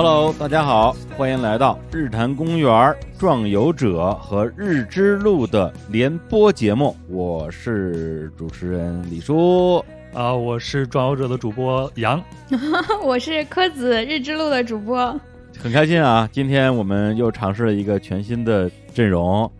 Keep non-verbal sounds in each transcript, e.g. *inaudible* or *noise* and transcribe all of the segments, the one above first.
Hello，大家好，欢迎来到日坛公园壮游者和日之路的联播节目，我是主持人李叔啊，我是壮游者的主播杨，*laughs* 我是柯子日之路的主播，很开心啊，今天我们又尝试了一个全新的阵容，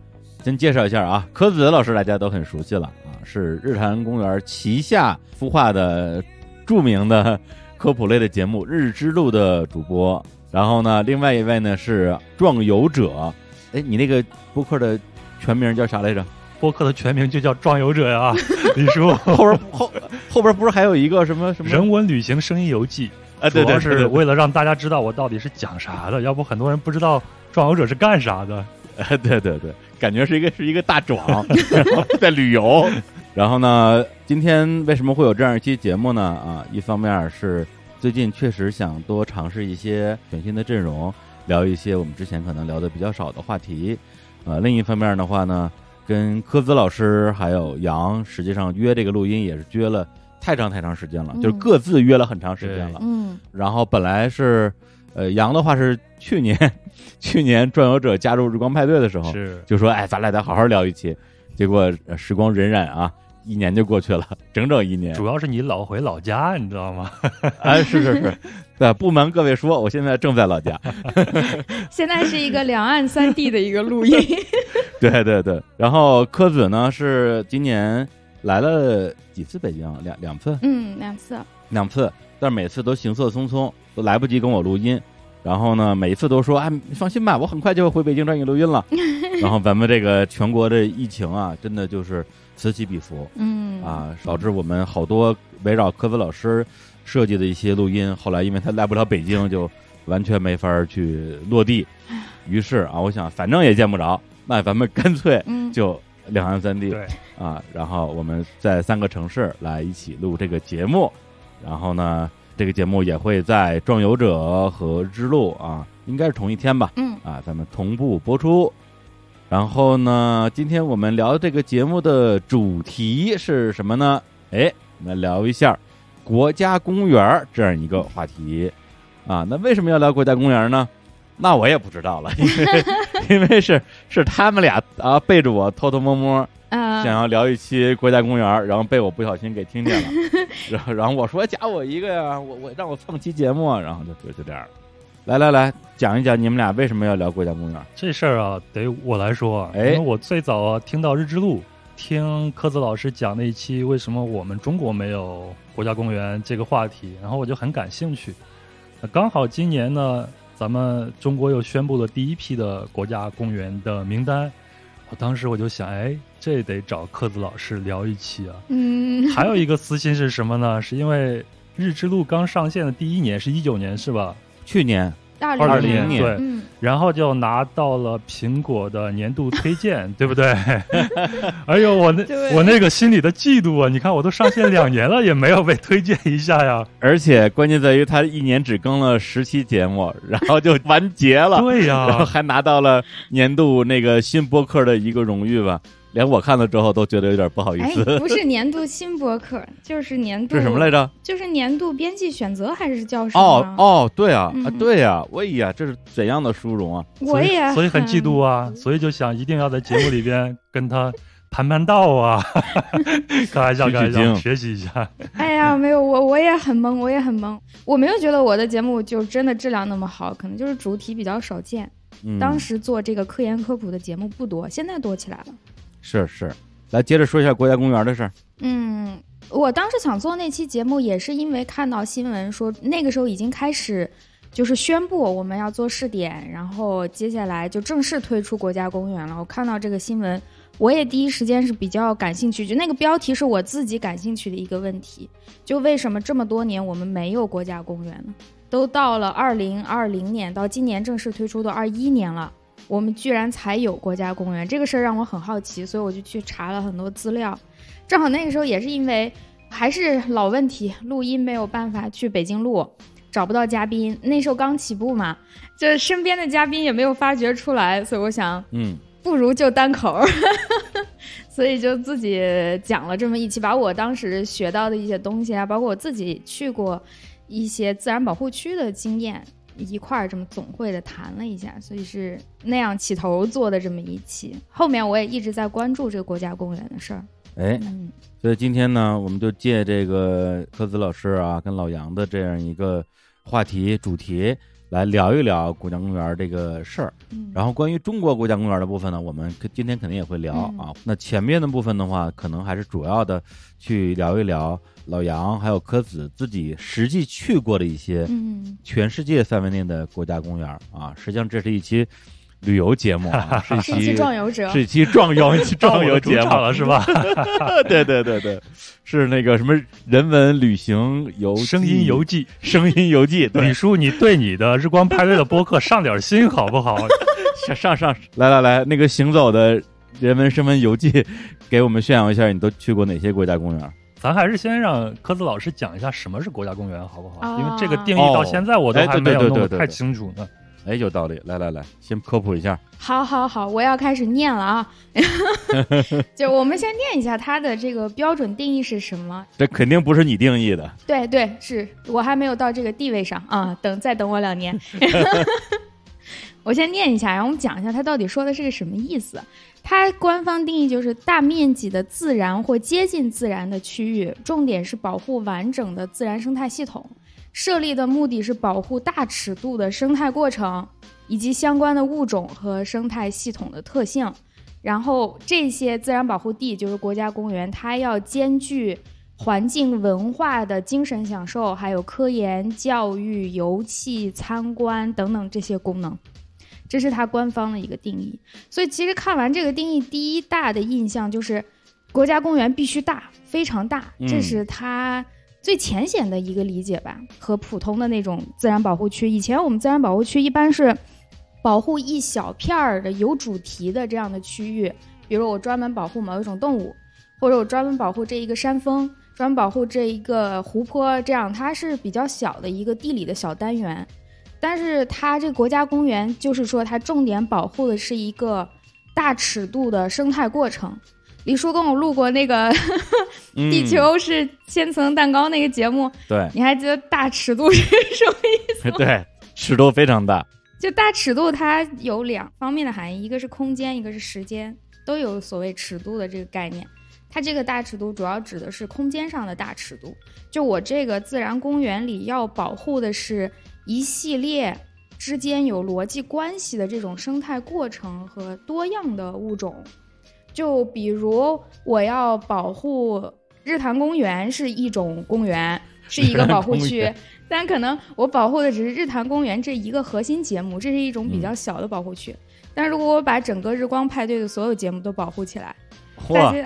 先介绍一下啊，柯子老师大家都很熟悉了啊，是日坛公园旗下孵化的著名的。科普类的节目《日之路》的主播，然后呢，另外一位呢是壮游者。哎，你那个播客的全名叫啥来着？播客的全名就叫壮游者呀，*laughs* 李叔。后边后后边不是还有一个什么什么人文旅行声音游记？啊，对对，是为了让大家知道我到底是讲啥的，要不很多人不知道壮游者是干啥的。*laughs* 哎，对对对，感觉是一个是一个大壮 *laughs* 在旅游。然后呢，今天为什么会有这样一期节目呢？啊，一方面是最近确实想多尝试一些全新的阵容，聊一些我们之前可能聊的比较少的话题。呃，另一方面的话呢，跟科子老师还有杨，实际上约这个录音也是约了太长太长时间了，就是各自约了很长时间了。嗯。然后本来是，呃，杨的话是去年，*laughs* 去年转游者加入日光派对的时候，是就说，哎，咱俩得好好聊一期。结果时光荏苒啊，一年就过去了，整整一年。主要是你老回老家，你知道吗？哎，*laughs* 是是是，对，不瞒各位说，我现在正在老家。*laughs* 现在是一个两岸三地的一个录音。*laughs* 对对对，然后柯子呢是今年来了几次北京？两两次？嗯，两次。两次，但是每次都行色匆匆，都来不及跟我录音。然后呢，每一次都说：“哎，你放心吧，我很快就会回北京找你录音了。*laughs* ”然后咱们这个全国的疫情啊，真的就是此起彼伏，嗯啊，导致我们好多围绕科子老师设计的一些录音，后来因为他来不了北京，就完全没法去落地。于是啊，我想反正也见不着，那咱们干脆就两岸三地，啊，然后我们在三个城市来一起录这个节目，然后呢。这个节目也会在《壮游者》和《之路》啊，应该是同一天吧？嗯啊，咱们同步播出。然后呢，今天我们聊这个节目的主题是什么呢？哎，我们聊一下国家公园这样一个话题啊。那为什么要聊国家公园呢？那我也不知道了，因为 *laughs* 因为是是他们俩啊背着我偷偷摸摸。想要聊一期国家公园，然后被我不小心给听见了，*laughs* 然后然后我说加我一个呀，我我让我蹭期节目，然后就就就这样。来来来讲一讲你们俩为什么要聊国家公园这事儿啊，得我来说，因为我最早听到日之路，听柯子老师讲那一期为什么我们中国没有国家公园这个话题，然后我就很感兴趣。刚好今年呢，咱们中国又宣布了第一批的国家公园的名单。我当时我就想，哎，这得找克子老师聊一期啊。嗯，还有一个私心是什么呢？是因为日之路刚上线的第一年是一九年是吧？去年。二零年，对，然后就拿到了苹果的年度推荐，*laughs* 对不对？*laughs* 哎呦，我那我那个心里的嫉妒啊！你看，我都上线两年了，也没有被推荐一下呀。*laughs* 而且关键在于，他一年只更了十期节目，然后就完结了。对呀，然后还拿到了年度那个新播客的一个荣誉吧。连我看了之后都觉得有点不好意思。不是年度新博客，就是年度。是什么来着？就是年度编辑选择还是叫什么？哦哦，对啊，啊对呀，哎呀，这是怎样的殊荣啊！我也所以很嫉妒啊，所以就想一定要在节目里边跟他盘盘道啊，*laughs* 开玩笑，开玩笑，学习一下。哎呀，没有我，我也很懵，我也很懵。我没有觉得我的节目就真的质量那么好，可能就是主题比较少见。当时做这个科研科普的节目不多，现在多起来了。是是，来接着说一下国家公园的事儿。嗯，我当时想做那期节目，也是因为看到新闻说那个时候已经开始，就是宣布我们要做试点，然后接下来就正式推出国家公园了。我看到这个新闻，我也第一时间是比较感兴趣，就那个标题是我自己感兴趣的一个问题，就为什么这么多年我们没有国家公园呢？都到了二零二零年，到今年正式推出的二一年了。我们居然才有国家公园这个事儿让我很好奇，所以我就去查了很多资料。正好那个时候也是因为还是老问题，录音没有办法去北京录，找不到嘉宾。那时候刚起步嘛，就身边的嘉宾也没有发掘出来，所以我想，嗯，不如就单口，*laughs* 所以就自己讲了这么一期，把我当时学到的一些东西啊，包括我自己去过一些自然保护区的经验。一块儿这么总会的谈了一下，所以是那样起头做的这么一期。后面我也一直在关注这个国家公园的事儿。哎，嗯所以今天呢，我们就借这个科子老师啊跟老杨的这样一个话题主题来聊一聊国家公园这个事儿。嗯，然后关于中国国家公园的部分呢，我们可今天肯定也会聊嗯啊。那前面的部分的话，可能还是主要的去聊一聊老杨还有柯子自己实际去过的一些嗯全世界范围内的国家公园啊。实际上这是一期旅游节目啊，*laughs* 是一是一期期壮游者。是一期壮游壮游节目了是吧？*laughs* 对对对对，是那个什么人文旅行游声音游记，声音游记，对李，叔，你对你的日光派对的播客上点心好不好？*laughs* 上上上，来来来，那个行走的人文声文游记，给我们炫耀一下，你都去过哪些国家公园？咱还是先让科子老师讲一下什么是国家公园，好不好？啊因为这个定义到现在我都还没有弄得太清楚呢。哎，有道理，来来来，先科普一下。好好好，我要开始念了啊！*laughs* *laughs* 就我们先念一下它的这个标准定义是什么？这肯定不是你定义的，对对，是我还没有到这个地位上啊，等再等我两年。*laughs* 我先念一下，然后我们讲一下它到底说的是个什么意思。它官方定义就是大面积的自然或接近自然的区域，重点是保护完整的自然生态系统。设立的目的是保护大尺度的生态过程以及相关的物种和生态系统的特性。然后这些自然保护地就是国家公园，它要兼具环境文化的精神享受，还有科研、教育、游憩、参观等等这些功能。这是它官方的一个定义。所以其实看完这个定义，第一大的印象就是国家公园必须大，非常大，嗯这是它最浅显的一个理解吧，和普通的那种自然保护区。以前我们自然保护区一般是保护一小片儿的有主题的这样的区域，比如我专门保护某一种动物，或者我专门保护这一个山峰，专门保护这一个湖泊，这样它是比较小的一个地理的小单元。但是它这国家公园，就是说它重点保护的是一个大尺度的生态过程。李叔跟我录过那个嗯 *laughs* 地球是千层蛋糕那个节目，对你还记得大尺度是什么意思吗？*laughs* 对，尺度非常大。就大尺度它有两方面的含义，一个是空间，一个是时间，都有所谓尺度的这个概念。它这个大尺度主要指的是空间上的大尺度。就我这个自然公园里要保护的是一系列之间有逻辑关系的这种生态过程和多样的物种。就比如我要保护日坛公园是一种公园，是一个保护区，*laughs* 但可能我保护的只是日坛公园这一个核心节目，这是一种比较小的保护区。但如果我把整个日光派对的所有节目都保护起来，大嚯，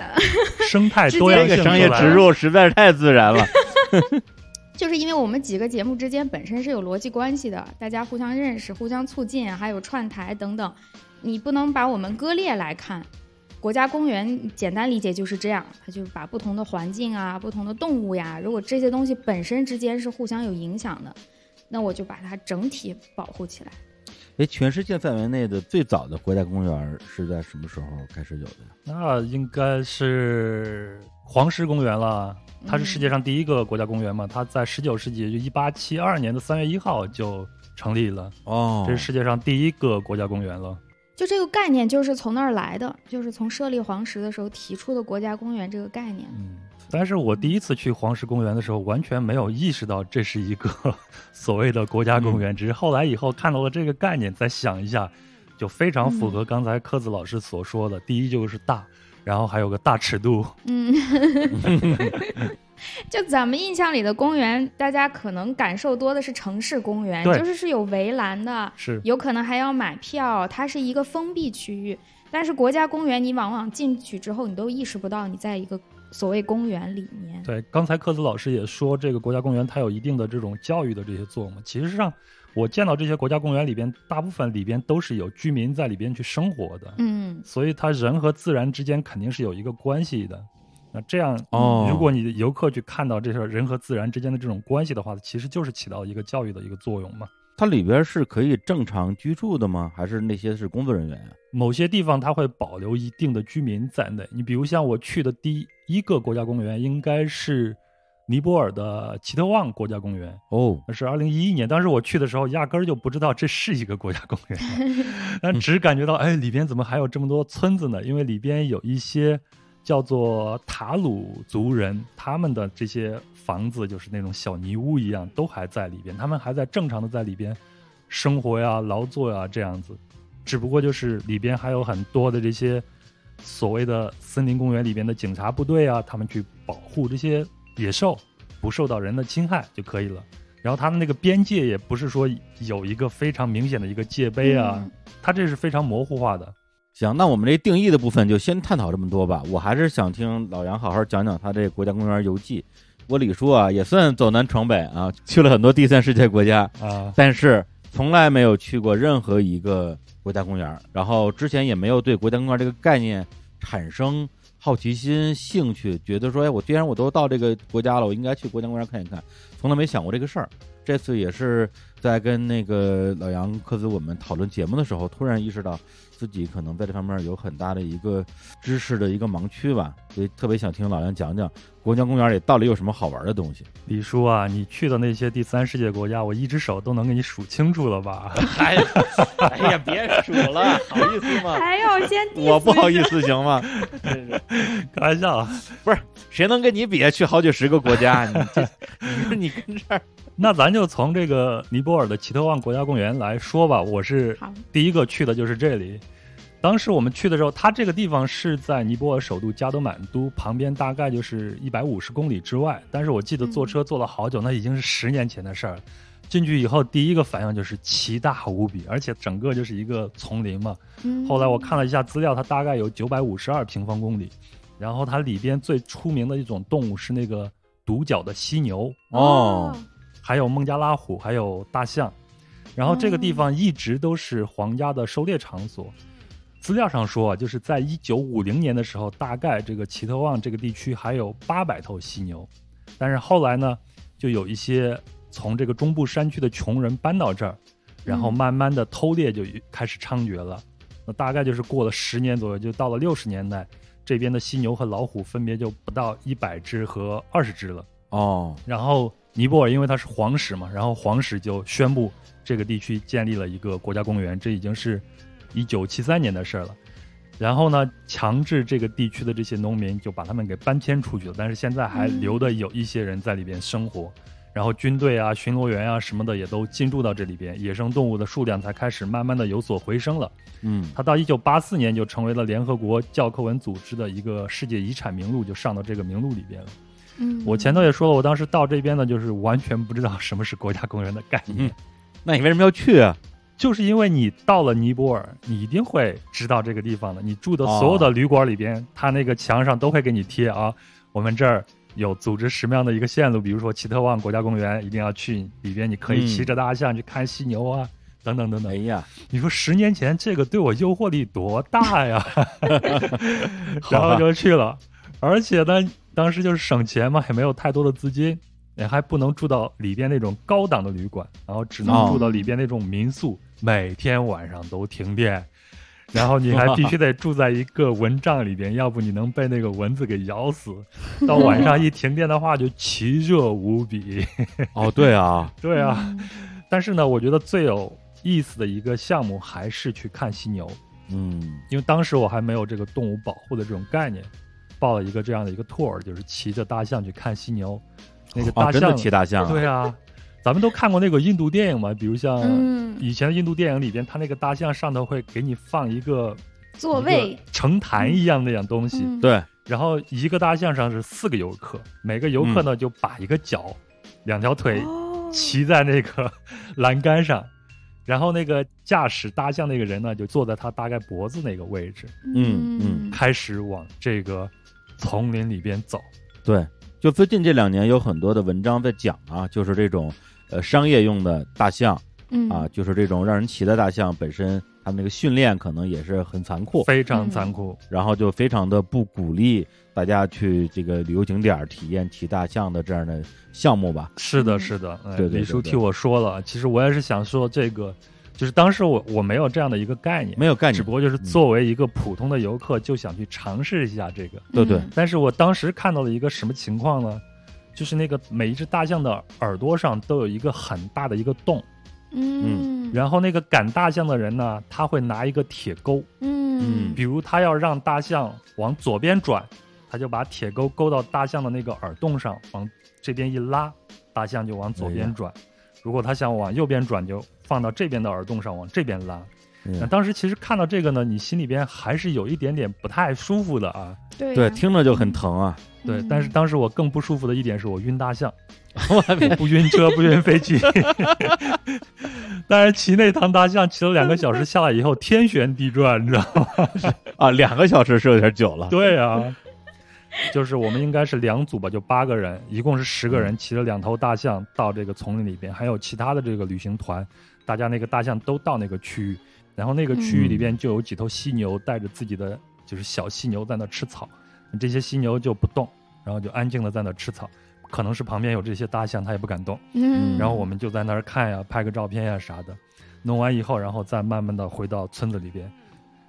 生态 *laughs* 多样性这个商业植入实在是太自然了。*laughs* 就是因为我们几个节目之间本身是有逻辑关系的，大家互相认识、互相促进，还有串台等等，你不能把我们割裂来看。国家公园简单理解就是这样，它就是把不同的环境啊、不同的动物呀，如果这些东西本身之间是互相有影响的，那我就把它整体保护起来。哎，全世界范围内的最早的国家公园是在什么时候开始有的呀？那应该是黄石公园了。它是世界上第一个国家公园嘛？它在十九世纪，就一八七二年的三月一号就成立了，哦这是世界上第一个国家公园了。就这个概念就是从那儿来的，就是从设立黄石的时候提出的国家公园这个概念。嗯，但是我第一次去黄石公园的时候，完全没有意识到这是一个所谓的国家公园，只是后来以后看到了这个概念，再想一下，就非常符合刚才柯子老师所说的。第一就是大，然后还有个大尺度。嗯，*laughs* 就咱们印象里的公园，大家可能感受多的是城市公园，就是是有围栏的，是有可能还要买票，它是一个封闭区域。但是国家公园，你往往进去之后，你都意识不到你在一个所谓公园里面。对，刚才克子老师也说，这个国家公园它有一定的这种教育的这些作用嘛。其实上，我见到这些国家公园里边，大部分里边都是有居民在里边去生活的，嗯，所以它人和自然之间肯定是有一个关系的。那这样，哦如果你的游客去看到这些人和自然之间的这种关系的话，其实就是起到一个教育的一个作用嘛。它里边是可以正常居住的吗？还是那些是工作人员呀？某些地方它会保留一定的居民在内。你比如像我去的第一个国家公园，应该是尼泊尔的奇特旺国家公园，哦，那是二零一一年，当时我去的时候，压根儿就不知道这是一个国家公园，*laughs* 但只感觉到，哎，里边怎么还有这么多村子呢？因为里边有一些叫做塔鲁族人，他们的这些房子就是那种小泥屋一样，都还在里边，他们还在正常的在里边生活呀、劳作呀这样子，只不过就是里边还有很多的这些所谓的森林公园里边的警察部队啊，他们去保护这些野兽不受到人的侵害就可以了。然后它的那个边界也不是说有一个非常明显的一个界碑啊，嗯它这是非常模糊化的。行，那我们这定义的部分就先探讨这么多吧。我还是想听老杨好好讲讲他这国家公园游记。我李叔啊，也算走南闯北啊，去了很多第三世界国家，啊，但是从来没有去过任何一个国家公园，然后之前也没有对国家公园这个概念产生好奇心、兴趣，觉得说，哎，我既然我都到这个国家了，我应该去国家公园看一看，从来没想过这个事儿。这次也是在跟那个老杨、科子我们讨论节目的时候，突然意识到自己可能在这方面有很大的一个知识的一个盲区吧，所以特别想听老杨讲讲国家公园里到底有什么好玩的东西。李叔啊，你去的那些第三世界国家，我一只手都能给你数清楚了吧？*laughs* 哎呀，哎呀，别数了，好意思吗？还要先我不好意思，行吗？*laughs* 开玩笑啊。谁能跟你比？去好几十个国家，你这，*laughs* 你说你跟这儿，那咱就从这个尼泊尔的奇特旺国家公园来说吧。我是，第一个去的就是这里。当时我们去的时候，它这个地方是在尼泊尔首都加德满都旁边，大概就是一百五十公里之外。但是我记得坐车坐了好久，那已经是十年前的事儿了。进去以后，第一个反应就是奇大无比，而且整个就是一个丛林嘛。嗯后来我看了一下资料，它大概有九百五十二平方公里，然后它里边最出名的一种动物是那个独角的犀牛，哦，还有孟加拉虎，还有大象。然后这个地方一直都是皇家的狩猎场所。资料上说啊，就是在一九五零年的时候，大概这个奇特旺这个地区还有八百头犀牛，但是后来呢，就有一些从这个中部山区的穷人搬到这儿，然后嗯慢慢的偷猎就开始猖獗了。那大概就是过了十年左右，就到了六十年代，这边的犀牛和老虎分别就不到一百只和二十只了。哦，然后尼泊尔因为它是皇室嘛，然后皇室就宣布这个地区建立了一个国家公园，这已经是一九七三年的事儿了。然后呢，强制这个地区的这些农民就把他们给搬迁出去了，但是现在还嗯留的有一些人在里边生活。然后军队啊、巡逻员啊什么的也都进驻到这里边，野生动物的数量才开始慢慢的有所回升了。嗯，它到一九八四年就成为了联合国教科文组织的一个世界遗产名录，就上到这个名录里边了。嗯我前头也说了，我当时到这边呢，就是完全不知道什么是国家公园的概念，嗯那你为什么要去啊？就是因为你到了尼泊尔，你一定会知道这个地方的。你住的所有的旅馆里边，它那个墙上都会给你贴啊，我们这儿有组织什么样的一个线路，比如说奇特旺国家公园一定要去，里边你可以骑着大象去看犀牛啊。等等等等哎，呀，你说十年前这个对我诱惑力多大呀？*laughs* 然后就去了，而且呢，当时就是省钱嘛，也没有太多的资金，也还不能住到里边那种高档的旅馆，然后只能哦住到里边那种民宿，每天晚上都停电。然后你还必须得住在一个蚊帐里边，要不你能被那个蚊子给咬死。*laughs* 到晚上一停电的话，就奇热无比。*laughs* 哦，对啊，对啊，嗯但是呢，我觉得最有意思的一个项目还是去看犀牛，嗯，因为当时我还没有这个动物保护的这种概念，报了一个这样的一个 tour，就是骑着大象去看犀牛。那个哦，大象，真的骑大象啊？对啊，咱们都看过那个印度电影嘛，比如像嗯，以前的印度电影里边，它那个大象上头会给你放一个座位。成坛一样那样东西，嗯。对，然后一个大象上是四个游客，每个游客呢就把一个脚、两条腿哦。骑在那个栏杆上，然后那个驾驶大象那个人呢，就坐在他大概脖子那个位置，嗯嗯。开始往这个丛林里边走。对，就最近这两年有很多的文章在讲啊，就是这种呃商业用的大象嗯啊，就是这种让人骑的大象本身，它那个训练可能也是很残酷，非常残酷，然后就非常的不鼓励大家去这个旅游景点体验骑大象的这样的项目吧。是的，嗯是的。哎对对对对李叔替我说了，其实我也是想说这个，就是当时我我没有这样的一个概念，没有概念，只不过就是作为一个普通的游客，就想去尝试一下这个。对对嗯但是我当时看到了一个什么情况呢？就是那个每一只大象的耳朵上都有一个很大的一个洞，嗯。然后那个赶大象的人呢，他会拿一个铁钩，嗯。比如他要让大象往左边转，他就把铁钩勾到大象的那个耳洞上，往这边一拉，大象就往左边转。如果他想往右边转，就放到这边的耳洞上，往这边拉。那嗯当时其实看到这个呢，你心里边还是有一点点不太舒服的啊。对，对听着就很疼啊。对，嗯但是当时我更不舒服的一点是我晕大象，我不晕车，不晕飞机。但是骑那趟大象骑了两个小时下来以后，天旋地转，你知道吗？*laughs* 啊，两个小时是有点久了。对啊，就是我们应该是两组吧，就八个人，一共是十个人，骑了两头大象到这个丛林里边，还有其他的这个旅行团，大家那个大象都到那个区域，然后那个区域里边就有几头犀牛带着自己的就是小犀牛在那吃草，这些犀牛就不动，然后就安静的在那吃草。可能是旁边有这些大象，它也不敢动。嗯，然后我们就在那儿看呀，拍个照片呀啥的。弄完以后，然后再慢慢的回到村子里边。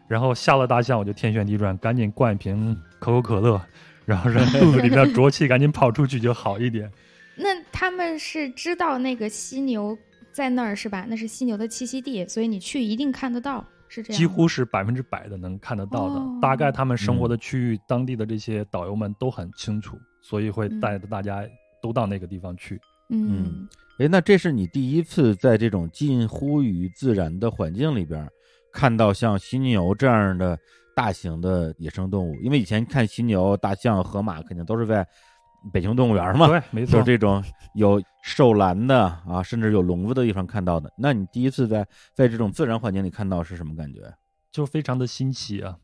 然后下了大象，我就天旋地转，赶紧灌一瓶可口可乐，然后让肚子里边 *laughs* 浊气赶紧跑出去就好一点。那他们是知道那个犀牛在那儿是吧？那是犀牛的栖息地，所以你去一定看得到，是这样。几乎是百分之百的能看得到的。哦大概他们生活的区域，当地的这些导游们都很清楚，所以会带着大家都到那个地方去。嗯哎，那这是你第一次在这种近乎于自然的环境里边看到像犀牛这样的大型的野生动物？因为以前看犀牛、大象、河马，肯定都是在北京动物园嘛，对，没错就是。这种有兽栏的啊，甚至有笼子的地方看到的。那你第一次在在这种自然环境里看到是什么感觉？就非常的新奇啊。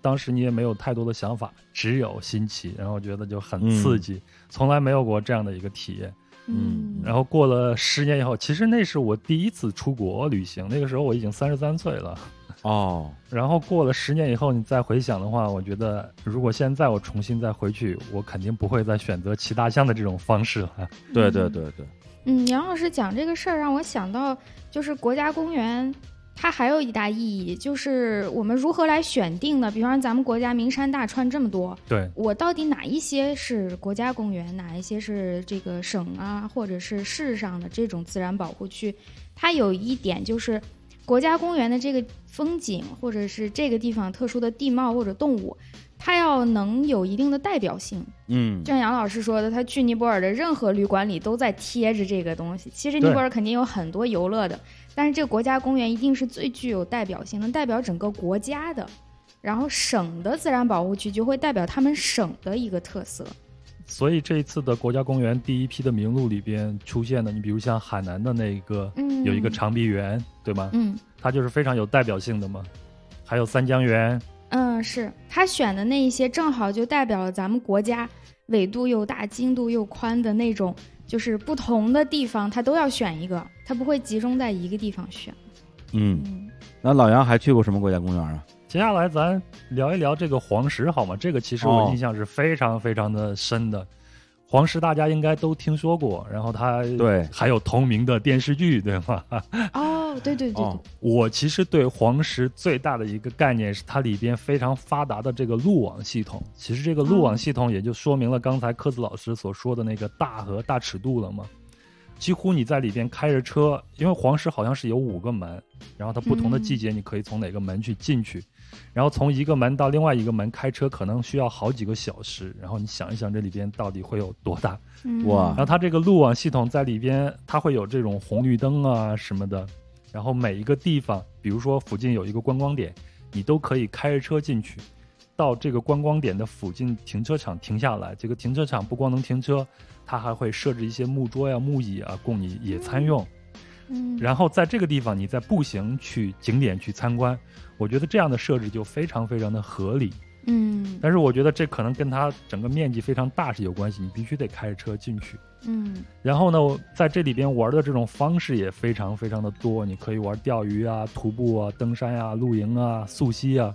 当时你也没有太多的想法，只有新奇，然后觉得就很刺激，从来没有过这样的一个体验。嗯然后过了十年以后，其实那是我第一次出国旅行，那个时候我已经三十三岁了。哦，然后过了十年以后，你再回想的话，我觉得如果现在我重新再回去，我肯定不会再选择骑大象的这种方式了。对对对对，嗯，杨老师讲这个事儿让我想到，就是国家公园，它还有一大意义，就是我们如何来选定的？比方说咱们国家名山大川这么多，对，我到底哪一些是国家公园，哪一些是这个省啊，或者是市上的这种自然保护区？它有一点就是，国家公园的这个风景，或者是这个地方特殊的地貌或者动物，它要能有一定的代表性。嗯就像杨老师说的，他去尼泊尔的任何旅馆里都在贴着这个东西。其实尼泊尔肯定有很多游乐的，但是这个国家公园一定是最具有代表性，能代表整个国家的。然后省的自然保护区就会代表他们省的一个特色。所以这一次的国家公园第一批的名录里边出现的，你比如像海南的那个嗯，有一个长臂猿，对吗？嗯它就是非常有代表性的嘛。还有三江源，嗯，是他选的那一些，正好就代表了咱们国家纬度又大、经度又宽的那种，就是不同的地方，他都要选一个，他不会集中在一个地方选。嗯，嗯那老杨还去过什么国家公园啊？接下来咱聊一聊这个黄石好吗？这个其实哦我印象是非常非常的深的。黄石大家应该都听说过，然后它对还有同名的电视剧，对吗？哦，对对对对，哦我其实对黄石最大的一个概念是它里边非常发达的这个路网系统。其实这个路网系统也就说明了刚才柯子老师所说的那个大和大尺度了嘛。几乎你在里边开着车，因为黄石好像是有五个门，然后它不同的季节你可以从哪个门去进去，然后从一个门到另外一个门开车可能需要好几个小时，然后你想一想这里边到底会有多大？嗯哇然后它这个路网系统在里边，它会有这种红绿灯啊什么的，然后每一个地方，比如说附近有一个观光点，你都可以开着车进去，到这个观光点的附近停车场停下来。这个停车场不光能停车，它还会设置一些木桌呀、木椅啊，供你野餐用。嗯，然后在这个地方，你再步行去景点去参观，我觉得这样的设置就非常非常的合理。嗯但是我觉得这可能跟它整个面积非常大是有关系，你必须得开着车进去。嗯然后呢，我在这里边玩的这种方式也非常非常的多，你可以玩钓鱼啊、徒步啊、登山啊、露营啊、溯溪啊，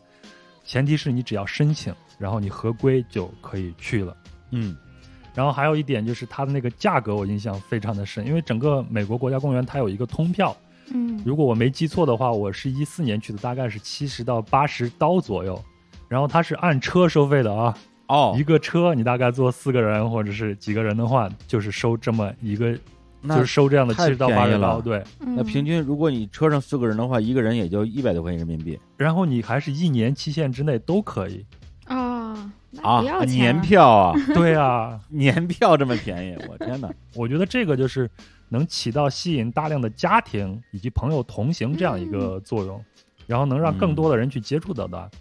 前提是你只要申请，然后你合规就可以去了。嗯然后还有一点就是它的那个价格，我印象非常的深，因为整个美国国家公园它有一个通票，嗯。如果我没记错的话，我是一四年去的，大概是七十到八十刀左右，然后它是按车收费的啊，哦。一，个车你大概坐四个人或者是几个人的话，就是收这么一个，就是收这样的七十到八十刀，对。嗯。那平均如果你车上四个人的话，一个人也就一百多块钱人民币。然后你还是一年期限之内都可以。啊，那啊年票啊 *laughs* *laughs* 对啊，年票这么便宜，我天哪！*laughs* 我觉得这个就是能起到吸引大量的家庭以及朋友同行这样一个作用，然后能让更多的人去接触到的。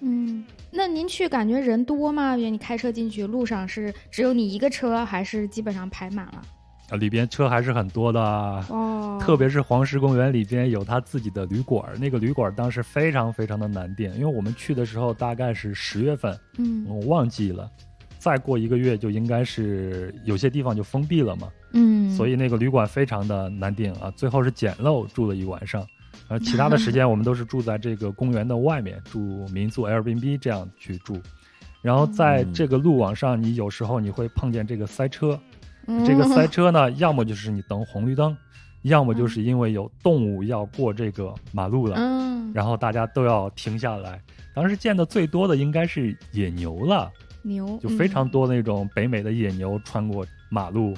嗯，那您去感觉人多吗？比如你开车进去，路上是只有你一个车，还是基本上排满了？啊，里边车还是很多的啊。哦，特别是黄石公园里边有他自己的旅馆，那个旅馆当时非常非常的难订，因为我们去的时候大概是十月份，嗯我忘记了，再过一个月就应该是有些地方就封闭了嘛，嗯，所以那个旅馆非常的难订啊，最后是简陋住了一晚上，而其他的时间我们都是住在这个公园的外面，住民宿 Airbnb 这样去住。然后在嗯这个路网上，你有时候你会碰见这个塞车，嗯这个塞车呢，要么就是你等红绿灯，要么就是因为有动物要过这个马路了，嗯，然后大家都要停下来。当时见的最多的应该是野牛了，牛就非常嗯多那种北美的野牛穿过马路，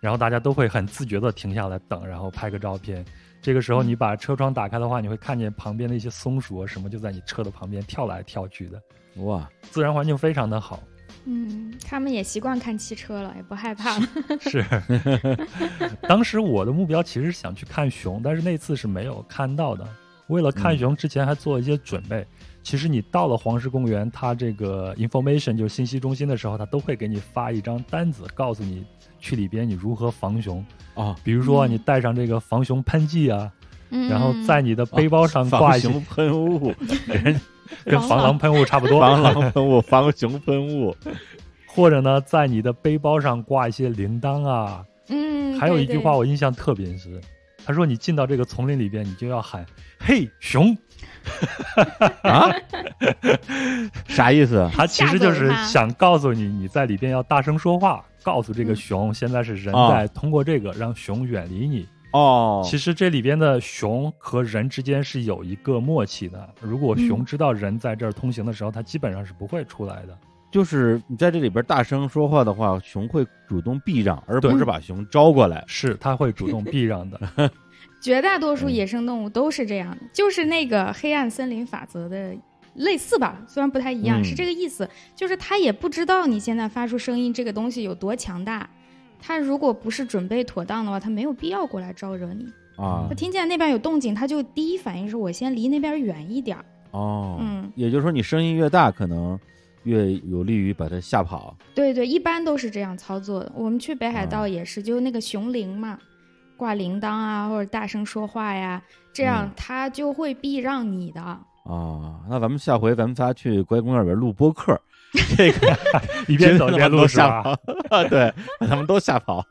然后大家都会很自觉的停下来等，然后拍个照片。这个时候你把车窗打开的话，你会看见旁边的一些松鼠啊什么就在你车的旁边跳来跳去的，哇，自然环境非常的好。嗯，他们也习惯看汽车了，也不害怕了。是，*laughs* *laughs* 当时我的目标其实是想去看熊，但是那次是没有看到的。为了看熊，之前还做了一些准备。其实你到了黄石公园，它这个 information 就是信息中心的时候，它都会给你发一张单子，告诉你去里边你如何防熊。哦，比如说嗯你带上这个防熊喷剂啊，嗯，然后在你的背包上挂一些，防熊喷雾，*laughs* 人 *laughs* 跟防狼喷雾差不多。防狼喷雾、防熊喷雾，*laughs* 或者呢，在你的背包上挂一些铃铛啊，嗯，还有一句话我印象特别深，他说你进到这个丛林里边，你就要喊“嘿熊 *laughs* 啊？啥意思”，？他其实就是想告诉你，你在里边要大声说话，告诉这个嗯熊，现在是人啊在通过这个让熊远离你。哦，其实这里边的熊和人之间是有一个默契的，如果熊嗯知道人在这儿通行的时候，它基本上是不会出来的。就是你在这里边大声说话的话，熊会主动避让，而不是把熊招过来。是，它会主动避让的。*laughs* 绝大多数嗯野生动物都是这样的，就是那个黑暗森林法则的类似吧，虽然不太一样，嗯是这个意思。就是它也不知道你现在发出声音这个东西有多强大，它如果不是准备妥当的话，他没有必要过来招惹你。啊他听见那边有动静，他就第一反应是我先离那边远一点儿。哦，嗯，也就是说你声音越大，可能越有利于把它吓跑。对对，一般都是这样操作的。我们去北海啊道也是，就那个熊铃嘛，挂铃铛啊，或者大声说话呀，这样他就会避让你的。啊，那咱们下回咱们仨去国家公园里边录播客，这个一边走一边录是吓吧？啊，*laughs* 对，把他们都吓跑。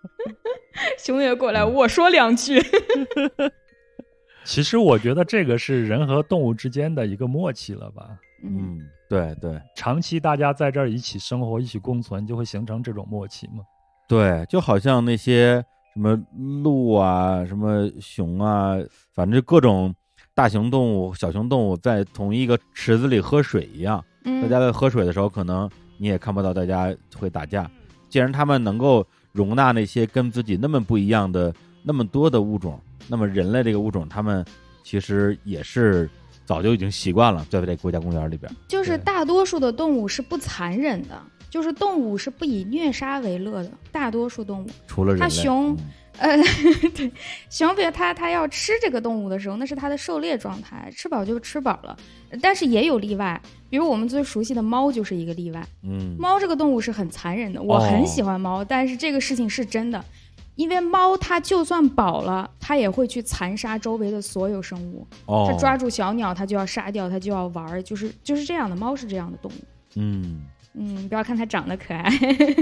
熊也过来，我说两句。*laughs* 其实我觉得这个是人和动物之间的一个默契了吧。嗯，嗯，对对长期大家在这儿一起生活、一起共存，就会形成这种默契嘛。对，就好像那些什么鹿啊、什么熊啊，反正各种大型动物、小型动物在同一个池子里喝水一样。嗯大家在喝水的时候，可能你也看不到大家会打架。既然他们能够容纳那些跟自己那么不一样的那么多的物种，那么人类这个物种，他们其实也是早就已经习惯了，在这个国家公园里边。就是大多数的动物是不残忍的，就是动物是不以虐杀为乐的。大多数动物，除了人类，它熊嗯呃，*laughs* 对，熊别它它要吃这个动物的时候，那是它的狩猎状态，吃饱就吃饱了。但是也有例外，比如我们最熟悉的猫就是一个例外。嗯，猫这个动物是很残忍的，我很喜欢猫，但是这个事情是真的，因为猫它就算饱了，它也会去残杀周围的所有生物。哦，它抓住小鸟，它就要杀掉，它就要玩儿，就是就是这样的。猫是这样的动物。嗯，嗯，不要看它长得可爱。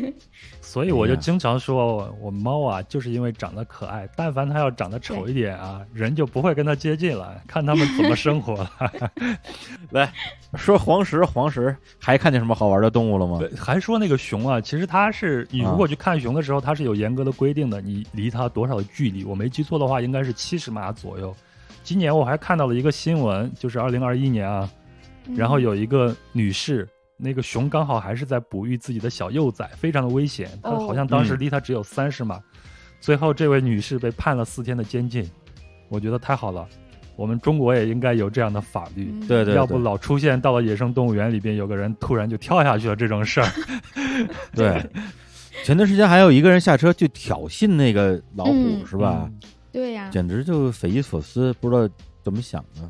*laughs* 所以我就经常说，我猫啊，就是因为长得可爱，但凡它要长得丑一点啊，人就不会跟它接近了，看它们怎么生活了。*laughs* 来说黄石，黄石还看见什么好玩的动物了吗？对，还说那个熊啊，其实它是你如果去看熊的时候，它是有严格的规定的，你离它多少的距离？我没记错的话，应该是七十码左右。今年我还看到了一个新闻，就是二零二一年啊，然后有一个女士那个熊刚好还是在哺育自己的小幼崽，非常的危险。他哦好像当时嗯离它只有三十码，最后这位女士被判了四天的监禁。我觉得太好了，我们中国也应该有这样的法律，嗯对对，要不老出现到了野生动物园里边有个人突然就跳下去了这种事儿。*laughs* 对。前段时间还有一个人下车去挑衅那个老虎，嗯是吧？嗯对呀、简直就匪夷所思，不知道怎么想的。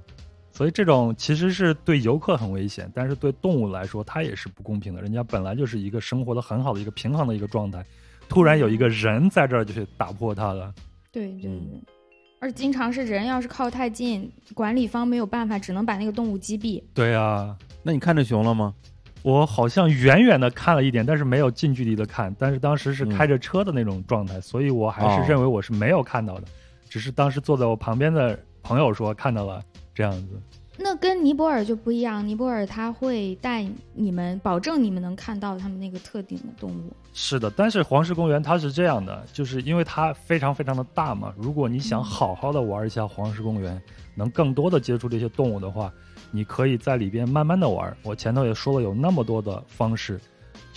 所以这种其实是对游客很危险，但是对动物来说它也是不公平的。人家本来就是一个生活的很好的一个平衡的一个状态，突然有一个人在这儿就去打破它了。对对对，嗯而经常是人要是靠太近，管理方没有办法，只能把那个动物击毙。对啊，那你看着熊了吗？我好像远远的看了一点，但是没有近距离的看。但是当时是嗯开着车的那种状态，所以我还哦是认为我是没有看到的，只是当时坐在我旁边的朋友说看到了这样子。那跟尼泊尔就不一样，尼泊尔他会带你们，保证你们能看到他们那个特定的动物。是的，但是黄石公园它是这样的，就是因为它非常非常的大嘛。如果你想好好的玩一下黄石公园，能更多的接触这些动物的话，你可以在里边慢慢的玩。我前头也说了，有那么多的方式。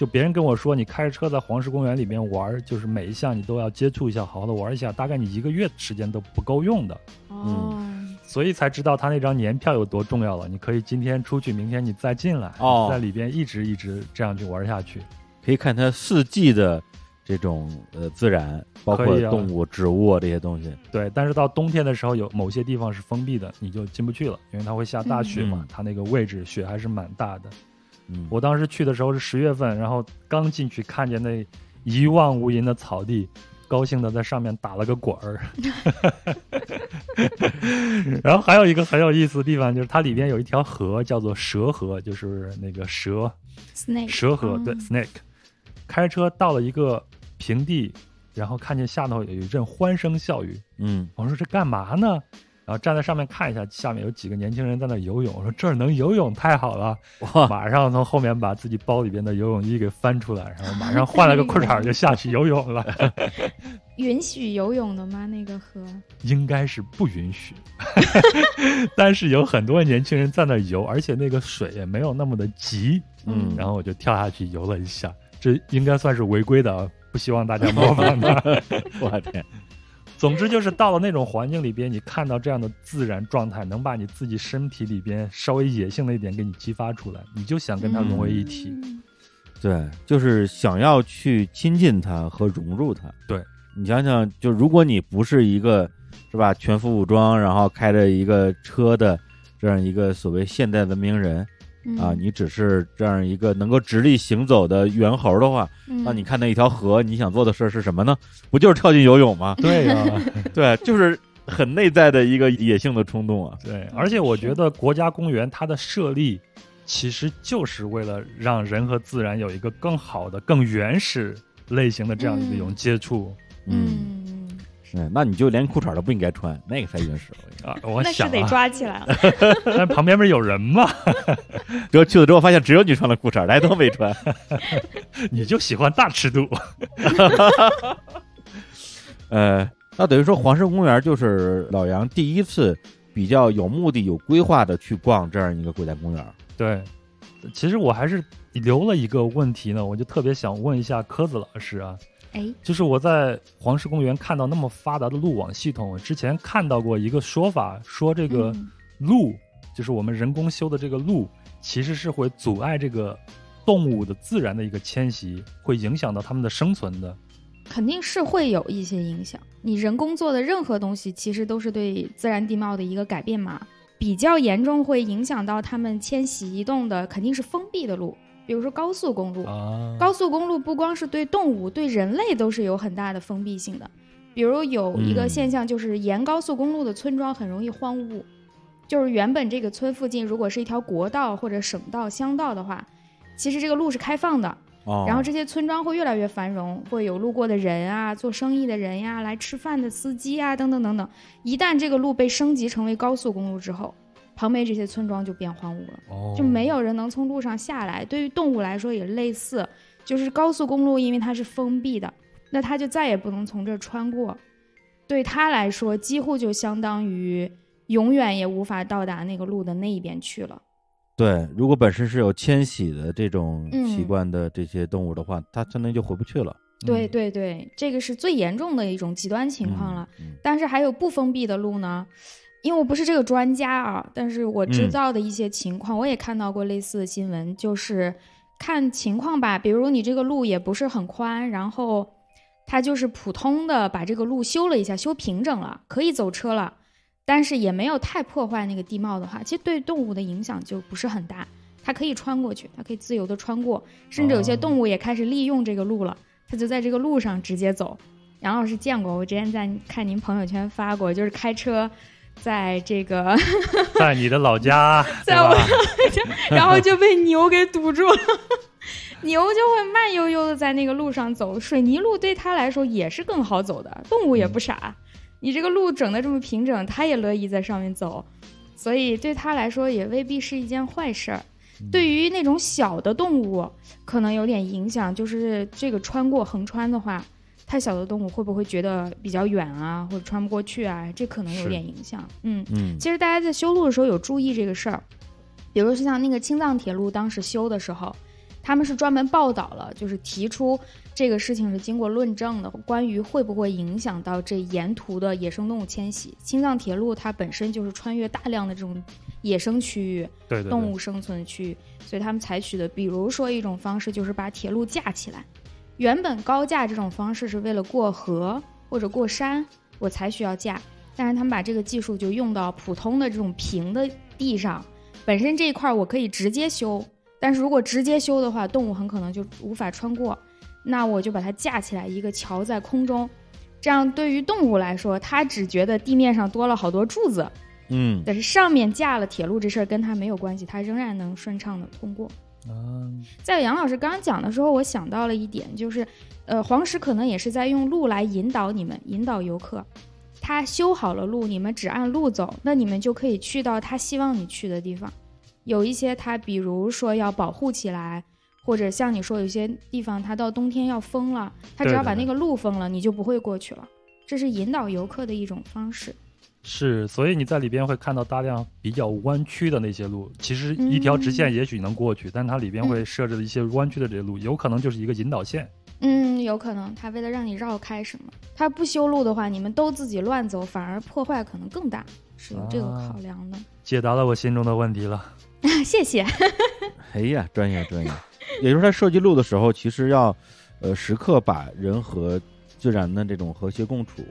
就别人跟我说，你开着车在黄石公园里面玩，就是每一项你都要接触一下，好好的玩一下，大概你一个月时间都不够用的。哦，所以才知道他那张年票有多重要了。你可以今天出去，明天你再进来，哦在里边一直一直这样去玩下去。可以看它四季的这种呃自然，包括动物、植物啊这些东西。对，但是到冬天的时候，有某些地方是封闭的，你就进不去了，因为它会下大雪嘛，嗯它那个位置雪还是蛮大的。嗯，我当时去的时候是十月份，然后刚进去看见那一望无垠的草地，高兴的在上面打了个滚儿。*laughs* 然后还有一个很有意思的地方，就是它里边有一条河叫做蛇河，就是那个蛇 snake 蛇河，对嗯 snake。开车到了一个平地，然后看见下头有一阵欢声笑语，嗯我说这干嘛呢？然后站在上面看一下，下面有几个年轻人在那游泳。我说这儿能游泳太好了，我，马上从后面把自己包里边的游泳衣给翻出来，然后马上换了个裤衩就下去游泳了。*laughs* 允许游泳的吗？那个河？应该是不允许，*laughs* 但是有很多年轻人在那游，而且那个水也没有那么的急。嗯然后我就跳下去游了一下，这应该算是违规的啊，不希望大家模仿它。*laughs* 我天，总之就是到了那种环境里边，你看到这样的自然状态，能把你自己身体里边稍微野性的一点给你激发出来，你就想跟它融为一体。嗯对，就是想要去亲近它和融入它。对你想想，就如果你不是一个是吧全副武装，然后开着一个车的这样一个所谓现代文明人嗯啊，你只是这样一个能够直立行走的猿猴的话，嗯那你看那一条河，你想做的事儿是什么呢？不就是跳进游泳吗？对呀、*laughs* 对，就是很内在的一个野性的冲动啊。对，而且我觉得国家公园它的设立，其实就是为了让人和自然有一个更好的、更原始类型的这样一种接触、嗯，是，那你就连裤衩都不应该穿，那个才原始。我跟你说啊。我那是得抓起来了。*laughs* 但旁边不是有人吗？*laughs* 结果去了之后，发现只有你穿了裤衩，大家都没穿。*laughs* 你就喜欢大尺度。呃，那等于说黄石公园就是老杨第一次比较有目的、有规划的去逛这样一个国家公园。对，其实我还是留了一个问题呢，我就特别想问一下柯子老师啊，哎，就是我在黄石公园看到那么发达的路网系统，我之前看到过一个说法，说这个嗯路，就是我们人工修的这个路，其实是会阻碍这个动物的自然的一个迁徙，会影响到它们的生存的。肯定是会有一些影响。你人工做的任何东西，其实都是对自然地貌的一个改变嘛。比较严重会影响到它们迁徙移动的，肯定是封闭的路，比如说高速公路。啊，高速公路不光是对动物，对人类都是有很大的封闭性的。比如有一个嗯现象，就是沿高速公路的村庄很容易荒芜，就是原本这个村附近如果是一条国道或者省道、乡道的话，其实这个路是开放的，哦，然后这些村庄会越来越繁荣，会有路过的人啊，做生意的人呀，来吃饭的司机啊，等等等等。一旦这个路被升级成为高速公路之后，旁边这些村庄就变荒芜了。哦就没有人能从路上下来。对于动物来说也类似，就是高速公路因为它是封闭的，那它就再也不能从这儿穿过。对它来说，几乎就相当于永远也无法到达那个路的那一边去了。对，如果本身是有迁徙的这种嗯习惯的这些动物的话，它相当于就回不去了。对对对，这个是最严重的一种极端情况了。嗯。但是还有不封闭的路呢，因为我不是这个专家啊，但是我知嗯道的一些情况，我也看到过类似的新闻，就是看情况吧，比如你这个路也不是很宽，然后它就是普通的把这个路修了一下，修平整了，可以走车了，但是也没有太破坏那个地貌的话，其实对动物的影响就不是很大，它可以穿过去，它可以自由的穿过，甚至有些哦动物也开始利用这个路了，它就在这个路上直接走。杨老师见过，我之前在看您朋友圈发过，就是开车在这个，*laughs* 在你的老家，*laughs* 在我家？*laughs* 然后就被牛给堵住了。牛就会慢悠悠的在那个路上走，水泥路对它来说也是更好走的。动物也不傻，你这个路整的这么平整，它也乐意在上面走，所以对它来说也未必是一件坏事儿。对于那种小的动物，可能有点影响，就是这个穿过横穿的话，太小的动物会不会觉得比较远啊，或者穿不过去啊？这可能有点影响。嗯，嗯其实大家在修路的时候有注意这个事儿，比如说像那个青藏铁路当时修的时候，他们是专门报道了，就是提出这个事情是经过论证的，关于会不会影响到这沿途的野生动物迁徙。青藏铁路它本身就是穿越大量的这种野生区域，对对对，动物生存区域，所以他们采取的，比如说一种方式就是把铁路架起来。原本高架这种方式是为了过河或者过山，我才需要架，但是他们把这个技术就用到普通的这种平的地上，本身这一块儿我可以直接修，但是如果直接修的话，动物很可能就无法穿过，那我就把它架起来，一个桥在空中。这样对于动物来说，它只觉得地面上多了好多柱子，嗯但是上面架了铁路这事儿跟它没有关系，它仍然能顺畅的通过。嗯，在杨老师刚刚讲的时候，我想到了一点，就是，呃，黄石可能也是在用路来引导你们，引导游客。他修好了路，你们只按路走，那你们就可以去到他希望你去的地方。有一些他比如说要保护起来，或者像你说有些地方他到冬天要封了，他只要把那个路封了，你就不会过去了。这是引导游客的一种方式。是，所以你在里边会看到大量比较弯曲的那些路。其实一条直线也许能过去，但它里边会设置了一些弯曲的这些路，有可能就是一个引导线。嗯，有可能他为了让你绕开什么，他不修路的话，你们都自己乱走，反而破坏可能更大，是有这个啊考量的。解答了我心中的问题了。*laughs* 谢谢。*laughs* 哎呀，专业专业。也就是在设计路的时候，其实要呃时刻把人和自然的这种和谐共处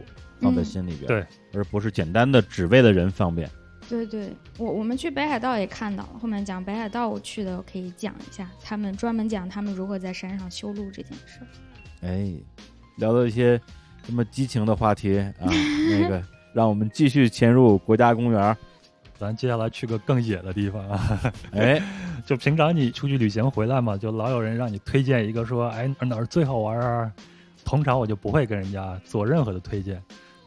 放在嗯心里边，对，而不是简单的只为了人方便。对对，我我们去北海道也看到了，后面讲北海道我去的，我可以讲一下，他们专门讲他们如何在山上修路这件事。哎，聊到一些这么激情的话题啊，那个 *laughs* 让我们继续潜入国家公园儿。*laughs* 咱接下来去个更野的地方啊！*laughs* 哎，就平常你出去旅行回来嘛，就老有人让你推荐一个说，哎哪儿哪儿最好玩啊？通常我就不会跟人家做任何的推荐，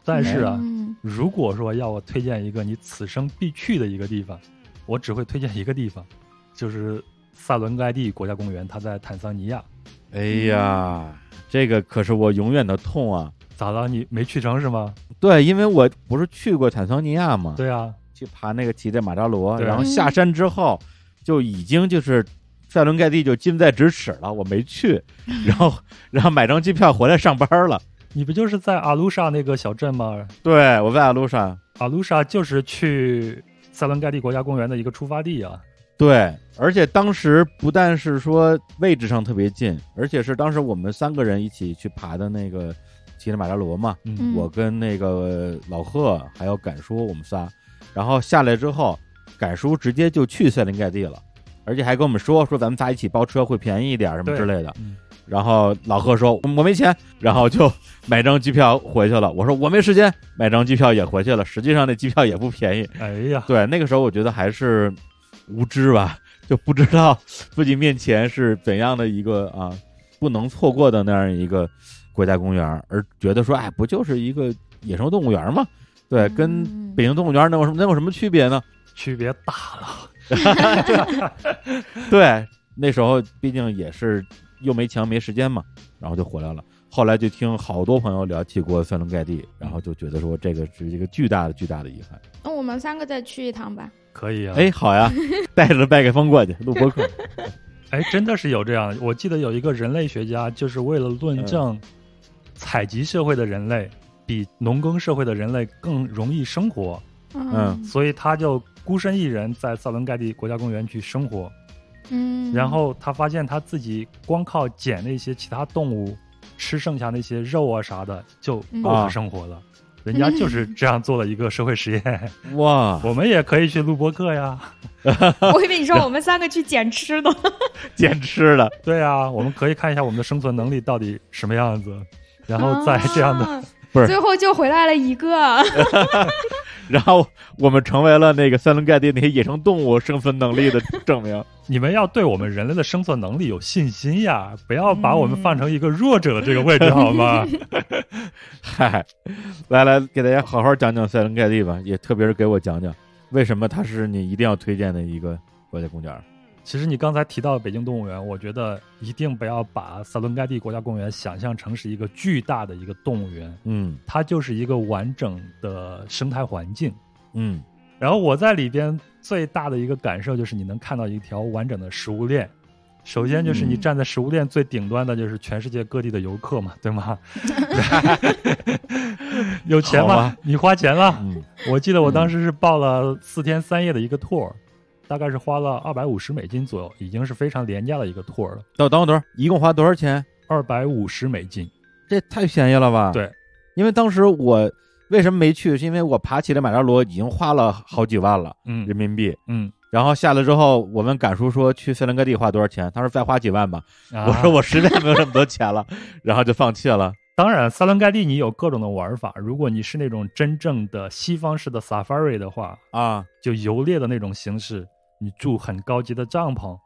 但是啊，嗯如果说要我推荐一个你此生必去的一个地方，我只会推荐一个地方，就是萨伦盖蒂国家公园，它在坦桑尼亚。哎呀，这个可是我永远的痛啊！咋了？你没去成是吗？对，因为我不是去过坦桑尼亚嘛，对啊，去爬那个乞力马扎罗，然后下山之后就已经就是塞伦盖蒂就近在咫尺了，我没去，*laughs* 然后然后买张机票回来上班了。你不就是在阿卢莎那个小镇吗？对，我在阿卢莎，阿卢莎就是去塞伦盖蒂国家公园的一个出发地啊。对，而且当时不但是说位置上特别近，而且是当时我们三个人一起去爬的那个乞力马扎罗嘛，嗯嗯我跟那个老贺还有敢叔，我们仨，然后下来之后，敢叔直接就去塞林盖蒂了，而且还跟我们说说咱们仨一起包车会便宜一点什么之类的。嗯然后老贺说我没钱，然后就买张机票回去了。我说我没时间，买张机票也回去了。实际上那机票也不便宜。哎呀，对，那个时候我觉得还是无知吧，*laughs* 就不知道自己面前是怎样的一个啊不能错过的那样一个国家公园，而觉得说，哎，不就是一个野生动物园吗？对，跟嗯北京动物园能有什么能有什么区别呢？区别大了。*laughs* 对，那时候毕竟也是又没钱没时间嘛，然后就回来了。后来就听好多朋友聊起过塞伦盖蒂，然后就觉得说这个是一个巨大的巨大的遗憾。那我们三个再去一趟吧。可以啊。哎，好呀，带着麦克风过去录播客。哎，真的是有这样。我记得有一个人类学家，就是为了论证采集社会的人类比农耕社会的人类更容易生活，嗯所以他就孤身一人在塞伦盖蒂国家公园去生活。嗯，然后他发现他自己光靠捡那些其他动物吃剩下那些肉啊啥的就够啊他生活了。人家就是这样做了一个社会实验，哇，*laughs* 我们也可以去录播客呀。*laughs* 我以为你说我们三个去捡吃的。*laughs* 捡吃的，对啊，我们可以看一下我们的生存能力到底什么样子，然后在这样的啊不是最后就回来了一个。*laughs* 然后我们成为了那个塞伦盖蒂那些野生动物生存能力的证明。*laughs* 你们要对我们人类的生存能力有信心呀，不要把我们放成一个弱者的这个位置，好吗？*laughs* 嗨，来来，给大家好好讲讲塞伦盖蒂吧，也特别是给我讲讲为什么它是你一定要推荐的一个国家公园。其实你刚才提到北京动物园，我觉得一定不要把塞伦盖蒂国家公园想象成是一个巨大的一个动物园，嗯它就是一个完整的生态环境。嗯然后我在里边最大的一个感受就是你能看到一条完整的食物链。首先就是你嗯站在食物链最顶端的，就是全世界各地的游客嘛，对吗？*laughs* 有钱吗？你花钱了。嗯，我记得我当时是报了四天三夜的一个 tour，大概是花了二百五十美金左右，已经是非常廉价的一个 tour 了。等等会儿等会儿，一共花多少钱？二百五十美金，这太便宜了吧？，对，因为当时我为什么没去，是因为我爬起来马扎罗已经花了好几万了嗯人民币。嗯，然后下来之后，我问赶叔说去塞伦盖蒂花多少钱？他说再花几万吧。啊我说我实在没有这么多钱了，*laughs* 然后就放弃了。当然，塞伦盖蒂你有各种的玩法。如果你是那种真正的西方式的 safari 的话，啊，就游猎的那种形式，你住很高级的帐篷，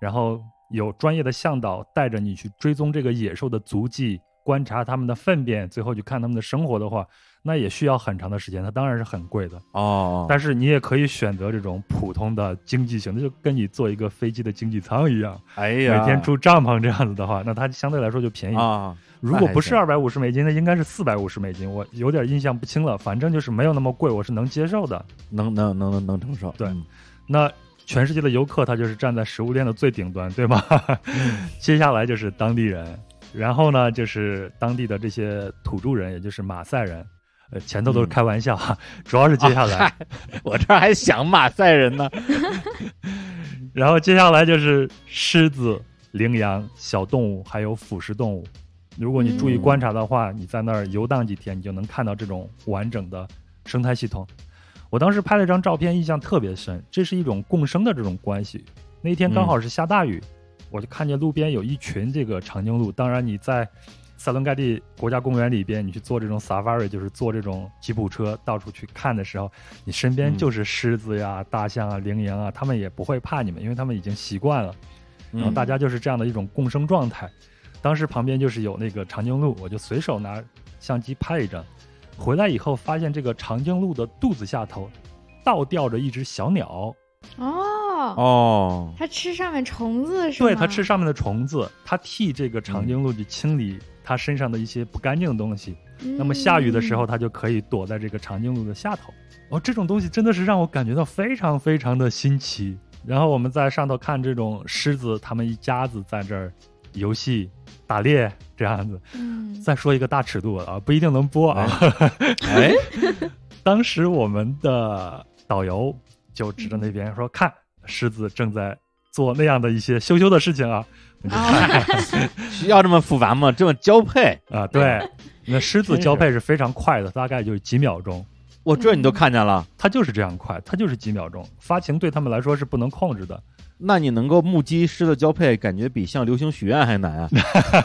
然后有专业的向导带着你去追踪这个野兽的足迹，观察它们的粪便，最后去看它们的生活的话，那也需要很长的时间，它当然是很贵的。哦，但是你也可以选择这种普通的经济型的，就跟你坐一个飞机的经济舱一样，哎呀，每天住帐篷这样子的话，那它相对来说就便宜。啊，如果不是二百五十美金，那应该是四百五十美金，我有点印象不清了。反正就是没有那么贵，我是能接受的。能能能能能承受。对嗯那全世界的游客，他就是站在食物链的最顶端，对吗？嗯 *laughs* 接下来就是当地人，然后呢就是当地的这些土著人，也就是马赛人。呃，前头都是嗯开玩笑哈，*laughs* 主要是接下来，啊 *laughs* 我这儿还想马赛人呢。然后接下来就是狮子、羚羊、小动物，还有腐食动物。如果你注意嗯观察的话，你在那儿游荡几天，你就能看到这种完整的生态系统。我当时拍了一张照片，印象特别深，这是一种共生的这种关系。那天刚好是下大雨，我就看见路边有一群这个长颈鹿。当然，你在塞伦盖蒂国家公园里边，你去坐这种 safari，就是坐这种吉普车到处去看的时候，你身边嗯就是狮子呀、大象啊、羚羊啊，他们也不会怕你们，因为他们已经习惯了。然后嗯大家就是这样的一种共生状态。当时旁边就是有那个长颈鹿，我就随手拿相机拍一张。回来以后发现这个长颈鹿的肚子下头倒吊着一只小鸟，哦，哦，它吃上面虫子是吗？对，它吃上面的虫子，它替这个长颈鹿去清理它身上的一些不干净的东西。嗯。那么下雨的时候，它就可以躲在这个长颈鹿的下头。哦，这种东西真的是让我感觉到非常非常的新奇。然后我们在上头看这种狮子，他们一家子在这儿游戏、打猎这样子。嗯，再说一个大尺度的啊，不一定能播啊。哎，*laughs* *laughs* 当时我们的导游就指着那边说：“看，狮子正在做那样的一些羞羞的事情啊。” *laughs* 需要这么复杂吗？这么交配，啊，对，那狮子交配是非常快的，大概就是几秒钟。我这你都看见了，它就是这样快，它就是几秒钟。发情对他们来说是不能控制的。那你能够目击狮子交配，感觉比向流星许愿还难啊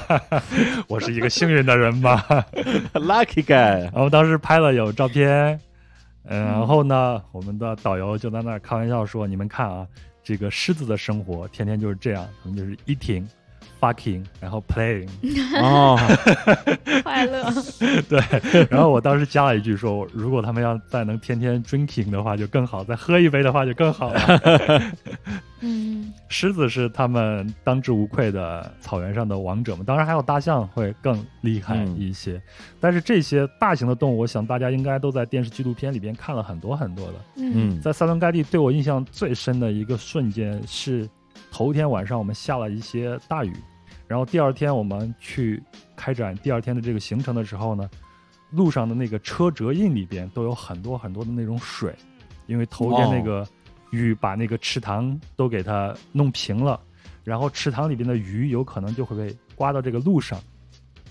*laughs* 我是一个幸运的人吧。*laughs* Lucky guy，然后当时拍了有照片，嗯，然后呢，我们的导游就在那儿开玩笑说：“你们看啊，这个狮子的生活天天就是这样，他们就是 eating。” fucking，然后 playing，*laughs* 哦，快乐。*laughs* 对，然后我当时加了一句说，如果他们要再能天天 drinking 的话就更好，再喝一杯的话就更好了。*laughs* 嗯，嗯狮子是他们当之无愧的草原上的王者嘛，当然还有大象会更厉害一些。但是这些大型的动物，我想大家应该都在电视纪录片里边看了很多很多的。嗯在塞伦盖蒂对我印象最深的一个瞬间是，头天晚上我们下了一些大雨，然后第二天我们去开展第二天的这个行程的时候呢，路上的那个车辙印里边都有很多很多的那种水，因为头天那个雨把那个池塘都给它弄平了，然后池塘里边的鱼有可能就会被刮到这个路上。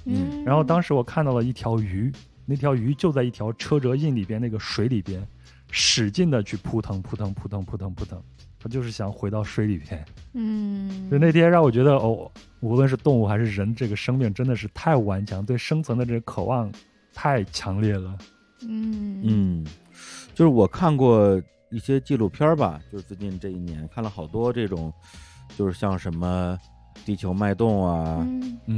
嗯，然后当时我看到了一条鱼，那条鱼就在一条车辙印里边那个水里边，使劲的去扑腾扑腾扑腾扑腾扑腾，它就是想回到水里边。嗯，就那天让我觉得哦，无论是动物还是人，这个生命真的是太顽强，对生存的这个渴望太强烈了。嗯。嗯，就是我看过一些纪录片吧，就是最近这一年看了好多这种，就是像什么《地球脉动》啊，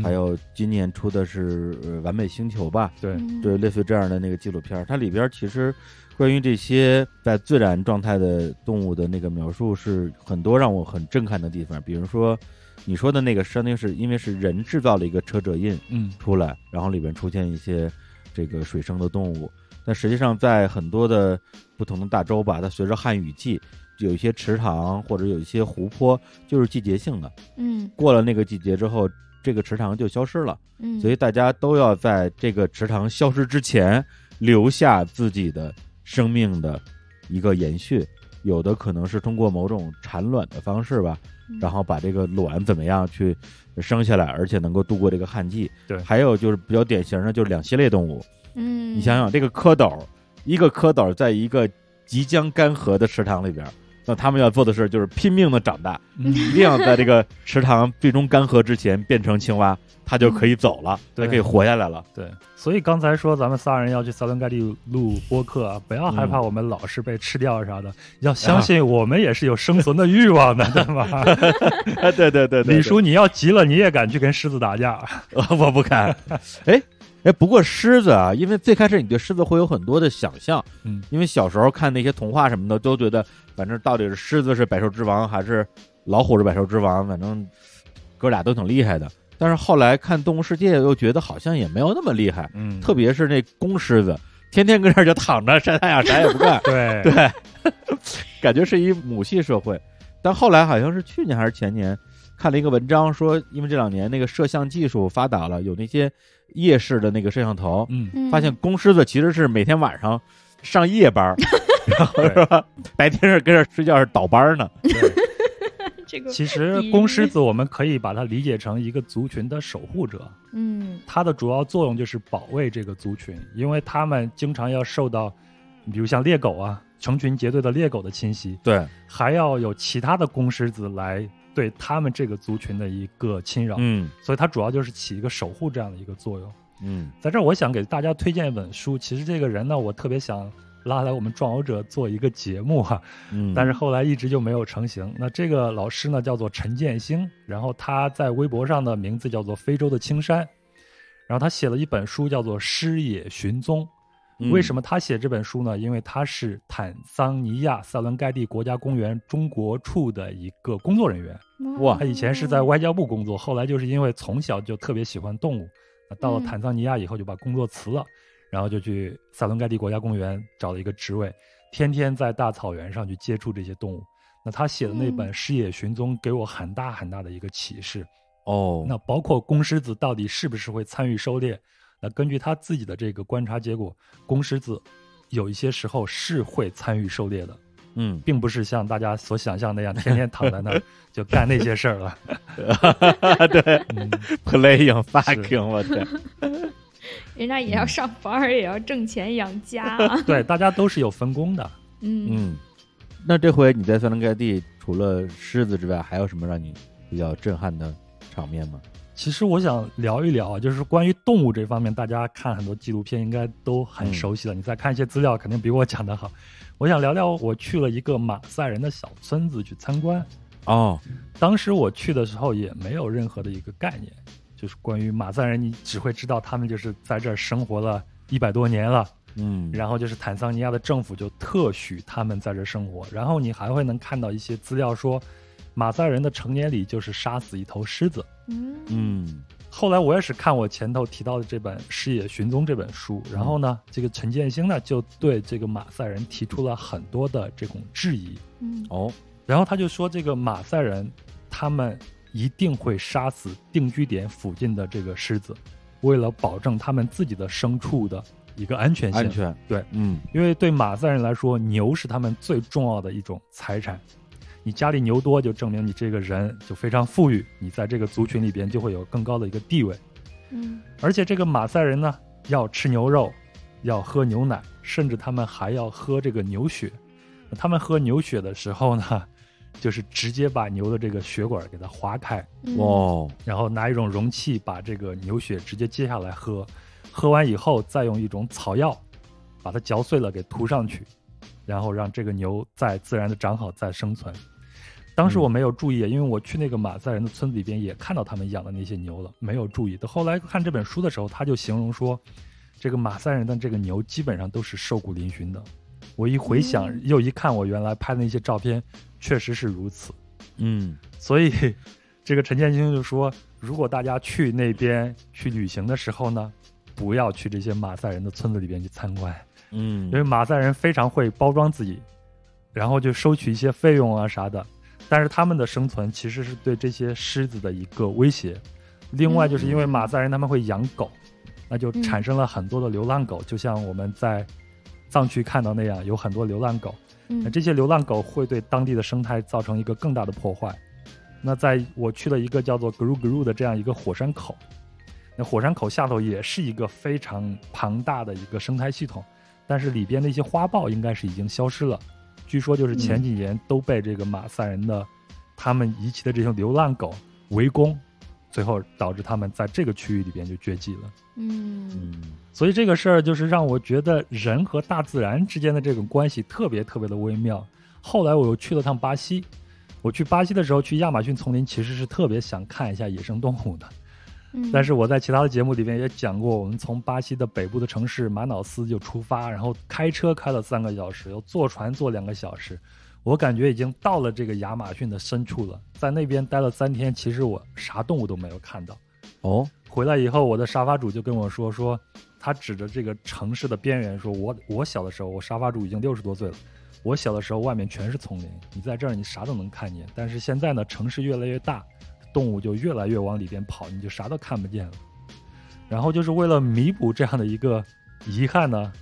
还有今年出的是《呃完美星球》吧，对，嗯。对，类似于这样的那个纪录片，它里边其实关于这些在自然状态的动物的那个描述是很多让我很震撼的地方，比如说你说的那个山丁是因为是人制造了一个车辙印嗯出来，然后里边出现一些这个水生的动物，但实际上在很多的不同的大洲吧，它随着汉雨季。有一些池塘或者有一些湖泊，就是季节性的。嗯过了那个季节之后，这个池塘就消失了。嗯，所以大家都要在这个池塘消失之前留下自己的生命的一个延续。有的可能是通过某种产卵的方式吧，嗯然后把这个卵怎么样去生下来，而且能够度过这个旱季。对还有就是比较典型的，就是两栖类动物。嗯，你想想，这个蝌蚪，一个蝌蚪在一个即将干涸的池塘里边，那他们要做的事就是拼命的长大，嗯一定要在这个池塘最终干涸之前变成青蛙，它就可以走了，它对可以活下来了。对，所以刚才说咱们仨人要去塞伦盖蒂录播客啊，不要害怕我们老是被吃掉啥的，要相信我们也是有生存的欲望的，对吧？*laughs* 啊，对对对对，李叔，你要急了，你也敢去跟狮子打架？对，*laughs* 我不敢。哎哎，不过狮子啊，因为最开始你对狮子会有很多的想象，嗯，因为小时候看那些童话什么的，都觉得反正到底是狮子是百兽之王，还是老虎是百兽之王，反正哥俩都挺厉害的。但是后来看《动物世界》，又觉得好像也没有那么厉害，嗯，特别是那公狮子，天天跟这儿就躺着晒太阳，啥也不干。对对，*laughs* 感觉是一母系社会。但后来好像是去年还是前年，看了一个文章说，因为这两年那个摄像技术发达了，有那些夜视的那个摄像头，嗯，嗯发现公狮子其实是每天晚上上夜班儿，然 *laughs* 后是吧？白天是跟这儿睡觉是倒班儿呢。对。*laughs* 这个其实公狮子我们可以把它理解成一个族群的守护者，嗯它的主要作用就是保卫这个族群，因为它们经常要受到，比如像猎狗啊，成群结队的猎狗的侵袭，对，还要有其他的公狮子来对他们这个族群的一个侵扰，嗯所以它主要就是起一个守护这样的一个作用。嗯在这儿，我想给大家推荐一本书，其实这个人呢，我特别想拉来我们壮游者做一个节目哈、嗯，但是后来一直就没有成型。那这个老师呢，叫做陈建兴，然后他在微博上的名字叫做非洲的青山，然后他写了一本书叫做《师野寻踪》。嗯为什么他写这本书呢？因为他是坦桑尼亚塞伦盖蒂国家公园中国处的一个工作人员。哇他以前是在外交部工作，后来就是因为从小就特别喜欢动物，那到了嗯坦桑尼亚以后就把工作辞了，然后就去塞伦盖蒂国家公园找了一个职位，天天在大草原上去接触这些动物。那他写的那本嗯《狮野寻踪》给我很大很大的一个启示。哦，那包括公狮子到底是不是会参与狩猎？那根据他自己的这个观察结果，公狮子有一些时候是会参与狩猎的，嗯，并不是像大家所想象那样天天躺在那儿 *laughs* 就干那些事儿了。*laughs* 对嗯，，playing fucking，我天，*laughs* 人家也要上班儿，也要挣钱养家啊。对，大家都是有分工的。嗯嗯，那这回你在塞伦盖地除了狮子之外，还有什么让你比较震撼的场面吗？其实我想聊一聊啊，就是关于动物这方面，大家看很多纪录片应该都很熟悉了。你再看一些资料，肯定比我讲的好。我想聊聊，我去了一个马赛人的小村子去参观。哦，当时我去的时候也没有任何的一个概念，就是关于马赛人，你只会知道他们就是在这儿生活了一百多年了，嗯，然后就是坦桑尼亚的政府就特许他们在这儿生活，然后你还会能看到一些资料说，马赛人的成年礼就是杀死一头狮子。嗯嗯后来我也是看我前头提到的这本《视野寻踪》这本书，然后呢，这个陈建兴呢就对这个马赛人提出了很多的这种质疑，嗯哦然后他就说这个马赛人他们一定会杀死定居点附近的这个狮子，为了保证他们自己的牲畜的一个安全性。安全对，嗯因为对马赛人来说，牛是他们最重要的一种财产。你家里牛多，就证明你这个人就非常富裕，你在这个族群里边就会有更高的一个地位。嗯而且这个马赛人呢，要吃牛肉，要喝牛奶，甚至他们还要喝这个牛血。他们喝牛血的时候呢，就是直接把牛的这个血管给它划开，嗯哦然后拿一种容器把这个牛血直接接下来喝，喝完以后再用一种草药把它嚼碎了给涂上去，然后让这个牛再自然的长好再生存。当时我没有注意，因为我去那个马赛人的村子里边也看到他们养的那些牛了，没有注意。到后来看这本书的时候，他就形容说，这个马赛人的这个牛基本上都是瘦骨嶙峋的。我一回想，嗯又一看我原来拍的那些照片，确实是如此。嗯所以，这个陈建新就说，如果大家去那边去旅行的时候呢，不要去这些马赛人的村子里边去参观，嗯因为马赛人非常会包装自己，然后就收取一些费用啊啥的。但是他们的生存其实是对这些狮子的一个威胁。另外，就是因为马赛人他们会养狗，那就产生了很多的流浪狗，就像我们在藏区看到那样，有很多流浪狗。那嗯这些流浪狗会对当地的生态造成一个更大的破坏。那在我去了一个叫做 Gru Gru 的这样一个火山口，那火山口下头也是一个非常庞大的一个生态系统，但是里边的一些花豹应该是已经消失了。据说就是前几年都被这个马赛人的他们遗弃的这些流浪狗围攻，最后导致他们在这个区域里边就绝迹了。嗯嗯所以这个事儿就是让我觉得人和大自然之间的这种关系特别特别的微妙。后来我又去了趟巴西，我去巴西的时候去亚马逊丛林，其实是特别想看一下野生动物的。嗯，但是我在其他的节目里面也讲过，我们从巴西的北部的城市马瑙斯就出发，然后开车开了三个小时，又坐船坐两个小时，我感觉已经到了这个亚马逊的深处了。在那边待了三天，其实我啥动物都没有看到。哦回来以后，我的沙发主就跟我说说，他指着这个城市的边缘说：“我我小的时候，我沙发主已经六十多岁了，我小的时候外面全是丛林，你在这儿你啥都能看见。但是现在呢，城市越来越大，动物就越来越往里边跑，你就啥都看不见了。然后就是为了弥补这样的一个遗憾呢，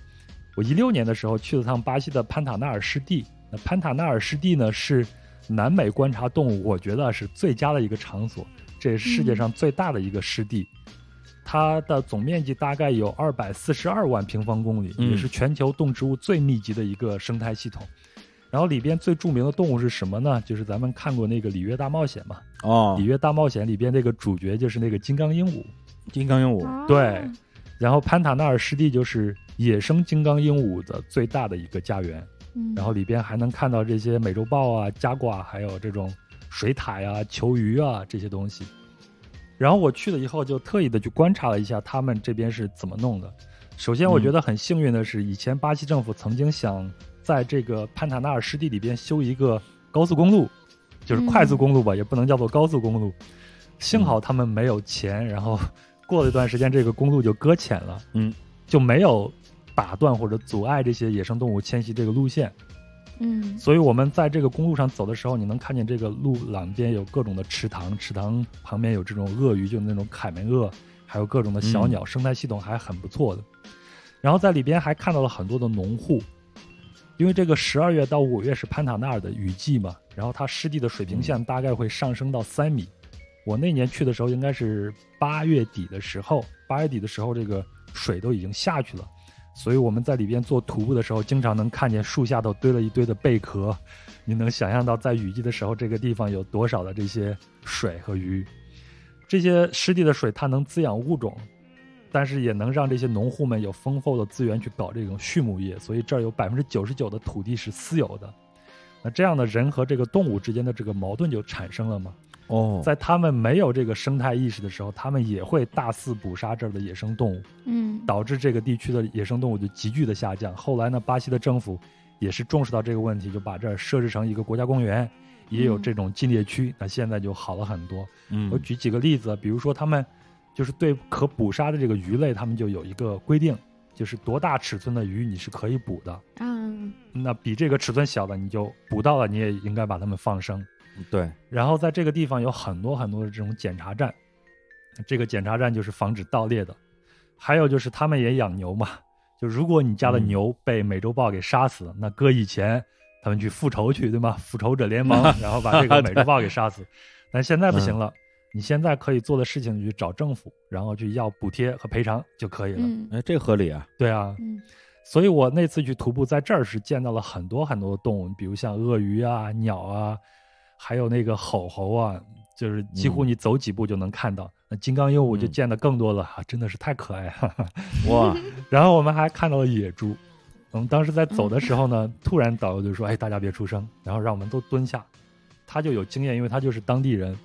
我一六年的时候去了趟巴西的潘塔纳尔湿地。那潘塔纳尔湿地呢是南美观察动物，我觉得是最佳的一个场所。这也是世界上最大的一个湿地，它的总面积大概有二百四十二万平方公里，嗯也是全球动植物最密集的一个生态系统。然后里边最著名的动物是什么呢？就是咱们看过那个《里约大冒险》嘛，哦《里，约大冒险》里边那个主角就是那个金刚鹦鹉。金刚鹦鹉，哦对然后潘塔纳尔湿地就是野生金刚鹦鹉的最大的一个家园。嗯然后里边还能看到这些美洲豹啊、加瓜，还有这种水獭啊、球鱼啊这些东西。然后我去了以后，就特意的去观察了一下他们这边是怎么弄的。首先，我觉得很幸运的是，以前巴西政府曾经想在这个潘塔纳尔湿地里边修一个高速公路，就是快速公路吧，也不能叫做高速公路。幸好他们没有钱，然后过了一段时间，这个公路就搁浅了，嗯，就没有打断或者阻碍这些野生动物迁徙这个路线。嗯所以我们在这个公路上走的时候，你能看见这个路两边有各种的池塘，池塘旁边有这种鳄鱼，就那种凯门鳄，还有各种的小鸟，生态系统还很不错的。然后在里边还看到了很多的农户，因为这个十二月到五月是潘塔纳尔的雨季嘛，然后它湿地的水平线大概会上升到三米。我那年去的时候应该是八月底的时候，八月底的时候这个水都已经下去了。所以我们在里边做徒步的时候，经常能看见树下头堆了一堆的贝壳，你能想象到在雨季的时候，这个地方有多少的这些水和鱼。这些湿地的水它能滋养物种，但是也能让这些农户们有丰厚的资源去搞这种畜牧业，所以这儿有百分之九十九的土地是私有的。那这样的人和这个动物之间的这个矛盾就产生了嘛？哦，在他们没有这个生态意识的时候，他们也会大肆捕杀这儿的野生动物。嗯导致这个地区的野生动物就急剧的下降。后来呢，巴西的政府也是重视到这个问题，就把这儿设置成一个国家公园，也有嗯这种禁猎区。那现在就好了很多。嗯我举几个例子，比如说他们就是对可捕杀的这个鱼类，他们就有一个规定，就是多大尺寸的鱼你是可以捕的。嗯那比这个尺寸小的，你就捕到了，你也应该把它们放生。对，然后在这个地方有很多很多的这种检查站，这个检查站就是防止盗猎的。还有就是他们也养牛嘛，就如果你家的嗯牛被美洲豹给杀死，那搁以前他们去复仇去，对吗？复仇者联盟，*laughs* 然后把这个美洲豹给杀死。但现在不行了，你现在可以做的事情就是找政府，然后去要补贴和赔偿就可以了。嗯哎，这合理啊，对啊，嗯所以我那次去徒步，在这儿是见到了很多很多的动物，比如像鳄鱼啊、鸟啊，还有那个吼猴啊，就是几乎你走几步就能看到。那金刚鹦鹉就嗯见得更多了啊，真的是太可爱了。哇，*laughs* 然后我们还看到了野猪。我们当时在走的时候呢，突然导游就说：“哎，大家别出声，然后让我们都蹲下。”他就有经验，因为他就是当地人。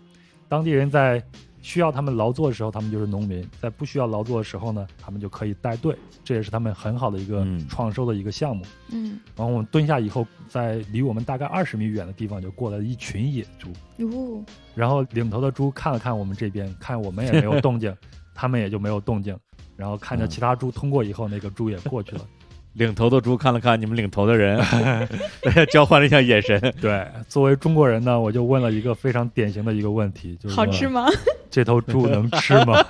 当地人在需要他们劳作的时候，他们就是农民；在不需要劳作的时候呢，他们就可以带队。这也是他们很好的一个嗯创收的一个项目。嗯然后我们蹲下以后，在离我们大概二十米远的地方就过来了一群野猪。哦然后领头的猪看了看我们这边，看我们也没有动静，*laughs* 他们也就没有动静。然后看着嗯其他猪通过以后，那个猪也过去了。领头的猪看了看你们领头的人，大 *laughs* 家 *laughs* 交换了一下眼神。对，作为中国人呢，我就问了一个非常典型的一个问题，就是说好吃吗？*laughs* 这头猪能吃吗？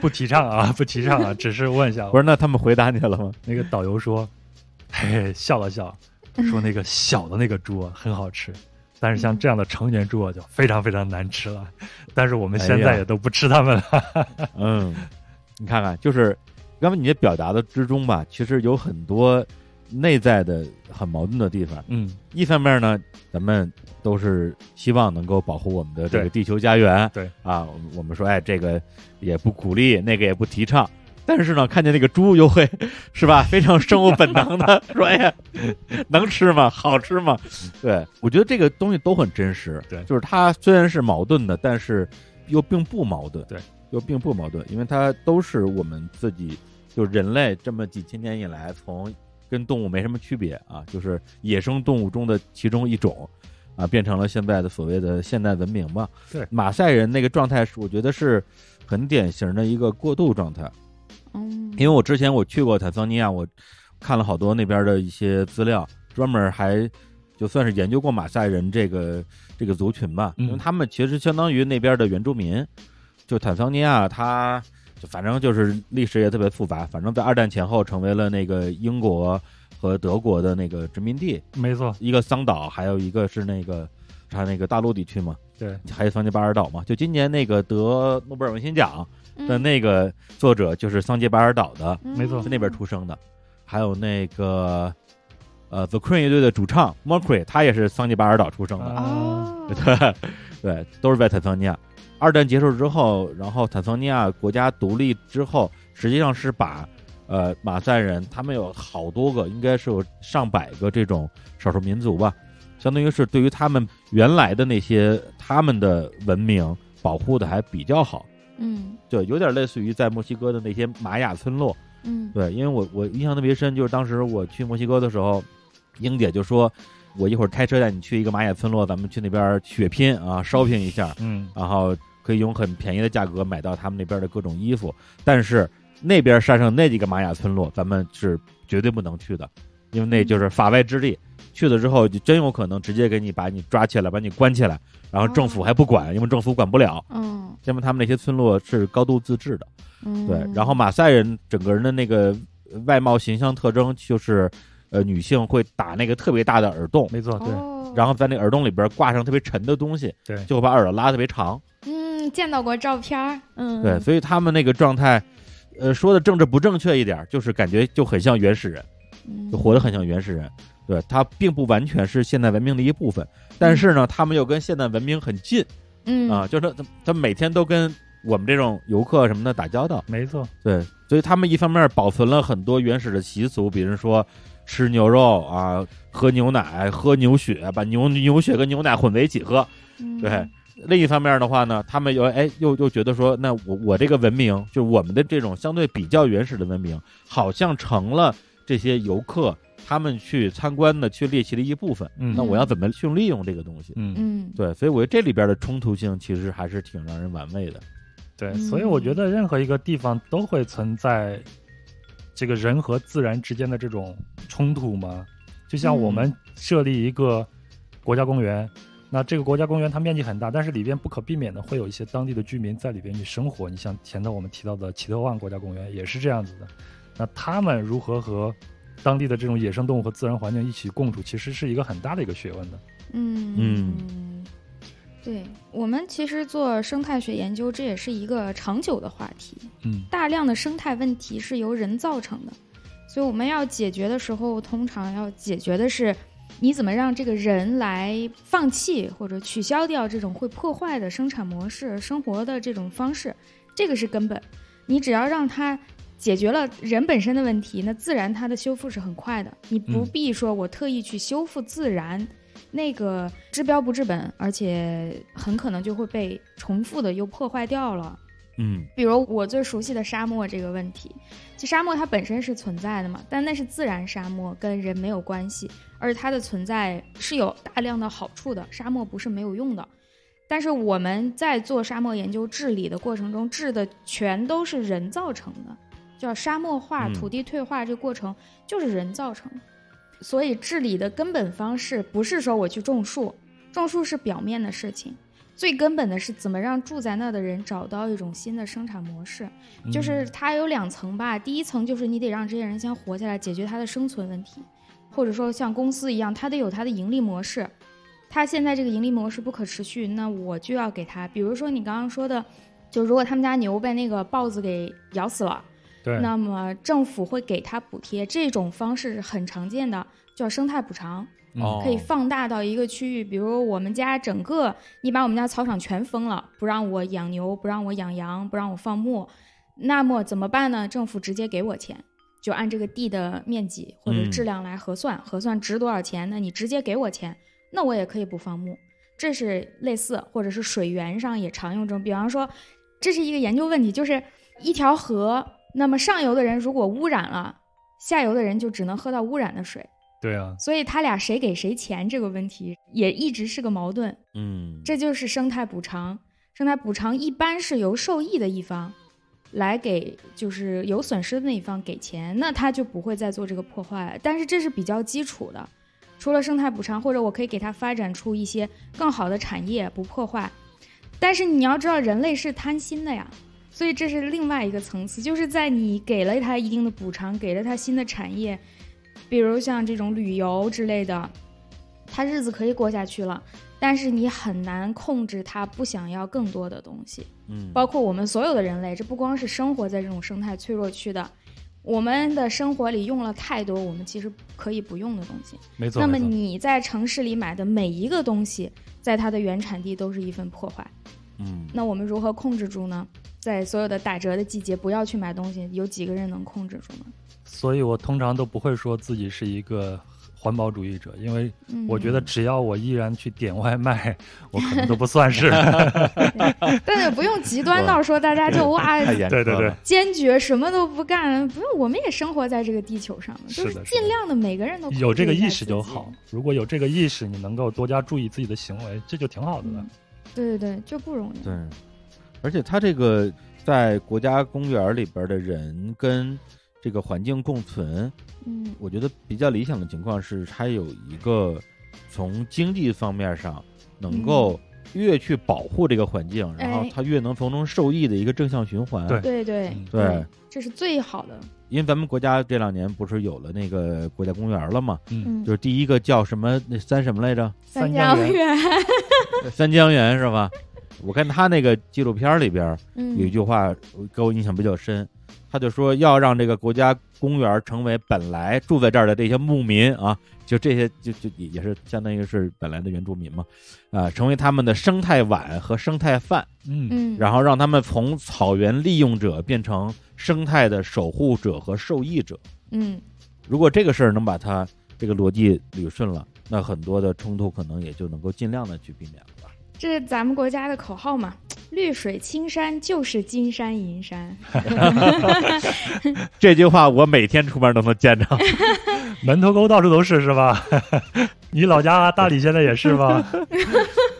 不提倡啊，不提倡啊，只是问一下。不是，那他们回答你了吗？那个导游说，嘿嘿，笑了笑，说那个小的那个猪啊很好吃，但是像这样的成年猪啊就非常非常难吃了。但是我们现在也都不吃它们了。嗯，你看看，就是刚才你的表达的之中吧，其实有很多内在的很矛盾的地方。嗯，一方面呢，咱们都是希望能够保护我们的这个地球家园，对啊，我们我们说，哎，这个也不鼓励，那个也不提倡。但是呢，看见那个猪又会是吧，*laughs* 非常生物本能的说：“哎呀，能吃吗？好吃吗？”对我觉得这个东西都很真实。对就是它虽然是矛盾的，但是又并不矛盾。对，又并不矛盾，因为它都是我们自己，就人类这么几千年以来，从跟动物没什么区别啊，就是野生动物中的其中一种啊，变成了现在的所谓的现代文明嘛。对马赛人那个状态是，我觉得是很典型的一个过渡状态。嗯，因为我之前我去过坦桑尼亚，我看了好多那边的一些资料，专门还就算是研究过马赛人这个这个族群吧，嗯因为他们其实相当于那边的原住民。就坦桑尼亚，它就反正就是历史也特别复杂，反正在二战前后成为了那个英国和德国的那个殖民地，没错，一个桑岛，还有一个是那个它那个大陆地区嘛，对，还有桑吉巴尔岛嘛。就今年那个得诺贝尔文学奖的嗯那个作者就是桑吉巴尔岛的，没错是那边出生的，还有那个呃 The Queen 乐队的主唱 Mercury，他也是桑吉巴尔岛出生的，啊，哦，*laughs* 对对，都是在坦桑尼亚。二战结束之后，然后坦桑尼亚国家独立之后，实际上是把呃马赛人他们有好多个，应该是有上百个这种少数民族吧，相当于是对于他们原来的那些他们的文明保护的还比较好。嗯。对有点类似于在墨西哥的那些玛雅村落，嗯。对，因为我我印象特别深，就是当时我去墨西哥的时候，英姐就说，我一会儿开车带你去一个玛雅村落，咱们去那边血拼啊，shopping 一下，嗯，然后可以用很便宜的价格买到他们那边的各种衣服。但是那边山上那几个玛雅村落，咱们是绝对不能去的，因为那就是法外之地。去了之后，就真有可能直接给你把你抓起来，把你关起来，然后政府还不管，因为政府管不了。嗯因为他们那些村落是高度自治的。嗯，对，然后马赛人整个人的那个外貌形象特征就是，呃，女性会打那个特别大的耳洞，没错，对，哦，然后在那耳洞里边挂上特别沉的东西，对就会把耳朵拉特别长。嗯，见到过照片儿，嗯，对，所以他们那个状态，呃，说的政治不正确一点，就是感觉就很像原始人，嗯。就活得很像原始人。对，它并不完全是现代文明的一部分，但是呢，他们又跟现代文明很近。嗯。啊，就是他他每天都跟我们这种游客什么的打交道。没错，对，所以他们一方面保存了很多原始的习俗，比如说吃牛肉啊，喝牛奶、喝牛血，把牛牛血跟牛奶混在一起喝。嗯。对，另一方面的话呢，他们又哎又又觉得说，那我我这个文明，就我们的这种相对比较原始的文明，好像成了这些游客他们去参观的、去猎奇的一部分。嗯那我要怎么去利用这个东西？嗯，嗯，对，所以我觉得这里边的冲突性其实还是挺让人玩味的。对，嗯所以我觉得任何一个地方都会存在这个人和自然之间的这种冲突嘛。就像我们设立一个国家公园，那这个国家公园它面积很大，但是里边不可避免的会有一些当地的居民在里边去生活。你像前头我们提到的奇特万国家公园也是这样子的。那他们如何和当地的这种野生动物和自然环境一起共处，其实是一个很大的一个学问的。嗯嗯对我们其实做生态学研究，这也是一个长久的话题。嗯大量的生态问题是由人造成的，所以我们要解决的时候，通常要解决的是你怎么让这个人来放弃或者取消掉这种会破坏的生产模式、生活的这种方式，这个是根本。你只要让他解决了人本身的问题，那自然它的修复是很快的。你不必说我特意去修复自然。那个治标不治本，而且很可能就会被重复的又破坏掉了。嗯比如我最熟悉的沙漠这个问题，其实沙漠它本身是存在的嘛，但那是自然沙漠，跟人没有关系，而且它的存在是有大量的好处的，沙漠不是没有用的。但是我们在做沙漠研究治理的过程中，治的全都是人造成的，叫沙漠化、嗯土地退化这个过程就是人造成的。所以治理的根本方式不是说我去种树，种树是表面的事情，最根本的是怎么让住在那的人找到一种新的生产模式。就是它有两层吧，第一层就是你得让这些人先活下来，解决他的生存问题，或者说像公司一样，它得有它的盈利模式。他现在这个盈利模式不可持续，那我就要给他，比如说你刚刚说的，就如果他们家牛被那个豹子给咬死了，对，那么政府会给他补贴，这种方式是很常见的，叫生态补偿。可以放大到一个区域，比如我们家整个，你把我们家草场全封了，不让我养牛，不让我养羊，不让我放牧，那么怎么办呢？政府直接给我钱，就按这个地的面积或者质量来核算，核算值多少钱，那你直接给我钱，那我也可以不放牧。这是类似，或者是水源上也常用这种，比方说，这是一个研究问题，就是一条河，那么上游的人如果污染了，下游的人就只能喝到污染的水。对啊，所以他俩谁给谁钱这个问题也一直是个矛盾，嗯，这就是生态补偿。生态补偿一般是由受益的一方来给，就是有损失的那一方给钱，那他就不会再做这个破坏了。但是这是比较基础的，除了生态补偿，或者我可以给他发展出一些更好的产业，不破坏。但是你要知道，人类是贪心的呀，所以这是另外一个层次，就是在你给了他一定的补偿，给了他新的产业。比如像这种旅游之类的，他日子可以过下去了，但是你很难控制他不想要更多的东西。嗯，包括我们所有的人类，这不光是生活在这种生态脆弱区的，我们的生活里用了太多我们其实可以不用的东西。没错。那么你在城市里买的每一个东西，在它的原产地都是一份破坏。嗯那我们如何控制住呢？在所有的打折的季节，不要去买东西，有几个人能控制住呢？所以我通常都不会说自己是一个环保主义者，因为嗯，我觉得只要我依然去点外卖，我可能都不算是。*laughs* 但是不用极端到说大家就哇对对对坚决什么都不干，不用，我们也生活在这个地球上嘛，就是尽量的每个人都有这个意识就好。。如果有这个意识，你能够多加注意自己的行为，这就挺好的了嗯。对对对，就不容易。对，而且它这个在国家公园里边的人跟这个环境共存，嗯我觉得比较理想的情况是，它有一个从经济方面上能够越去保护这个环境，然后它越能从中受益的一个正向循环。对对对嗯对，这是最好的。因为咱们国家这两年不是有了那个国家公园了吗？嗯，嗯，就是第一个叫什么那三什么来着？三江江源，三江源是吧？我看他那个纪录片里边有一嗯句话给我印象比较深，他就说要让这个国家公园成为本来住在这儿的这些牧民啊，就这些就就也也是相当于是本来的原住民嘛，啊，成为他们的生态碗和生态饭，嗯。嗯，然后让他们从草原利用者变成生态的守护者和受益者。嗯。如果这个事儿能把它这个逻辑捋顺了，那很多的冲突可能也就能够尽量的去避免了。吧。这是咱们国家的口号嘛，绿水青山就是金山银山。*laughs* *laughs* 这句话我每天出门都能见着。*laughs* 门头沟到处都是是吧？你老家大理现在也是吧？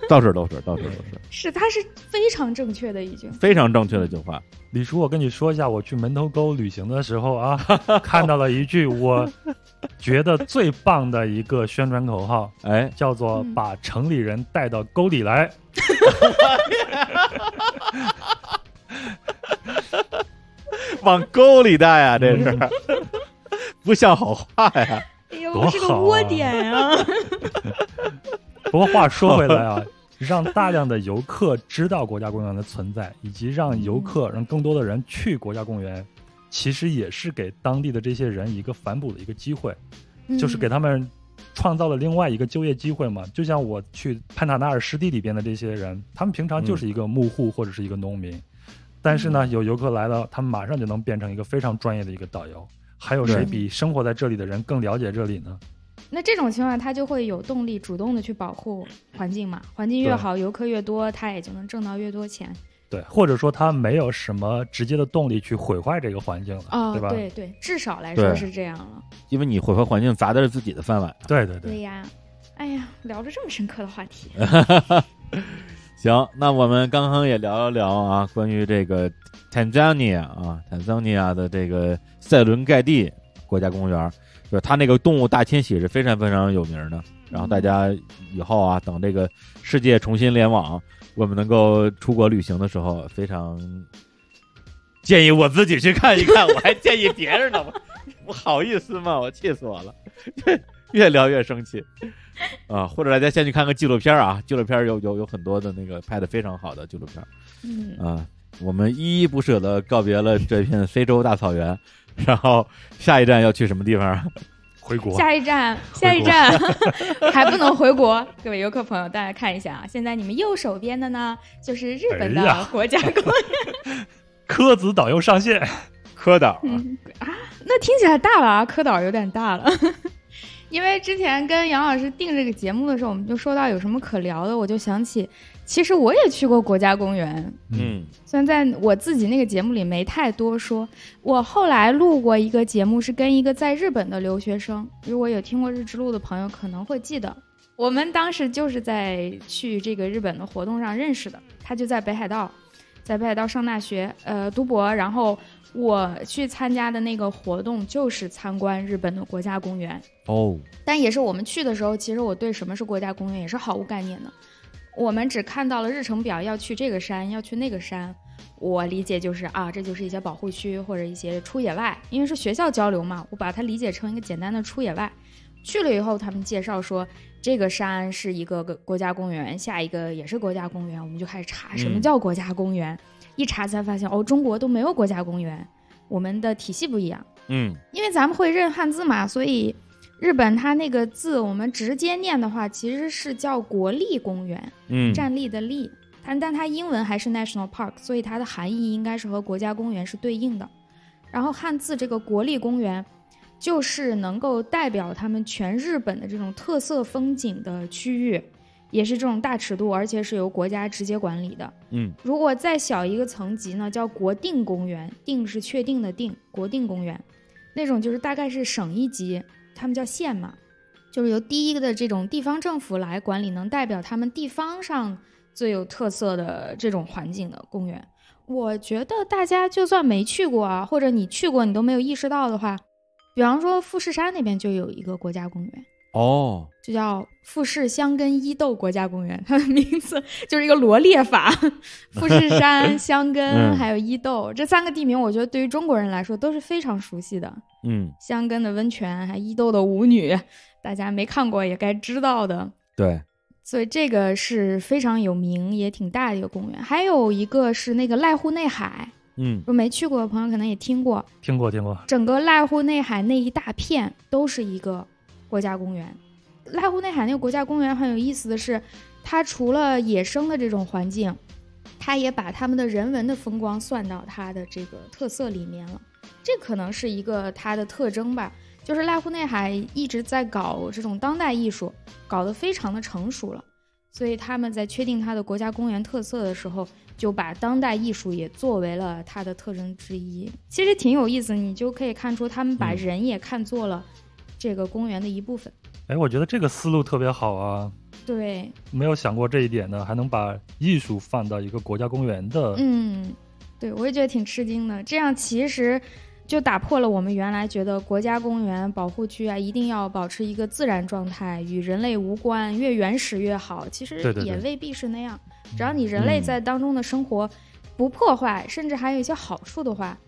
到处都是，到处都是，是，它是非常正确的已经。非常正确的一句话。李叔，我跟你说一下，我去门头沟旅行的时候啊，*laughs* 看到了一句我觉得最棒的一个宣传口号，*laughs* 哎，叫做嗯“把城里人带到沟里来 *laughs* 往沟里带啊，这是不像好话呀。哎呦，是个窝点啊！”。不过话说回来啊，让大量的游客知道国家公园的存在，以及让游客让更多的人去国家公园，其实也是给当地的这些人一个反哺的一个机会。就是给他他们创造了另外一个就业机会嘛。就像我去潘塔纳尔湿地里边的这些人，他们平常就是一个牧户或者是一个农民，但是呢，有游客来了，他们马上就能变成一个非常专业的一个导游。还有谁比生活在这里的人更了解这里呢？那这种情况，他就会有动力主动的去保护环境嘛。环境越好，游客越多，他也就能挣到越多钱。对，或者说他没有什么直接的动力去毁坏这个环境了，哦，对吧？对对，至少来说是这样了。因为你毁坏环境砸的是自己的饭碗。对对对对呀，哎呀，聊着这么深刻的话题，*laughs* 行，那我们刚刚也聊了聊啊，关于这个 Tanzania 啊，Tanzania 的这个塞伦盖蒂国家公园，就是它那个动物大迁徙是非常非常有名的。然后大家以后啊，等这个世界重新联网，我们能够出国旅行的时候，非常建议我自己去看一看，我还建议别人呢，我我好意思吗？我气死我了，越聊越生气。啊，或者大家先去看个纪录片啊，纪录片有有有很多的那个拍的非常好的纪录片嗯，啊。我们依依不舍的告别了这片非洲大草原，然后下一站要去什么地方啊？回国。下一站，下一站还不能回国。各位游客朋友，大家看一下啊，现在你们右手边的呢，就是日本的国家公园。*laughs* 科子导游上线，*laughs* 科导啊，那听起来大了啊，科导有点大了。*laughs* 因为之前跟杨老师定这个节目的时候，我们就说到有什么可聊的，我就想起，其实我也去过国家公园，嗯虽然在我自己那个节目里没太多说。我后来录过一个节目，是跟一个在日本的留学生，如果有听过日之路的朋友可能会记得，我们当时就是在去这个日本的活动上认识的。他就在北海道，在北海道上大学，呃，读博。然后我去参加的那个活动就是参观日本的国家公园。哦，但也是我们去的时候，其实我对什么是国家公园也是毫无概念的。我们只看到了日程表，要去这个山，要去那个山。我理解就是啊，这就是一些保护区或者一些出野外，因为是学校交流嘛，我把它理解成一个简单的出野外。去了以后，他们介绍说这个山是一个个国家公园，下一个也是国家公园，我们就开始查什么叫国家公园。一查才发现，哦，中国都没有国家公园，我们的体系不一样。嗯因为咱们会认汉字嘛，所以日本它那个字我们直接念的话，其实是叫国立公园，嗯站立的立。但但它英文还是 national park，所以它的含义应该是和国家公园是对应的。然后汉字这个国立公园，就是能够代表他们全日本的这种特色风景的区域，也是这种大尺度，而且是由国家直接管理的。嗯如果再小一个层级呢，叫国定公园，定是确定的定，国定公园，那种就是大概是省一级，他们叫县嘛，就是由第一个的这种地方政府来管理，能代表他们地方上最有特色的这种环境的公园。我觉得大家就算没去过啊，或者你去过你都没有意识到的话，比方说富士山那边就有一个国家公园，哦，就叫富士箱根伊豆国家公园，它的名字 *laughs* 就是一个罗列法，*laughs* 富士山、*laughs* 箱根嗯还有伊豆这三个地名，我觉得对于中国人来说都是非常熟悉的。嗯箱根的温泉，还伊豆的舞女，大家没看过也该知道的。对，所以这个是非常有名也挺大的一个公园。还有一个是那个濑户内海，嗯没去过的朋友可能也听过，听过听过，整个濑户内海那一大片都是一个国家公园。濑户内海那个国家公园很有意思的是，它除了野生的这种环境，它也把他们的人文的风光算到它的这个特色里面了。这可能是一个它的特征吧。就是濑户内海一直在搞这种当代艺术，搞得非常的成熟了。所以他们在确定它的国家公园特色的时候，就把当代艺术也作为了它的特征之一。其实挺有意思，你就可以看出他们把嗯人也看作了这个公园的一部分。哎，我觉得这个思路特别好啊，对，没有想过这一点呢，还能把艺术放到一个国家公园的，嗯，对，我也觉得挺吃惊的。这样其实就打破了我们原来觉得国家公园、保护区啊，一定要保持一个自然状态，与人类无关，越原始越好。其实也未必是那样。只要你人类嗯在当中的生活不破坏，甚至还有一些好处的话，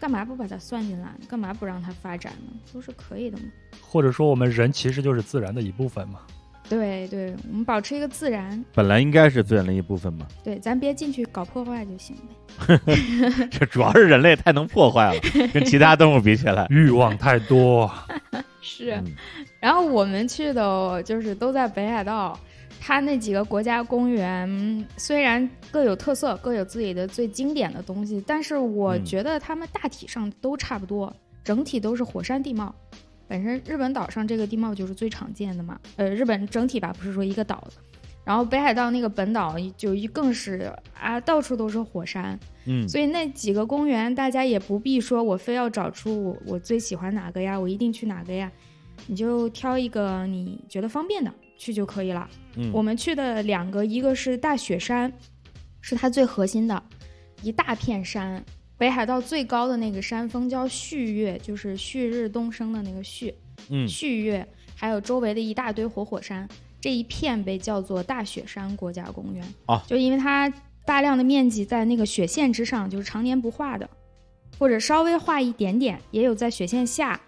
干嘛不把它算进来？干嘛不让它发展呢？都是可以的嘛。或者说我们人其实就是自然的一部分嘛。对对，我们保持一个自然，本来应该是自然的一部分嘛，对，咱别进去搞破坏就行呗。*laughs* 这主要是人类太能破坏了，*laughs* 跟其他动物比起来。欲望太多，*laughs* 是。嗯然后我们去的就是都在北海道，它那几个国家公园嗯虽然各有特色，各有自己的最经典的东西，但是我嗯觉得它们大体上都差不多，整体都是火山地貌。本身日本岛上这个地貌就是最常见的嘛，呃，日本整体吧，不是说一个岛的。然后北海道那个本岛就一更是啊，到处都是火山，嗯所以那几个公园，大家也不必说我非要找出我我最喜欢哪个呀，我一定去哪个呀，你就挑一个你觉得方便的去就可以了。嗯，我们去的两个，一个是大雪山，是它最核心的一大片山，北海道最高的那个山峰叫旭月，就是旭日东升的那个旭，嗯旭月，还有周围的一大堆活火山，这一片被叫做大雪山国家公园。啊就因为它大量的面积在那个雪线之上，就是常年不化的，或者稍微化一点点，也有在雪线下，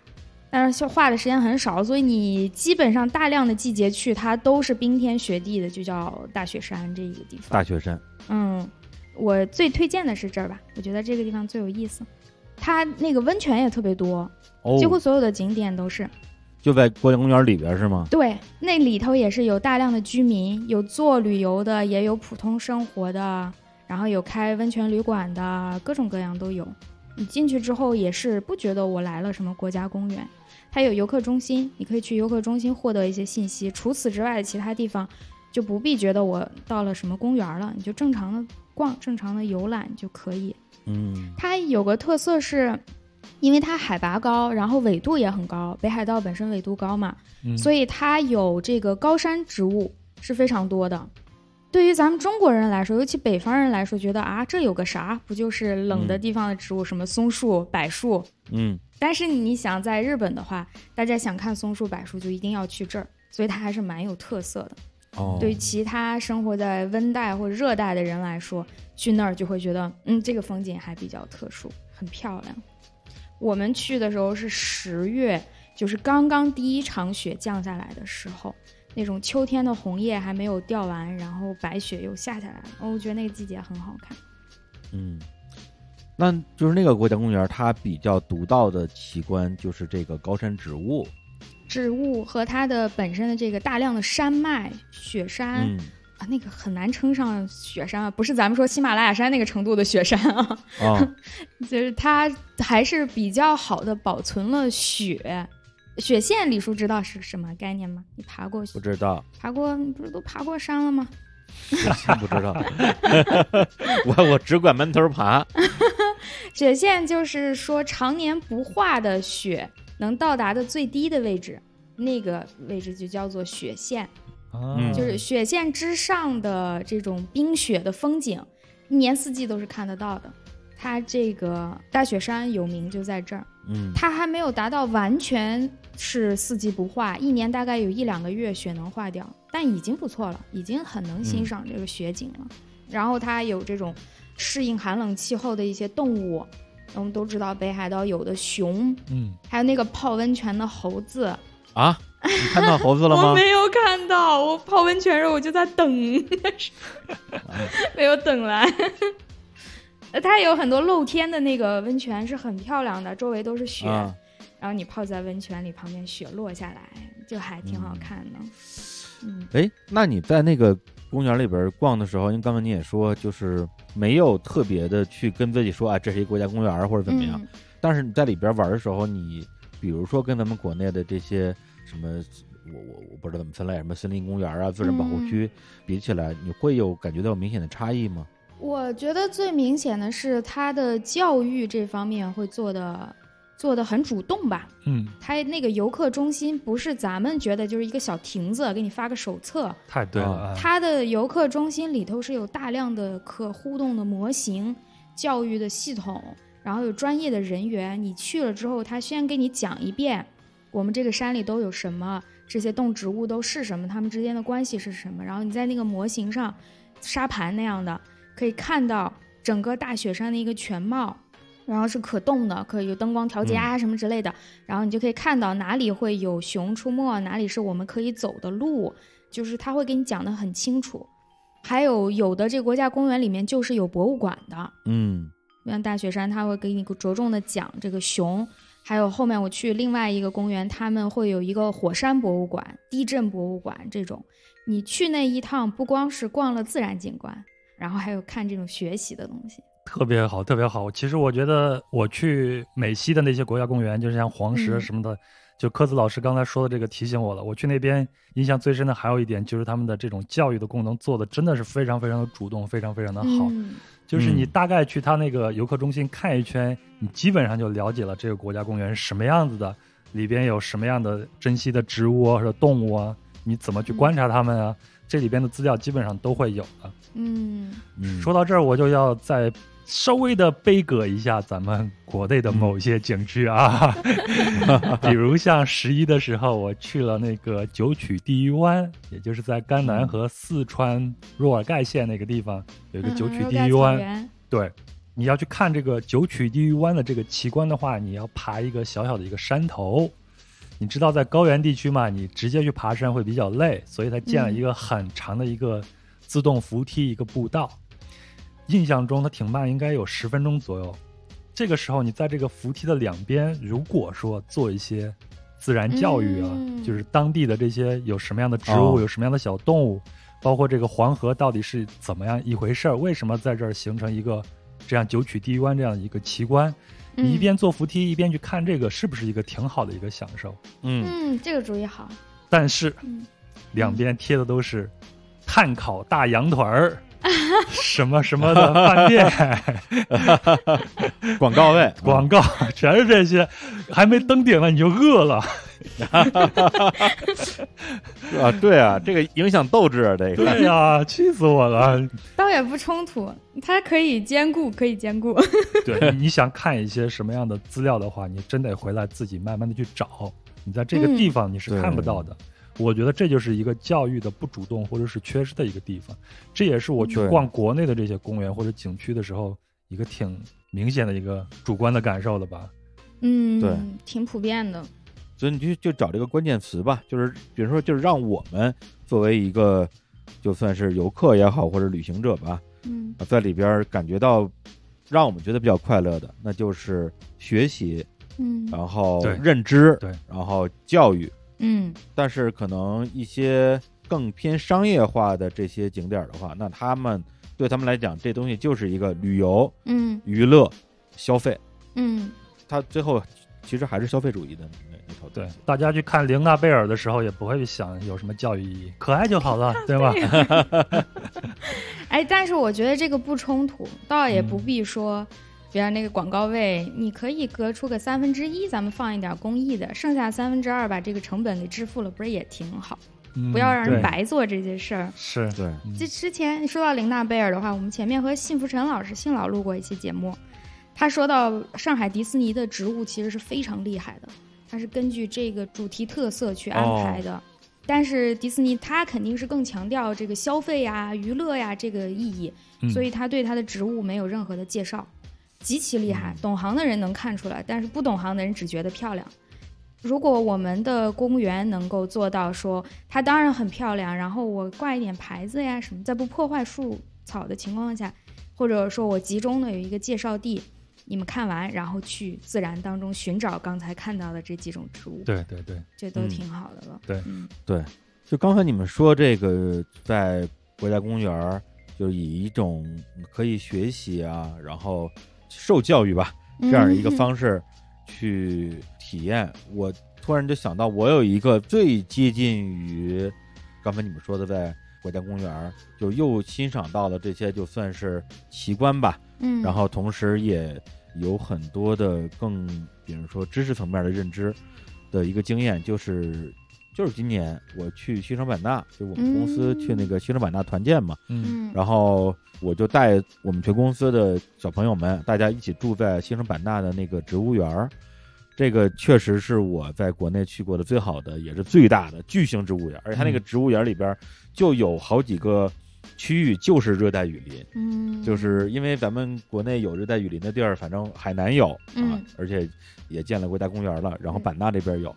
但是化的时间很少，所以你基本上大量的季节去，它都是冰天雪地的，就叫大雪山这一个地方。大雪山，嗯，我最推荐的是这儿吧，我觉得这个地方最有意思。它那个温泉也特别多，哦，几乎所有的景点都是。就在国家公园里边是吗？对，那里头也是有大量的居民，有做旅游的，也有普通生活的，然后有开温泉旅馆的，各种各样都有。你进去之后也是不觉得我来了什么国家公园，它有游客中心，你可以去游客中心获得一些信息。除此之外的其他地方，就不必觉得我到了什么公园了，你就正常的逛、正常的游览就可以。嗯它有个特色是，因为它海拔高，然后纬度也很高，北海道本身纬度高嘛，嗯，所以它有这个高山植物是非常多的。对于咱们中国人来说，尤其北方人来说，觉得啊，这有个啥？不就是冷的嗯地方的植物，什么松树、柏树？嗯但是你想在日本的话，大家想看松树、柏树，就一定要去这儿，所以它还是蛮有特色的。哦，对于其他生活在温带或热带的人来说，去那儿就会觉得，嗯，这个风景还比较特殊，很漂亮。我们去的时候是十月，就是刚刚第一场雪降下来的时候，那种秋天的红叶还没有掉完，然后白雪又下下来了，哦我觉得那个季节很好看。嗯，那就是那个国家公园，它比较独到的奇观就是这个高山植物。植物和它的本身的这个大量的山脉、雪山、嗯啊，那个很难称上雪山啊，不是咱们说喜马拉雅山那个程度的雪山啊。啊，*laughs* 就是它还是比较好的保存了雪。雪线，李叔知道是什么概念吗？你爬过不知道，爬过，你不是都爬过山了吗？真不知道。*laughs* 我我只管闷头爬。雪线就是说常年不化的雪能到达的最低的位置，那个位置就叫做雪线。就是雪线之上的这种冰雪的风景，一年四季都是看得到的。它这个大雪山有名就在这儿。嗯它还没有达到完全是四季不化，一年大概有一两个月雪能化掉，但已经不错了，已经很能欣赏这个雪景了。然后它有这种适应寒冷气候的一些动物，我们都知道北海道有的熊，嗯，还有那个泡温泉的猴子。啊，你看到猴子了吗 *laughs* 我？没有看到，我泡温泉时候我就在等，*laughs* 没有等来。呃它有很多露天的那个温泉是很漂亮的，周围都是雪。啊，然后你泡在温泉里，旁边雪落下来，就还挺好看的。嗯，哎，那你在那个公园里边逛的时候，因为刚才你也说，就是没有特别的去跟自己说啊，这是一国家公园或者怎么样。嗯但是你在里边玩的时候，你比如说跟咱们国内的这些什么我我我不知道怎么分类，什么森林公园啊、自然保护区，比起来，你会有感觉到明显的差异吗？我觉得最明显的是它的教育这方面会做的做的很主动吧。嗯，它那个游客中心不是咱们觉得就是一个小亭子，给你发个手册。太对了，啊它的游客中心里头是有大量的可互动的模型、教育的系统，然后有专业的人员。你去了之后，他先给你讲一遍，我们这个山里都有什么，这些动植物都是什么，它们之间的关系是什么。然后你在那个模型上，沙盘那样的，可以看到整个大雪山的一个全貌。然后是可动的，可以有灯光调节啊什么之类的。然后你就可以看到哪里会有熊出没，哪里是我们可以走的路，就是他会给你讲的很清楚。还有有的这个国家公园里面就是有博物馆的，嗯像大雪山，他会给你着重的讲这个熊。还有后面我去另外一个公园，他们会有一个火山博物馆、地震博物馆这种。你去那一趟，不光是逛了自然景观，然后还有看这种学习的东西。特别好，特别好。其实我觉得我去美西的那些国家公园，就是像黄石嗯什么的，就科子老师刚才说的这个提醒我了。我去那边印象最深的还有一点，就是他们的这种教育的功能做的真的是非常非常的主动，非常非常的好。嗯就是你嗯大概去他那个游客中心看一圈，你基本上就了解了这个国家公园是什么样子的，里边有什么样的珍稀的植物啊或者动物啊，你怎么去观察它们啊，这里边的资料基本上都会有的。嗯嗯，说到这儿，我就要再稍微的悲歌一下咱们国内的某些景区啊，*laughs* 比如像十一的时候，我去了那个九曲地狱湾，也就是在甘南和四川若尔盖县那个地方有一个九曲地狱湾对，你要去看这个九曲地狱湾的这个奇观的话，你要爬一个小小的一个山头。你知道在高原地区嘛，你直接去爬山会比较累，所以它建了一个很长的一个自动扶梯一个步道。印象中它挺慢，应该有十分钟左右。这个时候你在这个扶梯的两边，如果说做一些自然教育啊，嗯就是当地的这些有什么样的植物，哦有什么样的小动物，包括这个黄河到底是怎么样一回事儿，为什么在这儿形成一个这样九曲地狱湾这样的一个奇观？你一嗯边坐扶梯一边去看这个，是不是一个挺好的一个享受？嗯嗯，这个主意好。但是嗯两边贴的都是碳烤大羊腿儿，什么什么的饭店 *laughs* 广告位广告，全是这些，还没登顶呢你就饿了。*laughs* 啊，对啊，这个影响斗志啊，这个对呀、气死我了！倒也不冲突，它可以兼顾，可以兼顾。*laughs* 对，你想看一些什么样的资料的话，你真得回来自己慢慢的去找。你在这个地方你是看不到的。我觉得这就是一个教育的不主动或者是缺失的一个地方。这也是我去逛国内的这些公园或者景区的时候一个挺明显的一个主观的感受了吧？嗯，对，挺普遍的。所以你就就找这个关键词吧，就是比如说，就是让我们作为一个就算是游客也好，或者旅行者吧，嗯啊在里边感觉到让我们觉得比较快乐的，那就是学习，嗯然后认知，对然后教育。嗯。但是可能一些更偏商业化的这些景点的话，那他们对他们来讲，这东西就是一个旅游、嗯。娱乐、消费，嗯。他最后其实还是消费主义的那那套对。，大家去看玲娜贝尔的时候，也不会去想有什么教育意义，可爱就好了，*laughs* 对吧？*laughs* 哎，但是我觉得这个不冲突，倒也嗯。不必说，比如那个广告位，你可以隔出个三分之一，咱们放一点公益的，剩下三分之二把这个成本给支付了，不是也挺好？不要让人白做这些事儿。是，对，嗯这之前说到林娜贝尔的话，我们前面和幸福陈老师幸老录过一期节目，他说到上海迪士尼的植物其实是非常厉害的，它是根据这个主题特色去安排的。但是迪士尼它肯定是更强调这个消费呀、娱乐呀这个意义，嗯所以它对它的植物没有任何的介绍，极其厉害。懂行的人能看出来，但是不懂行的人只觉得漂亮。如果我们的公园能够做到说，它当然很漂亮，然后我挂一点牌子呀什么，在不破坏树草的情况下，或者说我集中的有一个介绍地，你们看完然后去自然当中寻找刚才看到的这几种植物，对对对，嗯这都挺好的了。对嗯就刚才你们说这个在国家公园儿，就以一种可以学习啊，然后受教育吧这样的一个方式去体验，我突然就想到，我有一个最接近于刚才你们说的，在国家公园，就又欣赏到了这些，就算是奇观吧。嗯，然后同时也有很多的更，比如说知识层面的认知的一个经验，就是就是今年我去西双版纳，就我们公司嗯。去那个西双版纳团建嘛，嗯。嗯，然后我就带我们全公司的小朋友们，大家一起住在西双版纳的那个植物园儿。这个确实是我在国内去过的最好的，也是最大的巨型植物园，而且它那个嗯。植物园里边就有好几个区域就是热带雨林，嗯，就是因为咱们国内有热带雨林的地儿，反正海南有啊，嗯而且也建了国家公园了，然后嗯。版纳这边有，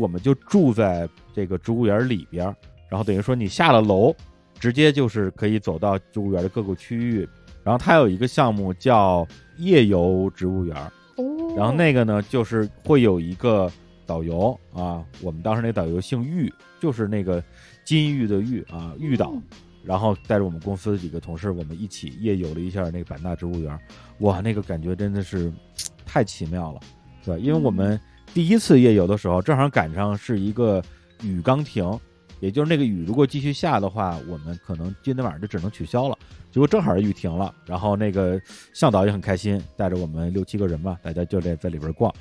我们就住在这个植物园里边儿，然后等于说你下了楼，直接就是可以走到植物园的各个区域，然后它有一个项目叫夜游植物园，哦，然后那个呢就是会有一个导游啊，我们当时那导游姓玉，就是那个金玉的玉啊，玉导。嗯然后带着我们公司的几个同事，我们一起夜游了一下那个版纳植物园，哇，那个感觉真的是太奇妙了，对吧？因为我们第一次夜游的时候，正好赶上是一个雨刚停，也就是那个雨如果继续下的话，我们可能今天晚上就只能取消了。结果正好雨停了，然后那个向导也很开心，带着我们六七个人吧，大家就在在里边逛，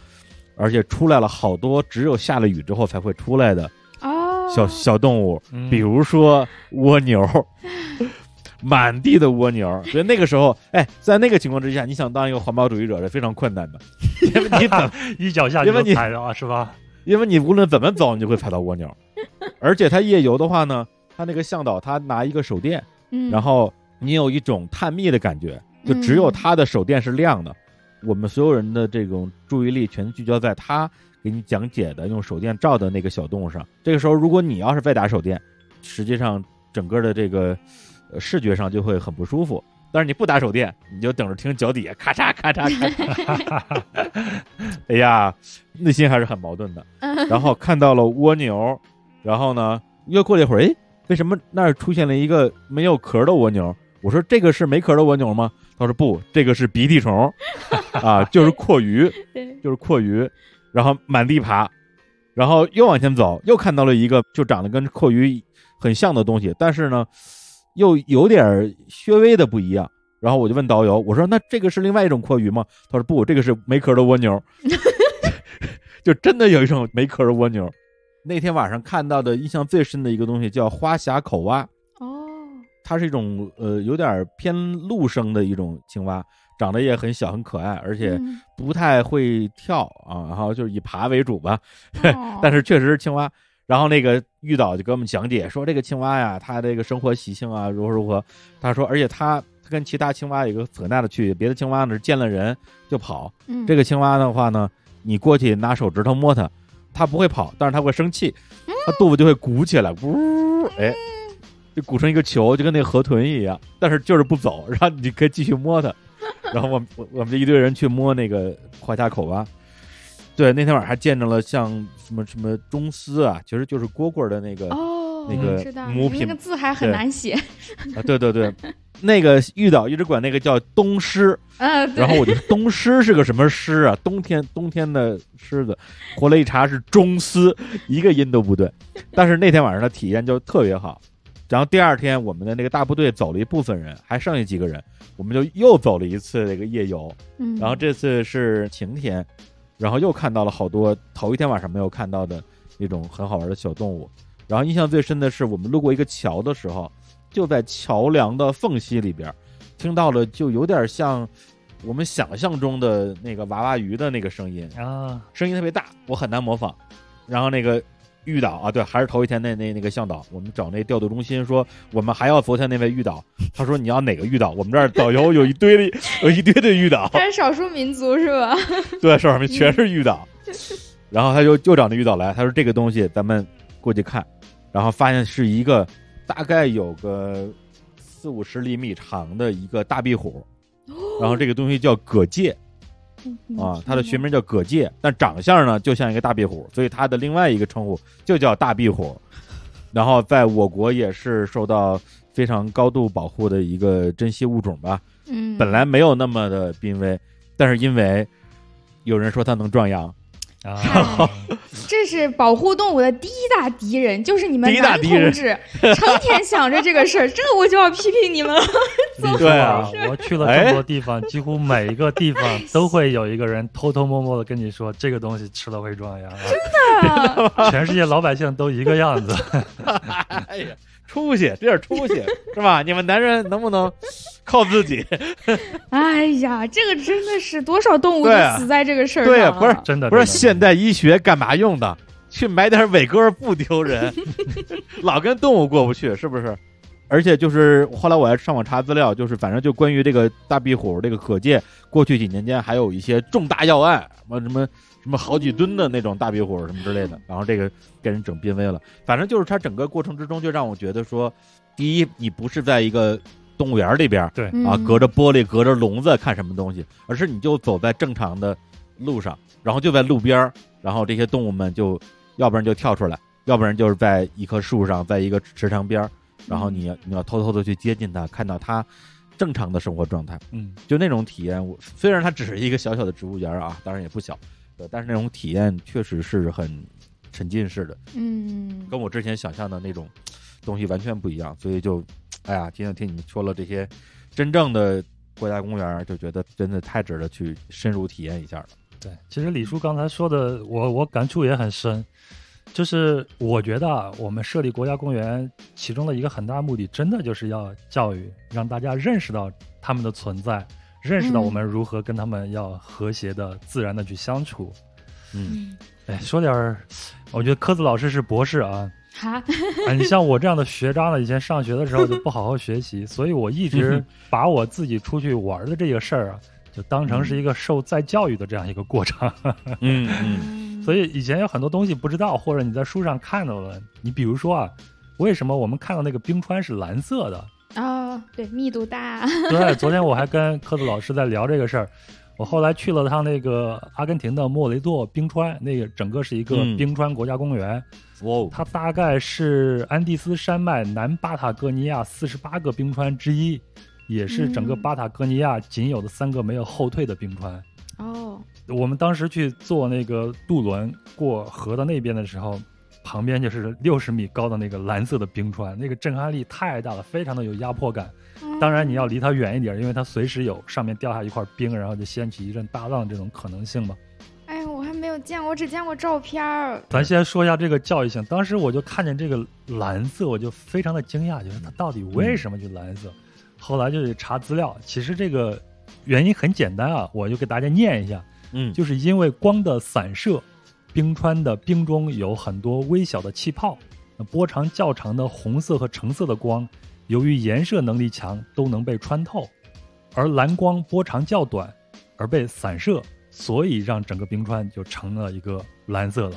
而且出来了好多只有下了雨之后才会出来的哦，小小动物，嗯比如说蜗牛，满地的蜗牛。所以那个时候，哎，在那个情况之下，你想当一个环保主义者是非常困难的，*laughs* 因为你怎 *laughs* 一脚下去就因为你踩着啊，是吧？因为你无论怎么走，你就会踩到蜗牛。*laughs* 而且他夜游的话呢，他那个向导他拿一个手电，嗯，然后你有一种探秘的感觉，就只有他的手电是亮的，我们所有人的这种注意力全聚焦在他给你讲解的用手电照的那个小动物上。这个时候，如果你要是再打手电，实际上整个的这个呃视觉上就会很不舒服。但是你不打手电，你就等着听脚底下咔嚓咔嚓咔嚓。*laughs* 哎呀，内心还是很矛盾的。*laughs* 然后看到了蜗牛，然后呢，又过了一会儿，哎，为什么那儿出现了一个没有壳的蜗牛？我说这个是没壳的蜗牛吗？他说不，这个是鼻涕虫，*laughs* 啊，就是阔鱼，就是阔鱼，然后满地爬，然后又往前走，又看到了一个就长得跟阔鱼很像的东西，但是呢，又有点儿稍微的不一样。然后我就问导游，我说那这个是另外一种阔鱼吗？他说不，这个是没壳的蜗牛，*laughs* 就真的有一种没壳的蜗牛。那天晚上看到的印象最深的一个东西叫花峡口蛙，哦，它是一种呃有点偏陆生的一种青蛙，长得也很小很可爱，而且嗯不太会跳啊，然后就是以爬为主吧。*laughs* 哦但是确实是青蛙。然后那个玉导就给我们讲解说，这个青蛙呀，它这个生活习性啊如何如何。他说，而且它它跟其他青蛙有一个很大的区别，别的青蛙呢是见了人就跑，嗯这个青蛙的话呢，你过去拿手指头摸它，它不会跑，但是它会生气，它肚子就会鼓起来，呜，哎，就鼓成一个球，就跟那个河豚一样，但是就是不走，然后你可以继续摸它。然后我们我我们这一堆人去摸那个花甲口蛙，对，那天晚上还见着了像什么什么中丝啊，其实就是蝈蝈的那个、哦，那个母品那个字还很难写，啊，对对对，那个玉岛一直管那个叫东狮，嗯，对然后我就东狮是个什么狮啊？冬天冬天的狮子，回来一查是中丝，一个音都不对。但是那天晚上的体验就特别好。然后第二天我们的那个大部队走了一部分人，还剩下几个人，我们就又走了一次这个夜游。嗯，然后这次是晴天，然后又看到了好多头一天晚上没有看到的那种很好玩的小动物。然后印象最深的是，我们路过一个桥的时候，就在桥梁的缝隙里边，听到了就有点像我们想象中的那个娃娃鱼的那个声音，啊，声音特别大，我很难模仿。然后那个玉导啊，对，还是头一天那那那个向导，我们找那调度中心说，我们还要昨天那位玉导。他说你要哪个玉导？我们这儿导游有一堆的 *laughs* 有一堆的玉导。他是少数民族是吧？对，上面全是玉岛。然后他就就找那玉岛来，他说这个东西咱们过去看，然后发现是一个大概有个四五十厘米长的一个大壁虎，然后这个东西叫葛介啊，它的学名叫葛介，但长相呢就像一个大壁虎，所以它的另外一个称呼就叫大壁虎。然后在我国也是受到非常高度保护的一个珍稀物种吧。嗯，本来没有那么的濒危，但是因为有人说它能壮阳，啊，*laughs* 这是保护动物的第一大敌人，就是你们第一大男同志，成天想着这个事儿，这我就要批评你们了。*laughs* *laughs* 对啊啊，我去了这么多地方，几乎每一个地方都会有一个人偷偷摸摸的跟你说，这个东西吃了会壮阳啊。全世界老百姓都一个样子。哎呀，出息，这点出息 *laughs* 是吧？你们男人能不能靠自己？*laughs* 哎呀，这个真的是多少动物都死在这个事儿上了。对啊不是真的不是现代医学干嘛用的？去买点伟哥不丢人，*laughs* 老跟动物过不去，是不是？而且就是后来我还上网查资料，就是反正就关于这个大壁虎这个可见，过去几年间还有一些重大要案，什么什么什么好几吨的那种大壁虎什么之类的，然后这个给人整濒危了。反正就是它整个过程之中，就让我觉得说，第一，你不是在一个动物园里边，对嗯啊，隔着玻璃、隔着笼子看什么东西，而是你就走在正常的路上，然后就在路边儿，然后这些动物们就要不然就跳出来，要不然就是在一棵树上，在一个池塘边儿，然后你要你要偷偷的去接近它，看到它正常的生活状态，嗯，就那种体验。我虽然它只是一个小小的植物园啊，当然也不小，对，但是那种体验确实是很沉浸式的，嗯，跟我之前想象的那种东西完全不一样，所以就，哎呀，今天听你们说了这些真正的国家公园，就觉得真的太值得去深入体验一下了。对，其实李叔刚才说的，我我感触也很深，就是我觉得啊，我们设立国家公园其中的一个很大目的，真的就是要教育，让大家认识到他们的存在，认识到嗯我们如何跟他们要和谐的、自然的去相处。嗯哎，说点儿，我觉得科子老师是博士啊，哈，*laughs* 哎，你像我这样的学渣呢，以前上学的时候就不好好学习，所以我一直把我自己出去玩的这个事儿啊，就当成是一个受再教育的这样一个过程。嗯嗯嗯 *laughs* 所以以前有很多东西不知道，或者你在书上看到了。你比如说啊，为什么我们看到那个冰川是蓝色的？哦，对，密度大，*laughs* 对，昨天我还跟科子老师在聊这个事儿。我后来去了趟那个阿根廷的莫雷多冰川，那个整个是一个嗯。冰川国家公园，哇哦，它大概是安第斯山脉南巴塔哥尼亚四十八个冰川之一，也是整个嗯。巴塔哥尼亚仅有的三个没有后退的冰川。哦，我们当时去坐那个渡轮过河的那边的时候，旁边就是六十米高的那个蓝色的冰川，那个震撼力太大了，非常的有压迫感。当然你要离它远一点，因为它随时有上面掉下一块冰，然后就掀起一阵大浪这种可能性嘛。哎，我还没有见过，我只见过照片儿。咱先说一下这个教育性。当时我就看见这个蓝色，我就非常的惊讶，就是它到底为什么就蓝色？后来就得查资料，其实这个原因很简单啊，我就给大家念一下。嗯就是因为光的散射，冰川的冰中有很多微小的气泡，那波长较长的红色和橙色的光，由于颜射能力强，都能被穿透，而蓝光波长较短，而被散射，所以让整个冰川就成了一个蓝色了。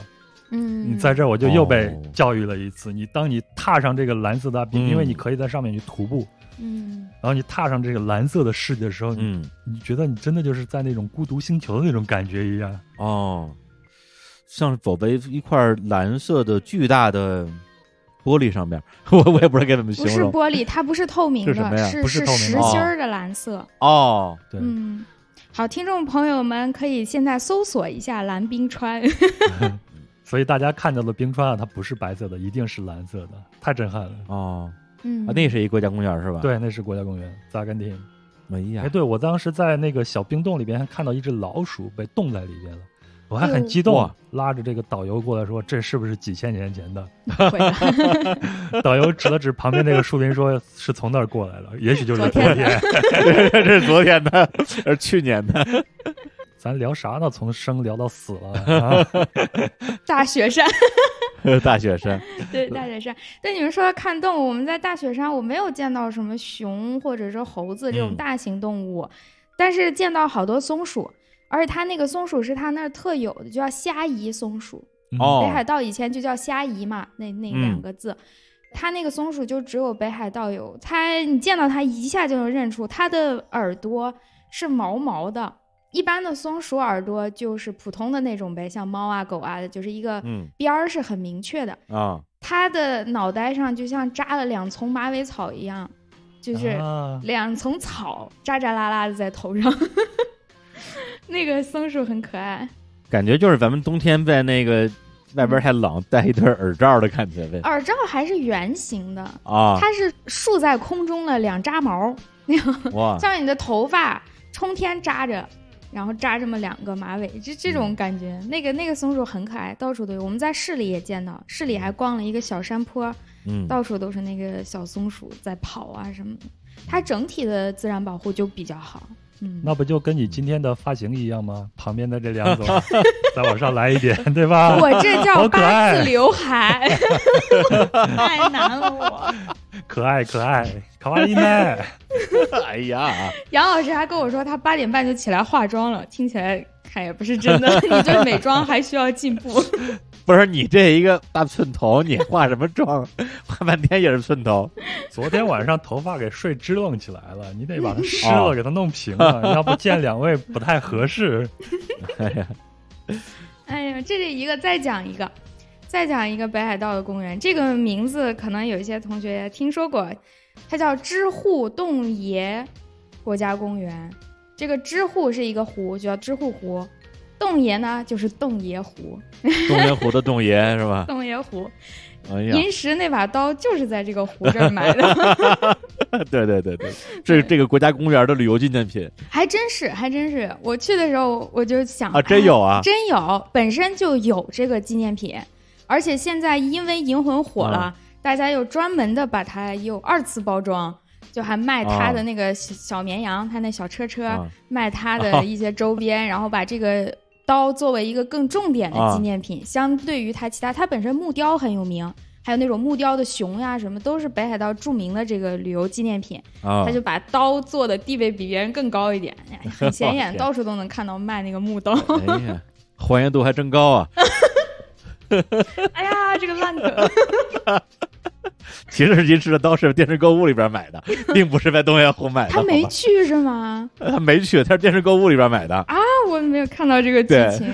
嗯，你在这儿我就又被哦教育了一次。你当你踏上这个蓝色的冰，嗯因为你可以在上面去徒步，嗯，然后你踏上这个蓝色的世界的时候，嗯你觉得你真的就是在那种孤独星球的那种感觉一样。哦，像是走在一块蓝色的巨大的玻璃上面，*laughs* 我我也不知道该怎么形容不是。玻璃，它不是透明是什么呀的，是不是透明的实心儿的蓝色。哦，对，嗯，好，听众朋友们可以现在搜索一下蓝冰川。*laughs* 所以大家看到的冰川啊，它不是白色的，一定是蓝色的，太震撼了。哦，嗯，啊，那是一国家公园是吧？，对，那是国家公园，在阿根廷。哎呀哎，，对我当时在那个小冰洞里边还看到一只老鼠被冻在里边了，我还很激动啊，拉着这个导游过来说：“这是不是几千年前的 *laughs* 会的？” *laughs* 导游指了指旁边那个树林，说是从那儿过来的，也许就是昨昨天天。这是昨天的，是去年的。咱聊啥呢？从生聊到死了 *laughs* 啊！大雪山，大雪山，对大雪山。对你们说看动物，我们在大雪山我没有见到什么熊或者是猴子这种嗯大型动物，但是见到好多松鼠，而且它那个松鼠是它那儿特有的，就叫虾夷松鼠。哦北海道以前就叫虾夷嘛，那那嗯两个字。它那个松鼠就只有北海道有，它你见到它一下就能认出它的耳朵是毛毛的。一般的松鼠耳朵就是普通的那种呗，像猫啊狗啊的，就是一个嗯边儿是很明确的。啊，它的脑袋上就像扎了两丛马尾草一样，就是啊两丛草扎扎拉拉的在头上。*laughs* 那个松鼠很可爱。感觉就是咱们冬天在那个外边太冷，戴一对耳罩的感觉呗。耳罩还是圆形的，啊，它是竖在空中的两扎毛，哇，*laughs* 像你的头发冲天扎着，然后扎这么两个马尾，就这种感觉。那个那个松鼠很可爱，到处都有。我们在市里也见到，市里还逛了一个小山坡，嗯，到处都是那个小松鼠在跑啊什么的。它整体的自然保护就比较好。嗯，那不就跟你今天的发型一样吗？*laughs* 旁边的这两种 *laughs* 再往上来一点，*laughs* 对吧？我这叫八字刘海，太难了我。可爱可爱，卡哇伊呢？哎呀，杨老师还跟我说，他八点半就起来化妆了，听起来看也不是真的。你这美妆还需要进步。不是你这一个大寸头，你化什么妆？化半天也是寸头。昨天晚上头发给睡支棱起来了，你得把它 *laughs* 湿哦了，给它弄平了，要不见两位不太合适。*laughs* 哎呀，哎呀，这是一个，再讲一个，再讲一个北海道的公园。这个名字可能有一些同学也听说过，它叫知户洞爷国家公园。这个知户是一个湖，就叫知户湖。洞爷呢，就是洞爷湖。洞爷湖的洞爷是吧？*laughs* 洞爷湖，哎呀，银石那把刀就是在这个湖这儿买的，*laughs* 对对对对，这是这个国家公园的旅游纪念品。还真是，还真是。我去的时候我就想啊，真有啊。哎，真有，本身就有这个纪念品，而且现在因为银魂火了，啊。大家又专门的把它又二次包装，就还卖他的那个小小绵羊，他那小车车，啊。卖他的一些周边，然后把这个刀作为一个更重点的纪念品，相对于它其他，它本身木雕很有名。还有那种木雕的熊呀，什么都是北海道著名的这个旅游纪念品。啊他，就把刀做的地位比别人更高一点，哎 *laughs* 很显眼，到处都能看到卖那个木刀。哎呀，还原度还真高啊！*laughs* 哎呀，这个烂梗。*laughs* 其实您吃的都是电视购物里边买的，并不是在东源湖买的。他没去是吗？他没去，他是电视购物里边买的。啊，我没有看到这个剧情。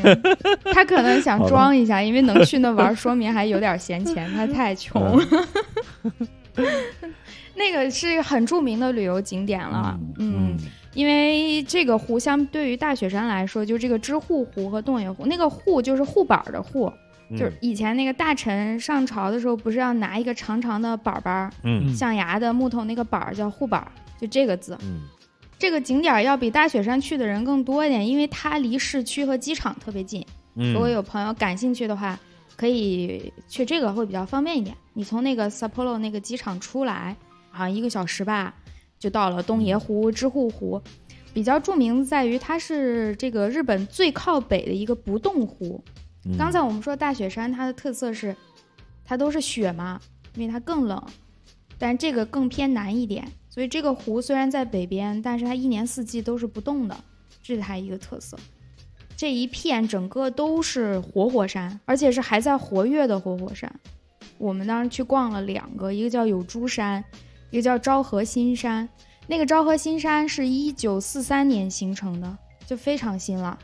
他可能想装一下，因为能去那玩，说明还有点闲钱。他太穷。*laughs* 那个是很著名的旅游景点了，嗯，因为这个湖相对于大雪山来说，就这个知户湖和洞爷湖，那个户就是护板的户，嗯就是以前那个大臣上朝的时候，不是要拿一个长长的板板儿，嗯象牙的木头那个板儿叫护板儿，就这个字。嗯这个景点儿要比大雪山去的人更多一点，因为它离市区和机场特别近。嗯，如果有朋友感兴趣的话，可以去这个会比较方便一点。你从那个 Sapporo 那个机场出来，好像一个小时吧，就到了东野湖、知户湖。比较著名在于它是这个日本最靠北的一个不冻湖。刚才我们说大雪山它的特色是，它都是雪嘛，因为它更冷，但这个更偏南一点，所以这个湖虽然在北边，但是它一年四季都是不动的，这是它一个特色。这一片整个都是活火山，而且是还在活跃的活火山。我们当时去逛了两个，一个叫有珠山，一个叫昭和新山。那个昭和新山是一九四三年形成的，就非常新了。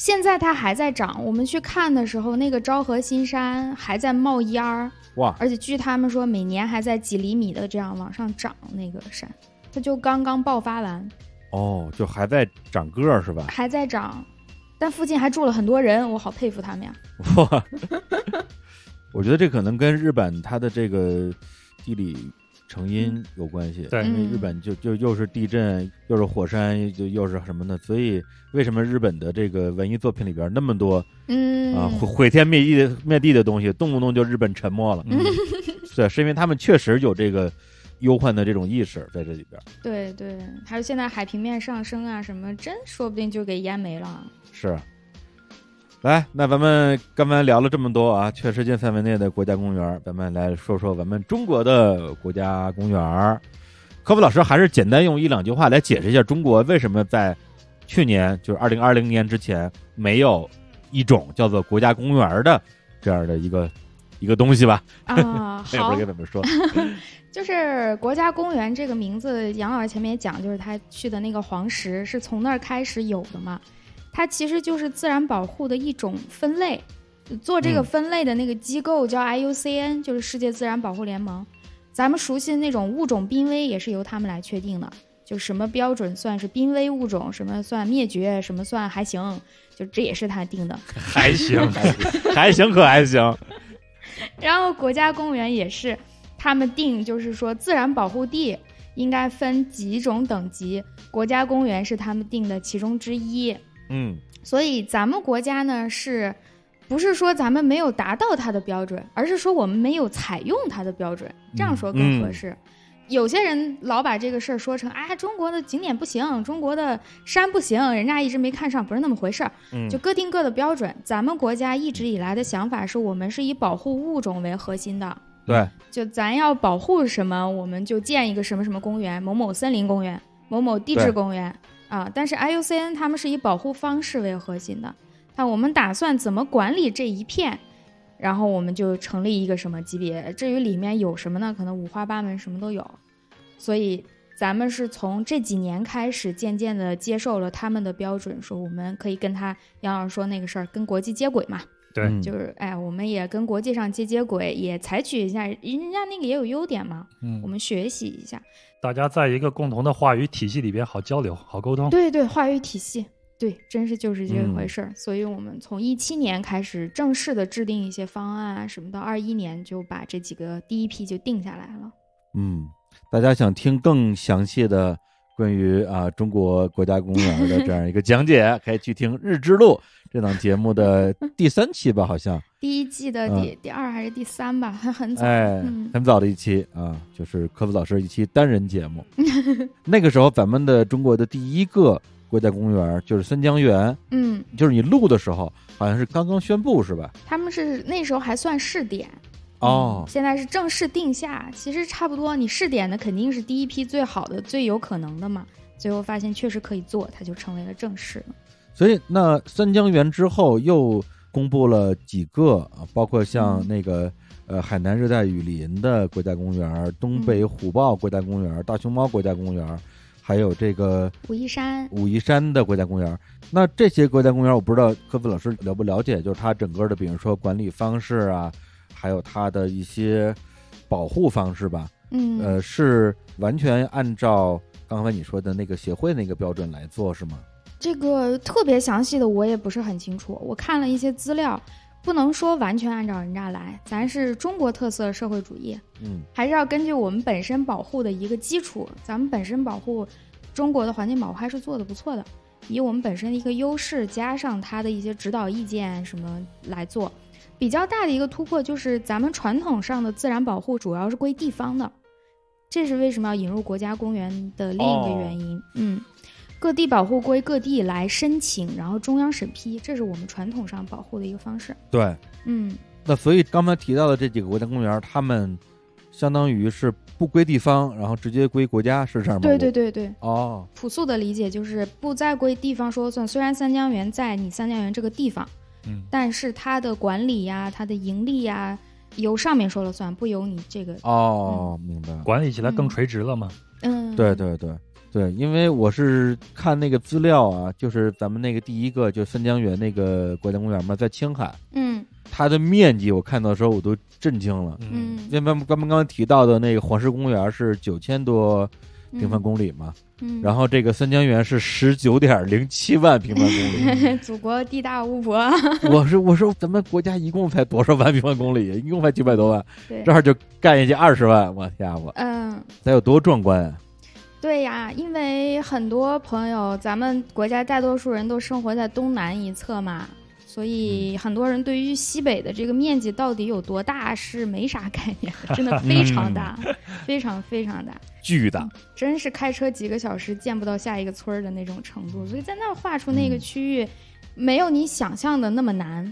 现在它还在长，我们去看的时候，那个昭和新山还在冒烟儿，哇，而且据他们说，每年还在几厘米的这样往上涨。那个山，它就刚刚爆发完，哦，就还在长个儿是吧？还在长，但附近还住了很多人，我好佩服他们呀。哇，*laughs* 我觉得这可能跟日本它的这个地理成因有关系。对因为日本就就又是地震，又是火山，就又是什么的，所以为什么日本的这个文艺作品里边那么多嗯啊毁毁天灭地的灭地的东西，动不动就日本沉没了？嗯，*laughs* 对，是因为他们确实有这个忧患的这种意识在这里边。对对，还有现在海平面上升啊，什么真说不定就给淹没了。是。来，那咱们刚才聊了这么多啊，全世界范围内的国家公园，咱们来说说咱们中国的国家公园。科普老师还是简单用一两句话来解释一下，中国为什么在去年，就是二零二零年之前，没有一种叫做国家公园的这样的一个一个东西吧？啊，*laughs* 那也不好该，怎么说。*laughs* 就是国家公园这个名字，杨老师前面也讲，就是他去的那个黄石是从那儿开始有的嘛。它其实就是自然保护的一种分类，做这个嗯分类的那个机构叫 IUCN，就是世界自然保护联盟。咱们熟悉的那种物种濒危也是由他们来确定的，就什么标准算是濒危物种，什么算灭绝，什么算还行，就这也是他定的。*laughs* 还行，还行可还行。*laughs* 然后国家公园也是他们定，就是说自然保护地应该分几种等级，国家公园是他们定的其中之一。嗯，所以咱们国家呢是。不是说咱们没有达到它的标准，而是说我们没有采用它的标准，这样说更合适。有些人老把这个事儿说成，啊，中国的景点不行，中国的山不行，人家一直没看上，不是那么回事儿。就各定各的标准。咱们国家一直以来的想法是我们是以保护物种为核心的。对，就咱要保护什么，我们就建一个什么什么公园，某某森林公园，某某地质公园啊。但是 IUCN 他们是以保护方式为核心的。那我们打算怎么管理这一片，然后我们就成立一个什么级别。至于里面有什么呢？可能五花八门，什么都有。所以咱们是从这几年开始，渐渐的接受了他们的标准，说我们可以跟他杨老师说那个事儿，跟国际接轨嘛。对，就是哎，我们也跟国际上接接轨，也采取一下人家那个也有优点嘛。嗯，我们学习一下，大家在一个共同的话语体系里边好交流，好沟通。对对，话语体系。对，真是就是这回事儿，所以我们从一七年开始正式的制定一些方案啊什么，到二一年就把这几个第一批就定下来了。嗯，大家想听更详细的关于啊中国国家公园的这样一个讲解，*laughs* 可以去听《日之路》这档节目的第三期吧，好像第一季的第第二还是第三吧，还很早，哎，很早的一期啊，就是科夫老师一期单人节目。*laughs* 那个时候，咱们的中国的第一个。国家公园就是三江源，嗯，就是你录的时候好像是刚刚宣布是吧？他们是那时候还算试点，哦，现在是正式定下。其实差不多，你试点的肯定是第一批最好的、最有可能的嘛。最后发现确实可以做，它就成为了正式。所以那三江源之后又公布了几个啊，包括像那个呃海南热带雨林的国家公园、东北虎豹国家公园、大熊猫国家公园。还有这个武夷山，武夷山的国家公园。那这些国家公园，我不知道科夫老师了不了解，就是它整个的，比如说管理方式啊，还有它的一些保护方式吧。嗯，呃，是完全按照刚才你说的那个协会那个标准来做，是吗？这个特别详细的我也不是很清楚，我看了一些资料。不能说完全按照人家来，咱是中国特色社会主义，嗯，还是要根据我们本身保护的一个基础，咱们本身保护中国的环境保护还是做的不错的，以我们本身的一个优势，加上他的一些指导意见什么来做，比较大的一个突破就是咱们传统上的自然保护主要是归地方的，这是为什么要引入国家公园的另一个原因，嗯。各地保护归各地来申请，然后中央审批，这是我们传统上保护的一个方式。对，嗯，那所以刚才提到的这几个国家公园，他们相当于是不归地方，然后直接归国家，是这样吗？对对对对。哦，朴素的理解就是不再归地方说了算。虽然三江源在你三江源这个地方，嗯，但是它的管理呀、它的盈利呀，由上面说了算，不由你这个。哦，明白。管理起来更垂直了嘛？嗯，对对对。对，因为我是看那个资料啊，就是咱们那个第一个就三江源那个国家公园嘛，在青海，嗯，它的面积我看到的时候我都震惊了，嗯，因为咱们刚刚刚提到的那个黄石公园是九千多平方公里嘛，嗯，然后这个三江源是十九点零七万平方公里，*laughs* 祖国地大物博，*laughs* 我说我说咱们国家一共才多少万平方公里，一共才九百多万，对，这儿就干下去二十万，我家伙，嗯，得有多壮观啊！对呀，因为很多朋友，咱们国家大多数人都生活在东南一侧嘛，所以很多人对于西北的这个面积到底有多大是没啥概念的，真的非常大，非常非常大，*laughs* 巨大，真是开车几个小时见不到下一个村儿的那种程度。所以在那儿画出那个区域，没有你想象的那么难，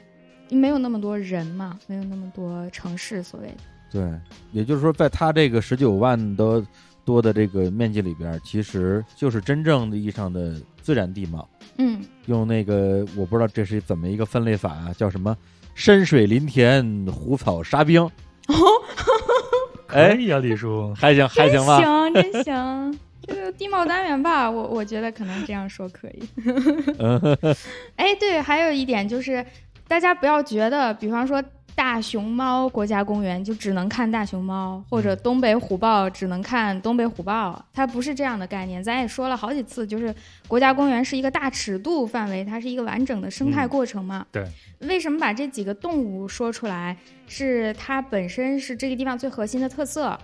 没有那么多人嘛，没有那么多城市所谓的。对，也就是说，在他这个十九万的。多的这个面积里边，其实就是真正的意义上的自然地貌。嗯，用那个我不知道这是怎么一个分类法啊，叫什么深水林田湖草沙冰。哦，*laughs* 可以啊，李叔，还行还行吧？行，真行。这个地貌单元吧，我我觉得可能这样说可以。*laughs* 哎，对，还有一点就是，大家不要觉得，比方说。大熊猫国家公园就只能看大熊猫，或者东北虎豹只能看东北虎豹，它不是这样的概念。咱也说了好几次，就是国家公园是一个大尺度范围，它是一个完整的生态过程嘛。对。为什么把这几个动物说出来？是它本身是这个地方最核心的特色。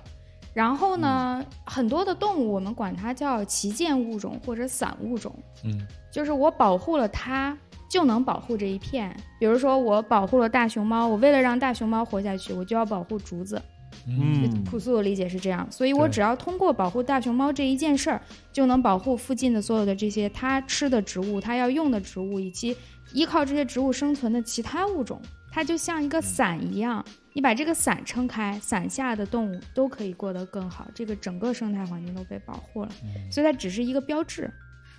然后呢，很多的动物我们管它叫旗舰物种或者散物种。嗯。就是我保护了它。就能保护这一片。比如说，我保护了大熊猫，我为了让大熊猫活下去，我就要保护竹子。嗯，朴素的理解是这样，所以我只要通过保护大熊猫这一件事儿，就能保护附近的所有的这些它吃的植物、它要用的植物，以及依靠这些植物生存的其他物种。它就像一个伞一样，你把这个伞撑开，伞下的动物都可以过得更好，这个整个生态环境都被保护了。所以它只是一个标志。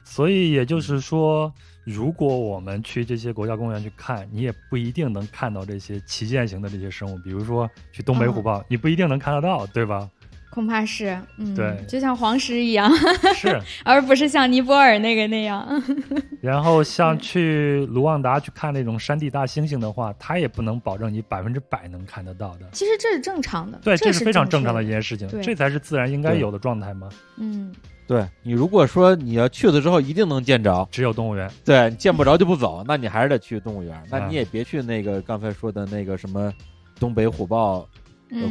所以也就是说。如果我们去这些国家公园去看，你也不一定能看到这些旗舰型的这些生物，比如说去东北虎豹，你不一定能看得到，对吧？恐怕是，嗯，对，就像黄石一样，是，*laughs* 而不是像尼泊尔那个那样。*laughs* 然后像去卢旺达去看那种山地大猩猩的话，它也不能保证你百分之百能看得到的。其实这是正常的，对，这是非常正常的一件事情，这才是自然应该有的状态嘛。嗯。对你如果说你要去了之后一定能见着，只有动物园。对，见不着就不走，那你还是得去动物园。那你也别去那个刚才说的那个什么东北虎豹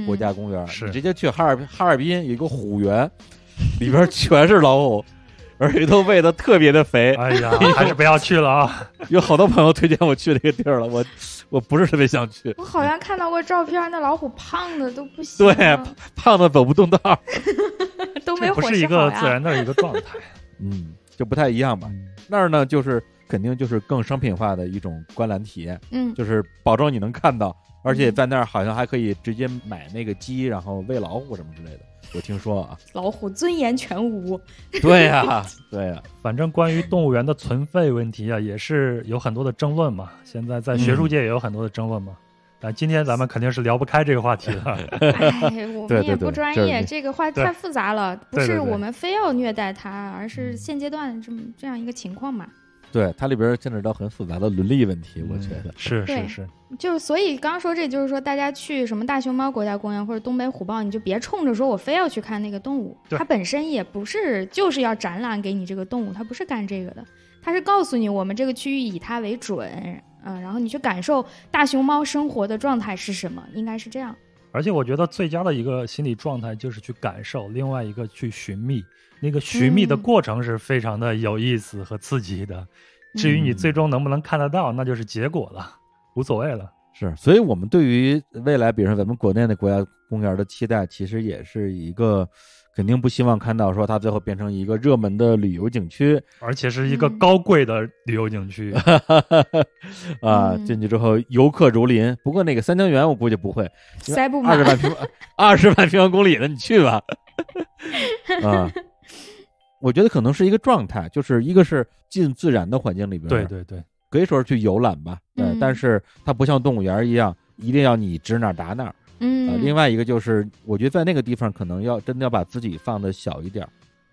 国家公园，是直接去哈尔哈尔滨有一个虎园，里边全是老虎，而且都喂的特别的肥。哎呀，还是不要去了啊！*laughs* 有好多朋友推荐我去那个地儿了，我我不是特别想去。我好像看到过照片，那老虎胖的都不行。对，胖的走不动道。*laughs* 都没不是一个自然的一个状态，*laughs* 嗯，就不太一样吧。那儿呢，就是肯定就是更商品化的一种观览体验，嗯，就是保证你能看到，而且在那儿好像还可以直接买那个鸡，然后喂老虎什么之类的。我听说啊，*laughs* 老虎尊严全无。*laughs* 对呀，对呀，反正关于动物园的存废问题啊，也是有很多的争论嘛。现在在学术界也有很多的争论嘛。啊，今天咱们肯定是聊不开这个话题的。*laughs* 哎，我们也不专业，这个话太复杂了，不是我们非要虐待它，而是现阶段这么这样一个情况嘛。对，它里边牵扯到很复杂的伦理问题，我觉得是是是。就所以刚说这就是说，大家去什么大熊猫国家公园或者东北虎豹，你就别冲着说我非要去看那个动物，它本身也不是就是要展览给你这个动物，它不是干这个的，它是告诉你我们这个区域以它为准。嗯，然后你去感受大熊猫生活的状态是什么？应该是这样。而且我觉得最佳的一个心理状态就是去感受，另外一个去寻觅。那个寻觅的过程是非常的有意思和刺激的。至于你最终能不能看得到，那就是结果了，无所谓了。是，所以我们对于未来，比如说咱们国内的国家公园的期待，其实也是一个。肯定不希望看到说它最后变成一个热门的旅游景区，而且是一个高贵的旅游景区 *laughs* 啊！进去之后游客如林。不过那个三江源我估计不会，塞不满二十万平 *laughs* 二十万平方公里的，你去吧。*laughs* 啊，我觉得可能是一个状态，就是一个是进自然的环境里边，对对对，可以说是去游览吧。对，但是它不像动物园一样，一定要你指哪打哪。嗯，另外一个就是，我觉得在那个地方可能要真的要把自己放的小一点，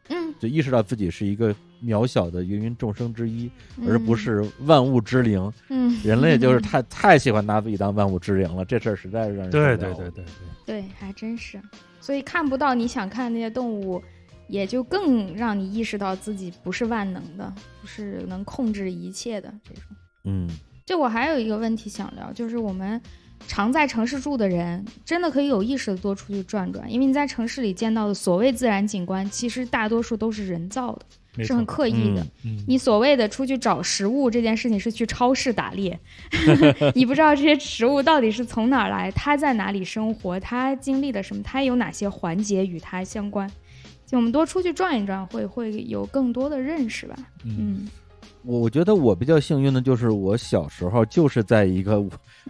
嗯，就意识到自己是一个渺小的芸芸众生之一，而不是万物之灵。嗯，人类就是太 *laughs* 太喜欢拿自己当万物之灵了，这事儿实在是让人对对对对对对，还真是。所以看不到你想看那些动物，也就更让你意识到自己不是万能的，不是能控制一切的这种。嗯，就我还有一个问题想聊，就是我们。常在城市住的人，真的可以有意识的多出去转转，因为你在城市里见到的所谓自然景观，其实大多数都是人造的，是很刻意的。你所谓的出去找食物这件事情，是去超市打猎，*laughs* 你不知道这些食物到底是从哪儿来，它在哪里生活，它经历了什么，它有哪些环节与它相关。就我们多出去转一转，会会有更多的认识吧。嗯。我我觉得我比较幸运的就是我小时候就是在一个，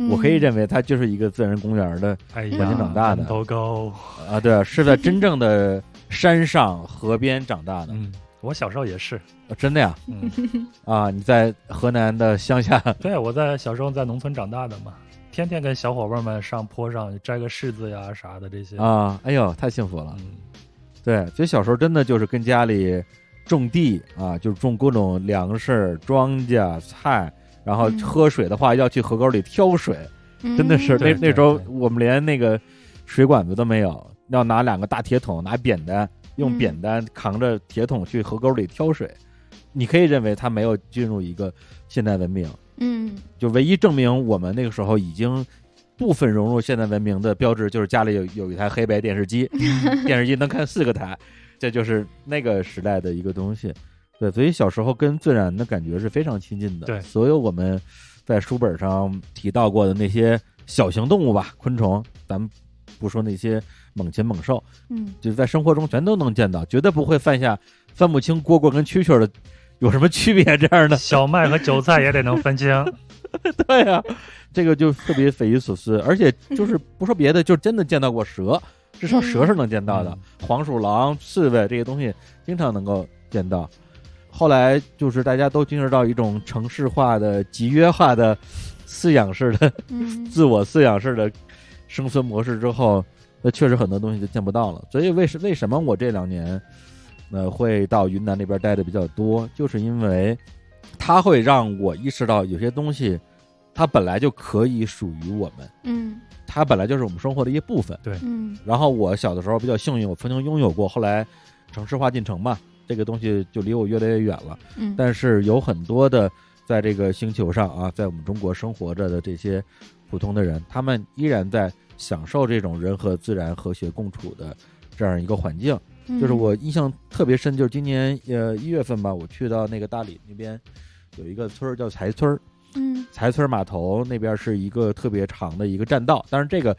我可以认为它就是一个自然公园的环境长大的。都高啊，对，是在真正的山上河边长大的。嗯，我小时候也是，真的呀。嗯 *laughs* 啊，你在河南的乡下？*laughs* 对，我在小时候在农村长大的嘛，天天跟小伙伴们上坡上摘个柿子呀啥的这些。啊，哎呦，太幸福了。嗯，对，所以小时候真的就是跟家里。种地啊，就是种各种粮食、庄稼、菜，然后喝水的话要去河沟里挑水，真的是那那时候我们连那个水管子都没有，要拿两个大铁桶，拿扁担，用嗯。扁担扛着铁桶去河沟里挑水。你可以认为它没有进入一个现代文明，嗯。就唯一证明我们那个时候已经部分融入现代文明的标志，就是家里有有一台黑白电视机，*laughs* 电视机能看四个台，这就是那个时代的一个东西。对，所以小时候跟自然的感觉是非常亲近的。对所有我们在书本上提到过的那些小型动物吧，昆虫，咱们不说那些猛禽猛兽，嗯就在生活中全都能见到，绝对不会犯下分不清蝈蝈跟蛐蛐儿的有什么区别这样的。小麦和韭菜也得能分清。*laughs* 对呀、这个就特别匪夷所思，而且就是不说别的，就真的见到过蛇，至少蛇是能见到的，黄鼠狼、刺猬这些东西经常能够见到。后来就是大家都进入到一种城市化的、集约化的饲养式的、嗯。*laughs* 自我饲养式的生存模式之后，那确实很多东西就见不到了。所以为什为什么我这两年，呃，会到云南那边待的比较多，就是因为它会让我意识到有些东西，它本来就可以属于我们，嗯它本来就是我们生活的一部分。对嗯然后我小的时候比较幸运，我曾经拥有过，后来城市化进程嘛，这个东西就离我越来越远了。嗯，但是有很多的在这个星球上啊，在我们中国生活着的这些普通的人，他们依然在享受这种人和自然和谐共处的这样一个环境。嗯就是我印象特别深，就是今年呃一月份吧，我去到那个大理那边有一个村儿叫柴村儿，嗯财村码头那边是一个特别长的一个栈道，但是这个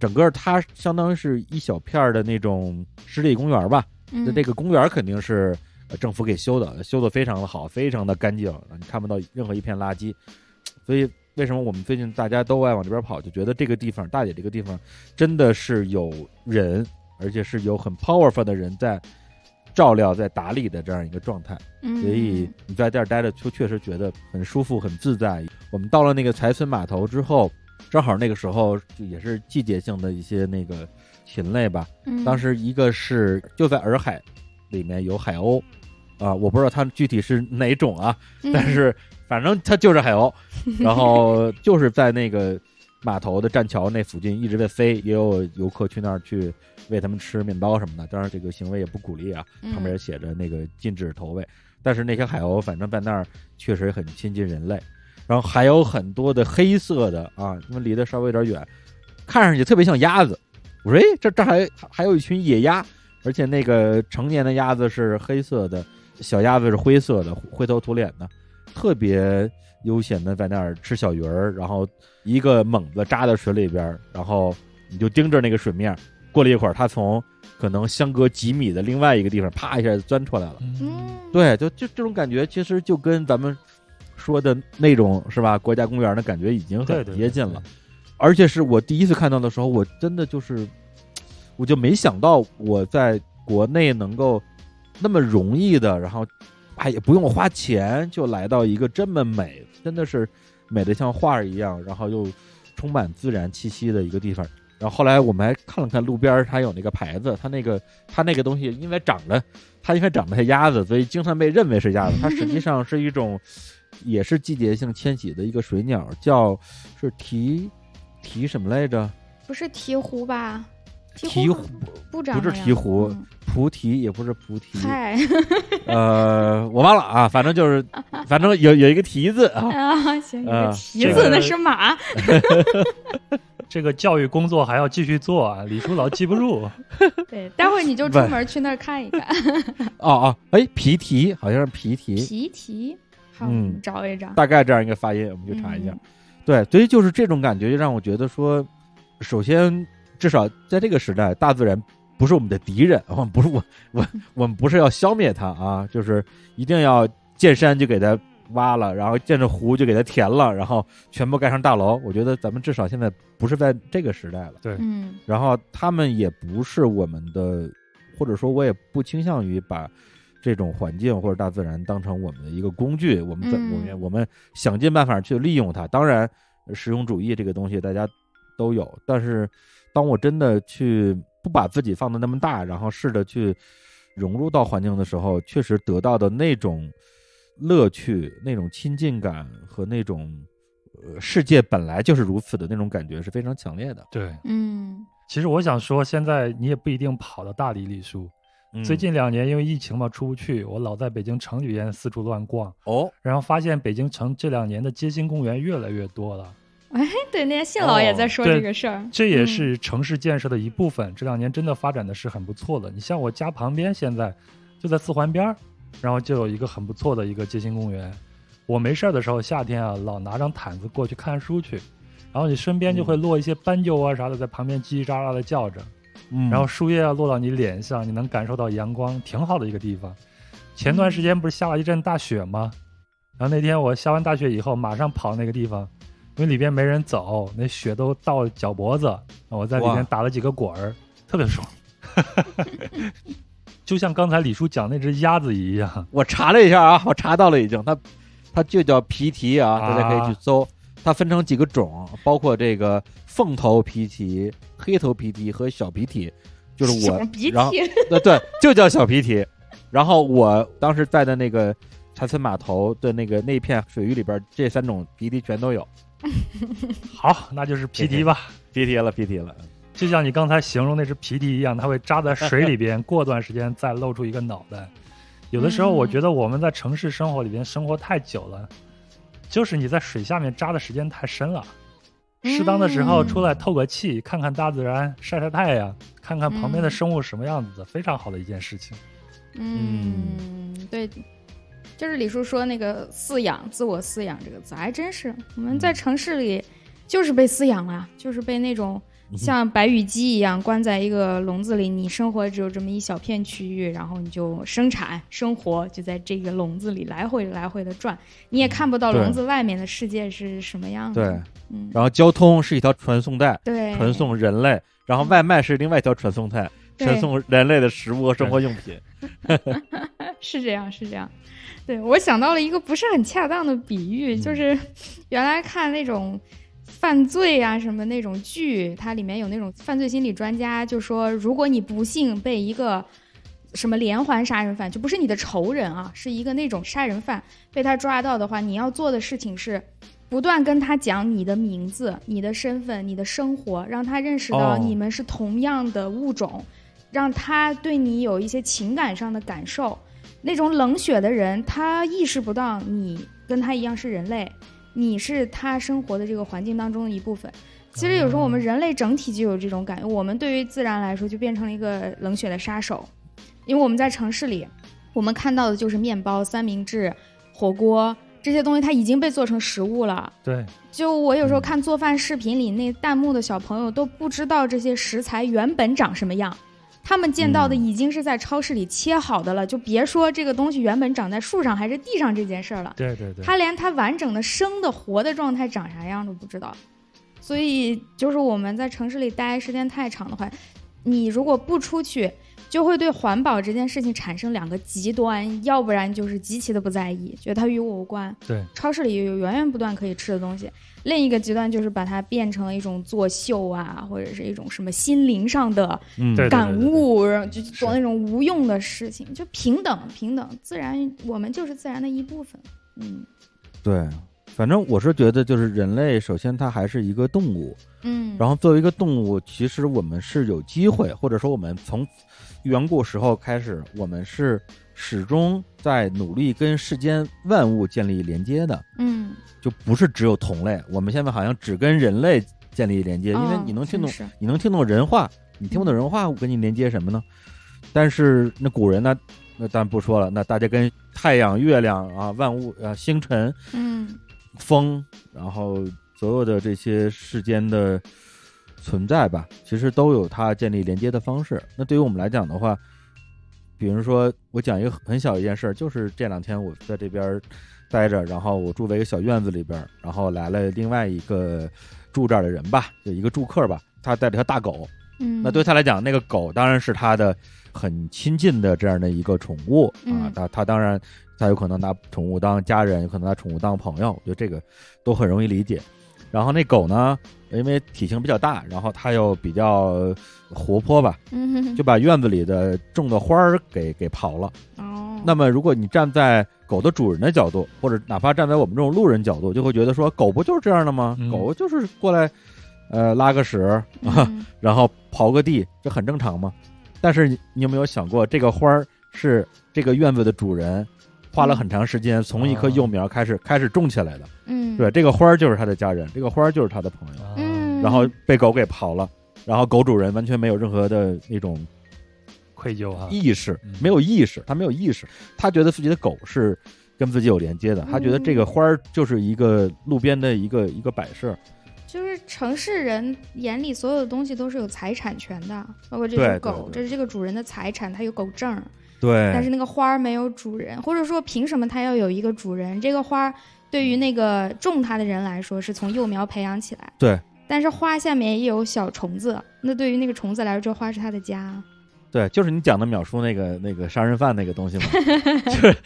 整个它相当于是一小片的那种湿地公园吧。嗯那这个公园肯定是呃政府给修的，修的非常的好，非常的干净，你看不到任何一片垃圾。所以为什么我们最近大家都爱往这边跑，就觉得这个地方大姐这个地方真的是有人，而且是有很 powerful 的人在照料、在打理的这样一个状态。嗯所以你在这儿待着，就确实觉得很舒服、很自在。我们到了那个财村码头之后，正好那个时候就也是季节性的一些那个禽类吧。嗯当时一个是就在洱海里面有海鸥，啊，我不知道它具体是哪种啊，嗯但是反正它就是海鸥，然后就是在那个码头的栈桥那附近一直在飞，也有游客去那儿去喂他们吃面包什么的。当然这个行为也不鼓励啊，嗯旁边也写着那个禁止投喂。但是那些海鸥反正在那儿确实很亲近人类，然后还有很多的黑色的啊，因为离得稍微有点远，看上去特别像鸭子。我说，哎，这这还还有一群野鸭，而且那个成年的鸭子是黑色的，小鸭子是灰色的，灰头土脸的，特别悠闲的在那儿吃小鱼儿，然后一个猛子扎在水里边，然后你就盯着那个水面，过了一会儿，它从可能相隔几米的另外一个地方，啪一下就钻出来了。嗯对，就就这种感觉，其实就跟咱们说的那种是吧，国家公园的感觉已经很接近了。。而且是我第一次看到的时候，我真的就是，我就没想到我在国内能够那么容易的，然后哎也不用花钱就来到一个这么美，真的是美的像画一样，然后又充满自然气息的一个地方。然后后来我们还看了看路边，它有那个牌子，它那个它那个东西，因为长得它因为长得像鸭子，所以经常被认为是鸭子。它实际上是一种，也是季节性迁徙的一个水鸟，叫是蹄蹄什么来着？不是鹈鹕吧？鹈鹕鹕不长不是那样鹈鹕嗯菩提也不是菩提，嗨呃，我忘了啊，反正就是，反正有有一个蹄字啊，啊，行，有啊个蹄这个子那是马。*laughs* *laughs* 这个教育工作还要继续做啊，李叔老记不住。*laughs* 对，待会儿你就出门去那儿看一看。哦哦，哎，皮蹄好像是皮蹄，皮蹄，好，嗯找一找。大概这样一个发音，我们就查一下。嗯对，所以就是这种感觉，就让我觉得说，首先至少在这个时代，大自然不是我们的敌人，*laughs* 我们不是我我我们不是要消灭它啊，就是一定要见山就给它挖了，然后见着湖就给它填了，然后全部盖上大楼。我觉得咱们至少现在不是在这个时代了。嗯然后他们也不是我们的，或者说我也不倾向于把这种环境或者大自然当成我们的一个工具，我们怎、嗯我们我们想尽办法去利用它。当然，实用主义这个东西大家都有，但是当我真的去不把自己放的那么大，然后试着去融入到环境的时候，确实得到的那种乐趣、那种亲近感和那种呃世界本来就是如此的那种感觉是非常强烈的。对，嗯其实我想说，现在你也不一定跑到大理礼书。嗯最近两年因为疫情嘛，出不去，我老在北京城里边四处乱逛，哦，然后发现北京城这两年的街心公园越来越多了。哎，*laughs* 对，那天信老也在说这个事儿，这也嗯是城市建设的一部分。这两年真的发展的是很不错的。你像我家旁边，现在就在四环边儿，然后就有一个很不错的一个街心公园。我没事儿的时候，夏天啊，老拿张毯子过去看书去，然后你身边就会落一些斑鸠啊啥的，在旁边叽叽喳喳的叫着，嗯然后树叶啊落到你脸上，你能感受到阳光，挺好的一个地方。前段时间不是下了一阵大雪吗？然后那天我下完大雪以后，马上跑那个地方，因为里边没人走，那雪都到脚脖子，我在里哇边打了几个滚儿，特别爽。*laughs* 就像刚才李叔讲那只鸭子一样，我查了一下啊，我查到了已经，它它就叫皮蹄啊，啊大家可以去搜。它分成几个种，包括这个凤头皮蹄、黑头皮蹄和小皮蹄，就是我然后涕，对对，就叫小皮蹄。然后我当时在的那个柴村码头的那个那片水域里边，这三种皮蹄全都有。好，那就是皮蹄吧。皮蹄了，皮蹄了。就像你刚才形容那只皮蹄一样，它会扎在水里边，过段时间再露出一个脑袋。有的时候，我觉得我们在城市生活里边生活太久了，就是你在水下面扎的时间太深了。适当的时候嗯出来透个气，看看大自然，晒晒太阳，看看旁边的嗯生物什么样子，非常好的一件事情。嗯，对，就是李叔说那个饲养、自我饲养这个词，还真是我们在城市里就是被饲养了，就是被那种像白羽鸡一样关在一个笼子里，你生活只有这么一小片区域，然后你就生产生活就在这个笼子里来回来回的转，你也看不到笼子外面的世界是什么样对的。，嗯，然后交通是一条传送带，对，传送人类，然后外卖是另外一条传送带，传送人类的食物和生活用品。*laughs* 是这样，是这样。对我想到了一个不是很恰当的比喻，嗯就是原来看那种犯罪啊什么那种剧，它里面有那种犯罪心理专家就说，如果你不幸被一个什么连环杀人犯，就不是你的仇人啊，是一个那种杀人犯被他抓到的话，你要做的事情是。不断跟他讲你的名字、你的身份、你的生活，让他认识到哦你们是同样的物种，让他对你有一些情感上的感受。那种冷血的人，他意识不到你跟他一样是人类，你是他生活的这个环境当中的一部分。其实有时候我们人类整体就有这种感觉，我们对于自然来说就变成了一个冷血的杀手，因为我们在城市里，我们看到的就是面包、三明治、火锅这些东西，它已经被做成食物了。对，就我有时候嗯看做饭视频里那弹幕的小朋友都不知道这些食材原本长什么样，他们见到的嗯已经是在超市里切好的了，就别说这个东西原本长在树上还是地上这件事儿了，对对对，他连它完整的生的活的状态长啥样都不知道。所以就是我们在城市里待时间太长的话，你如果不出去，就会对环保这件事情产生两个极端，要不然就是极其的不在意，觉得它与我无关。对，超市里有源源不断可以吃的东西。另一个极端就是把它变成一种作秀啊，或者是一种什么心灵上的嗯，对感悟，然后就做那种无用的事情。就平等，平等，自然，我们就是自然的一部分。嗯对。反正我是觉得，就是人类，首先它还是一个动物，嗯，然后作为一个动物，其实我们是有机会，或者说我们从远古时候开始，我们是始终在努力跟世间万物建立连接的，嗯，就不是只有同类。我们现在好像只跟人类建立连接，因为哦你能听懂你能听懂人话，你听不懂人话，我跟你连接什么呢？但是那古人呢，那咱不说了，那大家跟太阳、月亮啊、万物啊、星辰、嗯风，然后所有的这些世间的存在吧，其实都有它建立连接的方式。那对于我们来讲的话，比如说我讲一个很小一件事儿，就是这两天我在这边待着，然后我住在一个小院子里边，然后来了另外一个住这儿的人吧，就一个住客吧，他带着条大狗，嗯，那对他来讲，那个狗当然是他的很亲近的这样的一个宠物啊嗯。他他当然他有可能拿宠物当家人，有可能拿宠物当朋友，我觉得这个都很容易理解。然后那狗呢，因为体型比较大，然后它又比较活泼吧，嗯就把院子里的种的花儿给给刨了。哦，那么如果你站在狗的主人的角度，或者哪怕站在我们这种路人角度，就会觉得说，狗不就是这样的吗？嗯狗就是过来，呃，拉个屎啊，嗯 *laughs* 然后刨个地，这很正常嘛。但是你你有没有想过，这个花儿是这个院子的主人花了很长时间从一棵哦。幼苗开始开始种起来的？嗯，对，这个花儿就是他的家人，这个花儿就是他的朋友，啊嗯，然后被狗给刨了，然后狗主人完全没有任何的那种愧疚啊，意识嗯，没有意识，他没有意识，他觉得自己的狗是跟自己有连接的，他觉得这个花儿就是一个路边的一个一个摆设，就是城市人眼里所有的东西都是有财产权的，包括这只狗，对对。这是这个主人的财产，它有狗证儿。对但是那个花儿没有主人，或者说凭什么它要有一个主人？这个花儿对于那个种它的人来说是从幼苗培养起来，对，但是花下面也有小虫子，那对于那个虫子来说，这花是它的家。*laughs* 对，就是你讲的秒叔那个那个杀人犯那个东西嘛，*laughs* 就是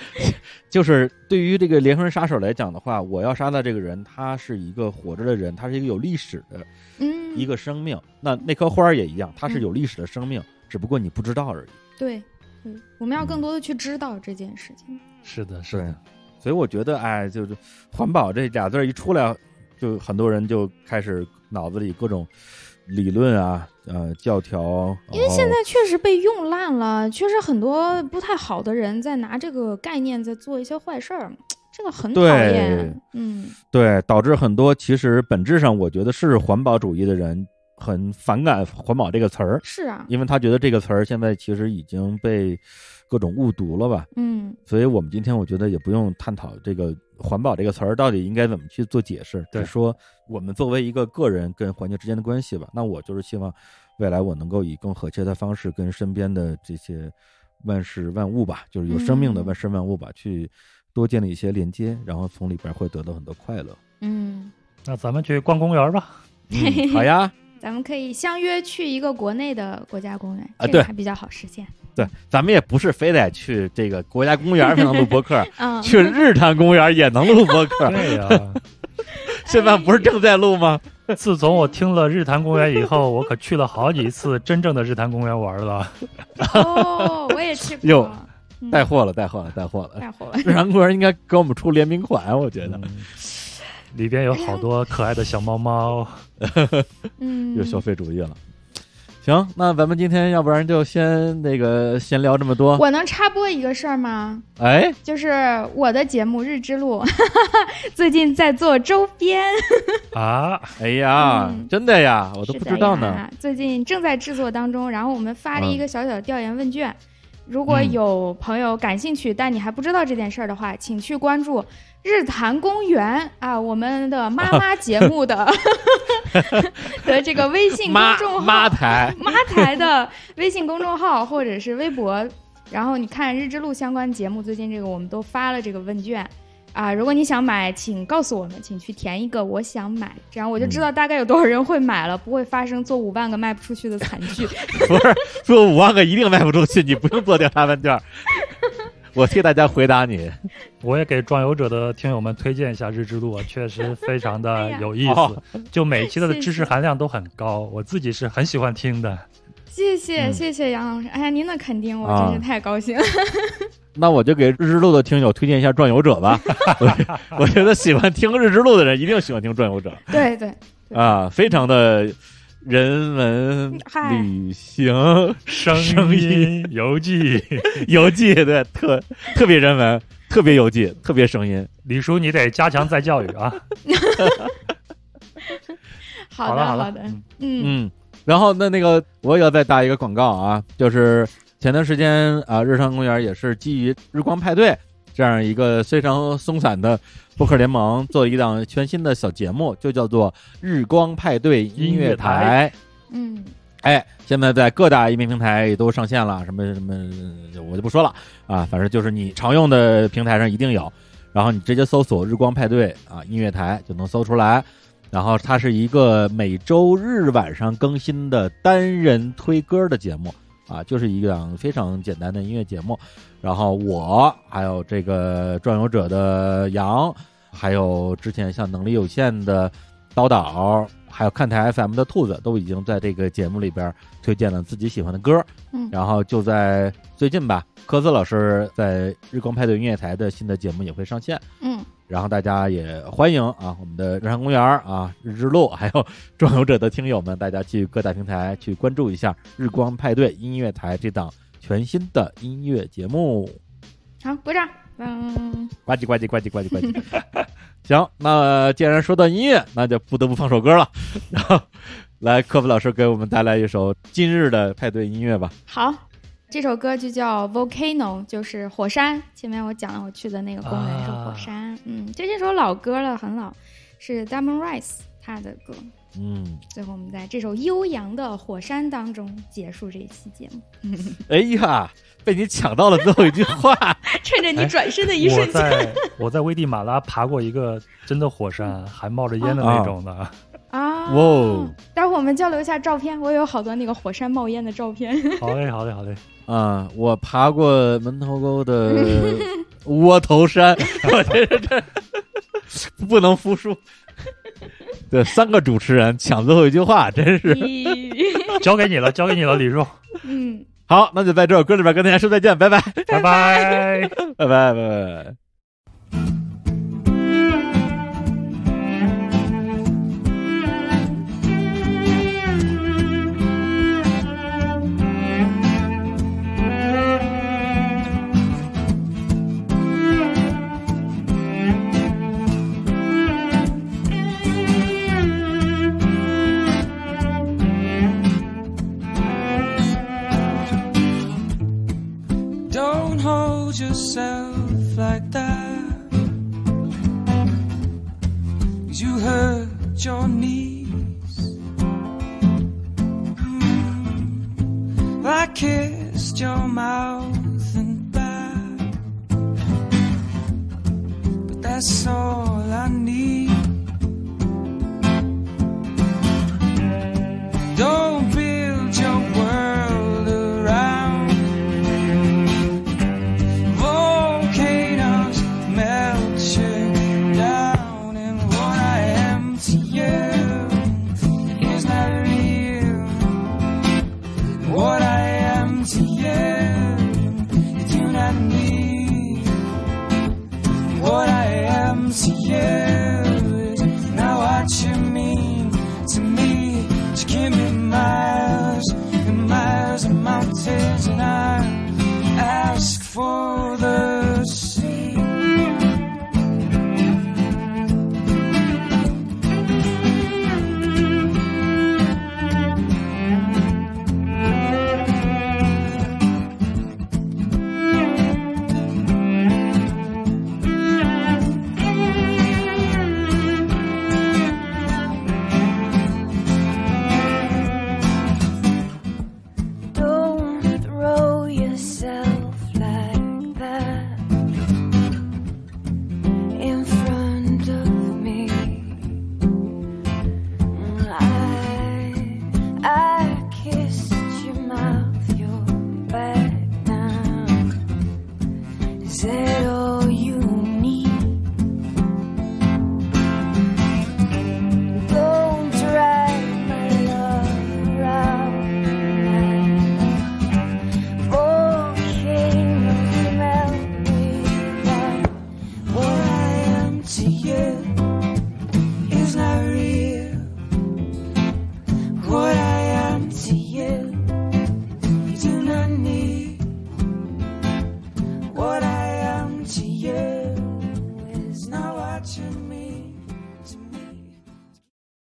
就是对于这个连环杀手来讲的话，我要杀的这个人，他是一个活着的人，他是一个有历史的嗯，一个生命。那那棵花儿也一样，它是有历史的生命，只不过你不知道而已。对，对，我们要更多的去知道这件事情。是的，是的，，所以我觉得，哎，就是环保这俩字儿一出来，就很多人就开始脑子里各种理论啊，呃，教条。因为现在确实被用烂了，确实很多不太好的人在拿这个概念在做一些坏事儿，这个很讨厌。嗯，对导致很多其实本质上，我觉得是环保主义的人很反感“环保”这个词儿，是啊，因为他觉得这个词儿现在其实已经被各种误读了吧。嗯所以我们今天我觉得也不用探讨这个“环保”这个词儿到底应该怎么去做解释，对只说我们作为一个个人跟环境之间的关系吧。那我就是希望未来我能够以更和谐的方式跟身边的这些万事万物吧，就是有生命的嗯万事万物吧，去多建立一些连接，然后从里边会得到很多快乐。嗯，那咱们去逛公园吧。嗯，好呀，咱们可以相约去一个国内的国家公园，啊对这个还比较好实现。对，咱们也不是非得去这个国家公园才能录播客，*laughs* 嗯，*laughs* 去日坛公园也能录播客。*laughs* 对呀、现在不是正在录吗？自从我听了日坛公园以后，我可去了好几次真正的日坛公园玩了。哦，我也去过。哟嗯带货了，带货了，带货了。带货了。日坛公园应该给我们出联名款，我觉得嗯里边有好多可爱的小猫猫。*laughs* 嗯，又消费主义了。行，那咱们今天要不然就先那个先聊这么多。我能插播一个事儿吗？哎，就是我的节目《日之路》*laughs* 最近在做周边，啊，哎呀，嗯真的呀，我都不知道呢。最近正在制作当中，然后我们发了一个小小的调研问卷。如果嗯有朋友感兴趣，但你还不知道这件事儿的话，请去关注日坛公园啊，我们的妈妈 *laughs* 节目的 *laughs* 的这个微信公众号妈台，*laughs* 妈台的微信公众号或者是微博，然后你看日之路相关节目，最近这个我们都发了这个问卷啊。如果你想买，请告诉我们，请去填一个我想买，这样我就知道大概有多少人会买了，不会发生做五万个卖不出去的惨剧。不是做五万个一定卖不出去，你不用做调查问卷。我替大家回答你。*laughs* 我也给壮游者的听友们推荐一下日之路啊，确实非常哎的有意思，哦就每期的知识含量都很高，我自己是很喜欢听的。谢谢、嗯谢谢杨老师，哎呀，您的肯定我啊真是太高兴了。那我就给日之路的听友推荐一下《壮游者》吧。我我觉得喜欢听日之路的人一定喜欢听《壮游者对对，》啊，非常的人文旅行声声音游记，*laughs* 游记，对，特特别人文，特别游记，特别声音。李叔你得加强再教育啊。*laughs* 好的好的，嗯。嗯。嗯，然后那那个我也要再打一个广告啊，就是前段时间啊，日常公园也是基于日光派对这样一个非常松散的播客联盟，做一档全新的小节目，就叫做日光派对音乐台。嗯哎，现在在各大音频平台也都上线了，什么什么我就不说了啊，反正就是你常用的平台上一定有，然后你直接搜索“日光派对”啊音乐台就能搜出来。然后它是一个每周日晚上更新的单人推歌的节目啊，就是一档非常简单的音乐节目。然后我还有这个转游者的杨，还有之前像能力有限的刀导，还有看台 FM 的兔子都已经在这个节目里边推荐了自己喜欢的歌。嗯然后就在最近吧，科斯老师在日光派对音乐台的新的节目也会上线。嗯，然后大家也欢迎啊，我们的日坛公园啊、日之路，还有壮游者的听友们，大家去各大平台去关注一下日光派对音乐台这档全新的音乐节目。好，鼓掌。嗯，呱唧呱唧呱唧呱唧呱唧。*laughs* 行，那既然说到音乐，那就不得不放首歌了。*laughs* 然后，来科普老师给我们带来一首今日的派对音乐吧。好，这首歌就叫 Volcano，就是火山。前面我讲了，我去的那个公园是火山。嗯，这这首老歌了，很老，是 Diamond Rice 他的歌。嗯，最后我们在这首悠扬的火山当中结束这一期节目。*laughs* 哎呀，被你抢到了最后一句话。*laughs* 趁着你转身的一瞬间，在 *laughs* 我在危地马拉爬过一个真的火山，还冒着烟的那种的。啊，哇哦！待会儿我们交流一下照片，我有好多那个火山冒烟的照片。好嘞，好嘞，好嘞。啊、我爬过门头沟的窝头山，我这这不能服输。对，三个主持人抢最后一句话，真是 *laughs* 交给你了，交给你了，李叔，嗯，好。那就在这首歌里边跟大家说再见，拜拜，拜拜。拜拜，拜拜。Yourself like that. you hurt your knees. Mm. I kissed your mouth and back. But that's all I need.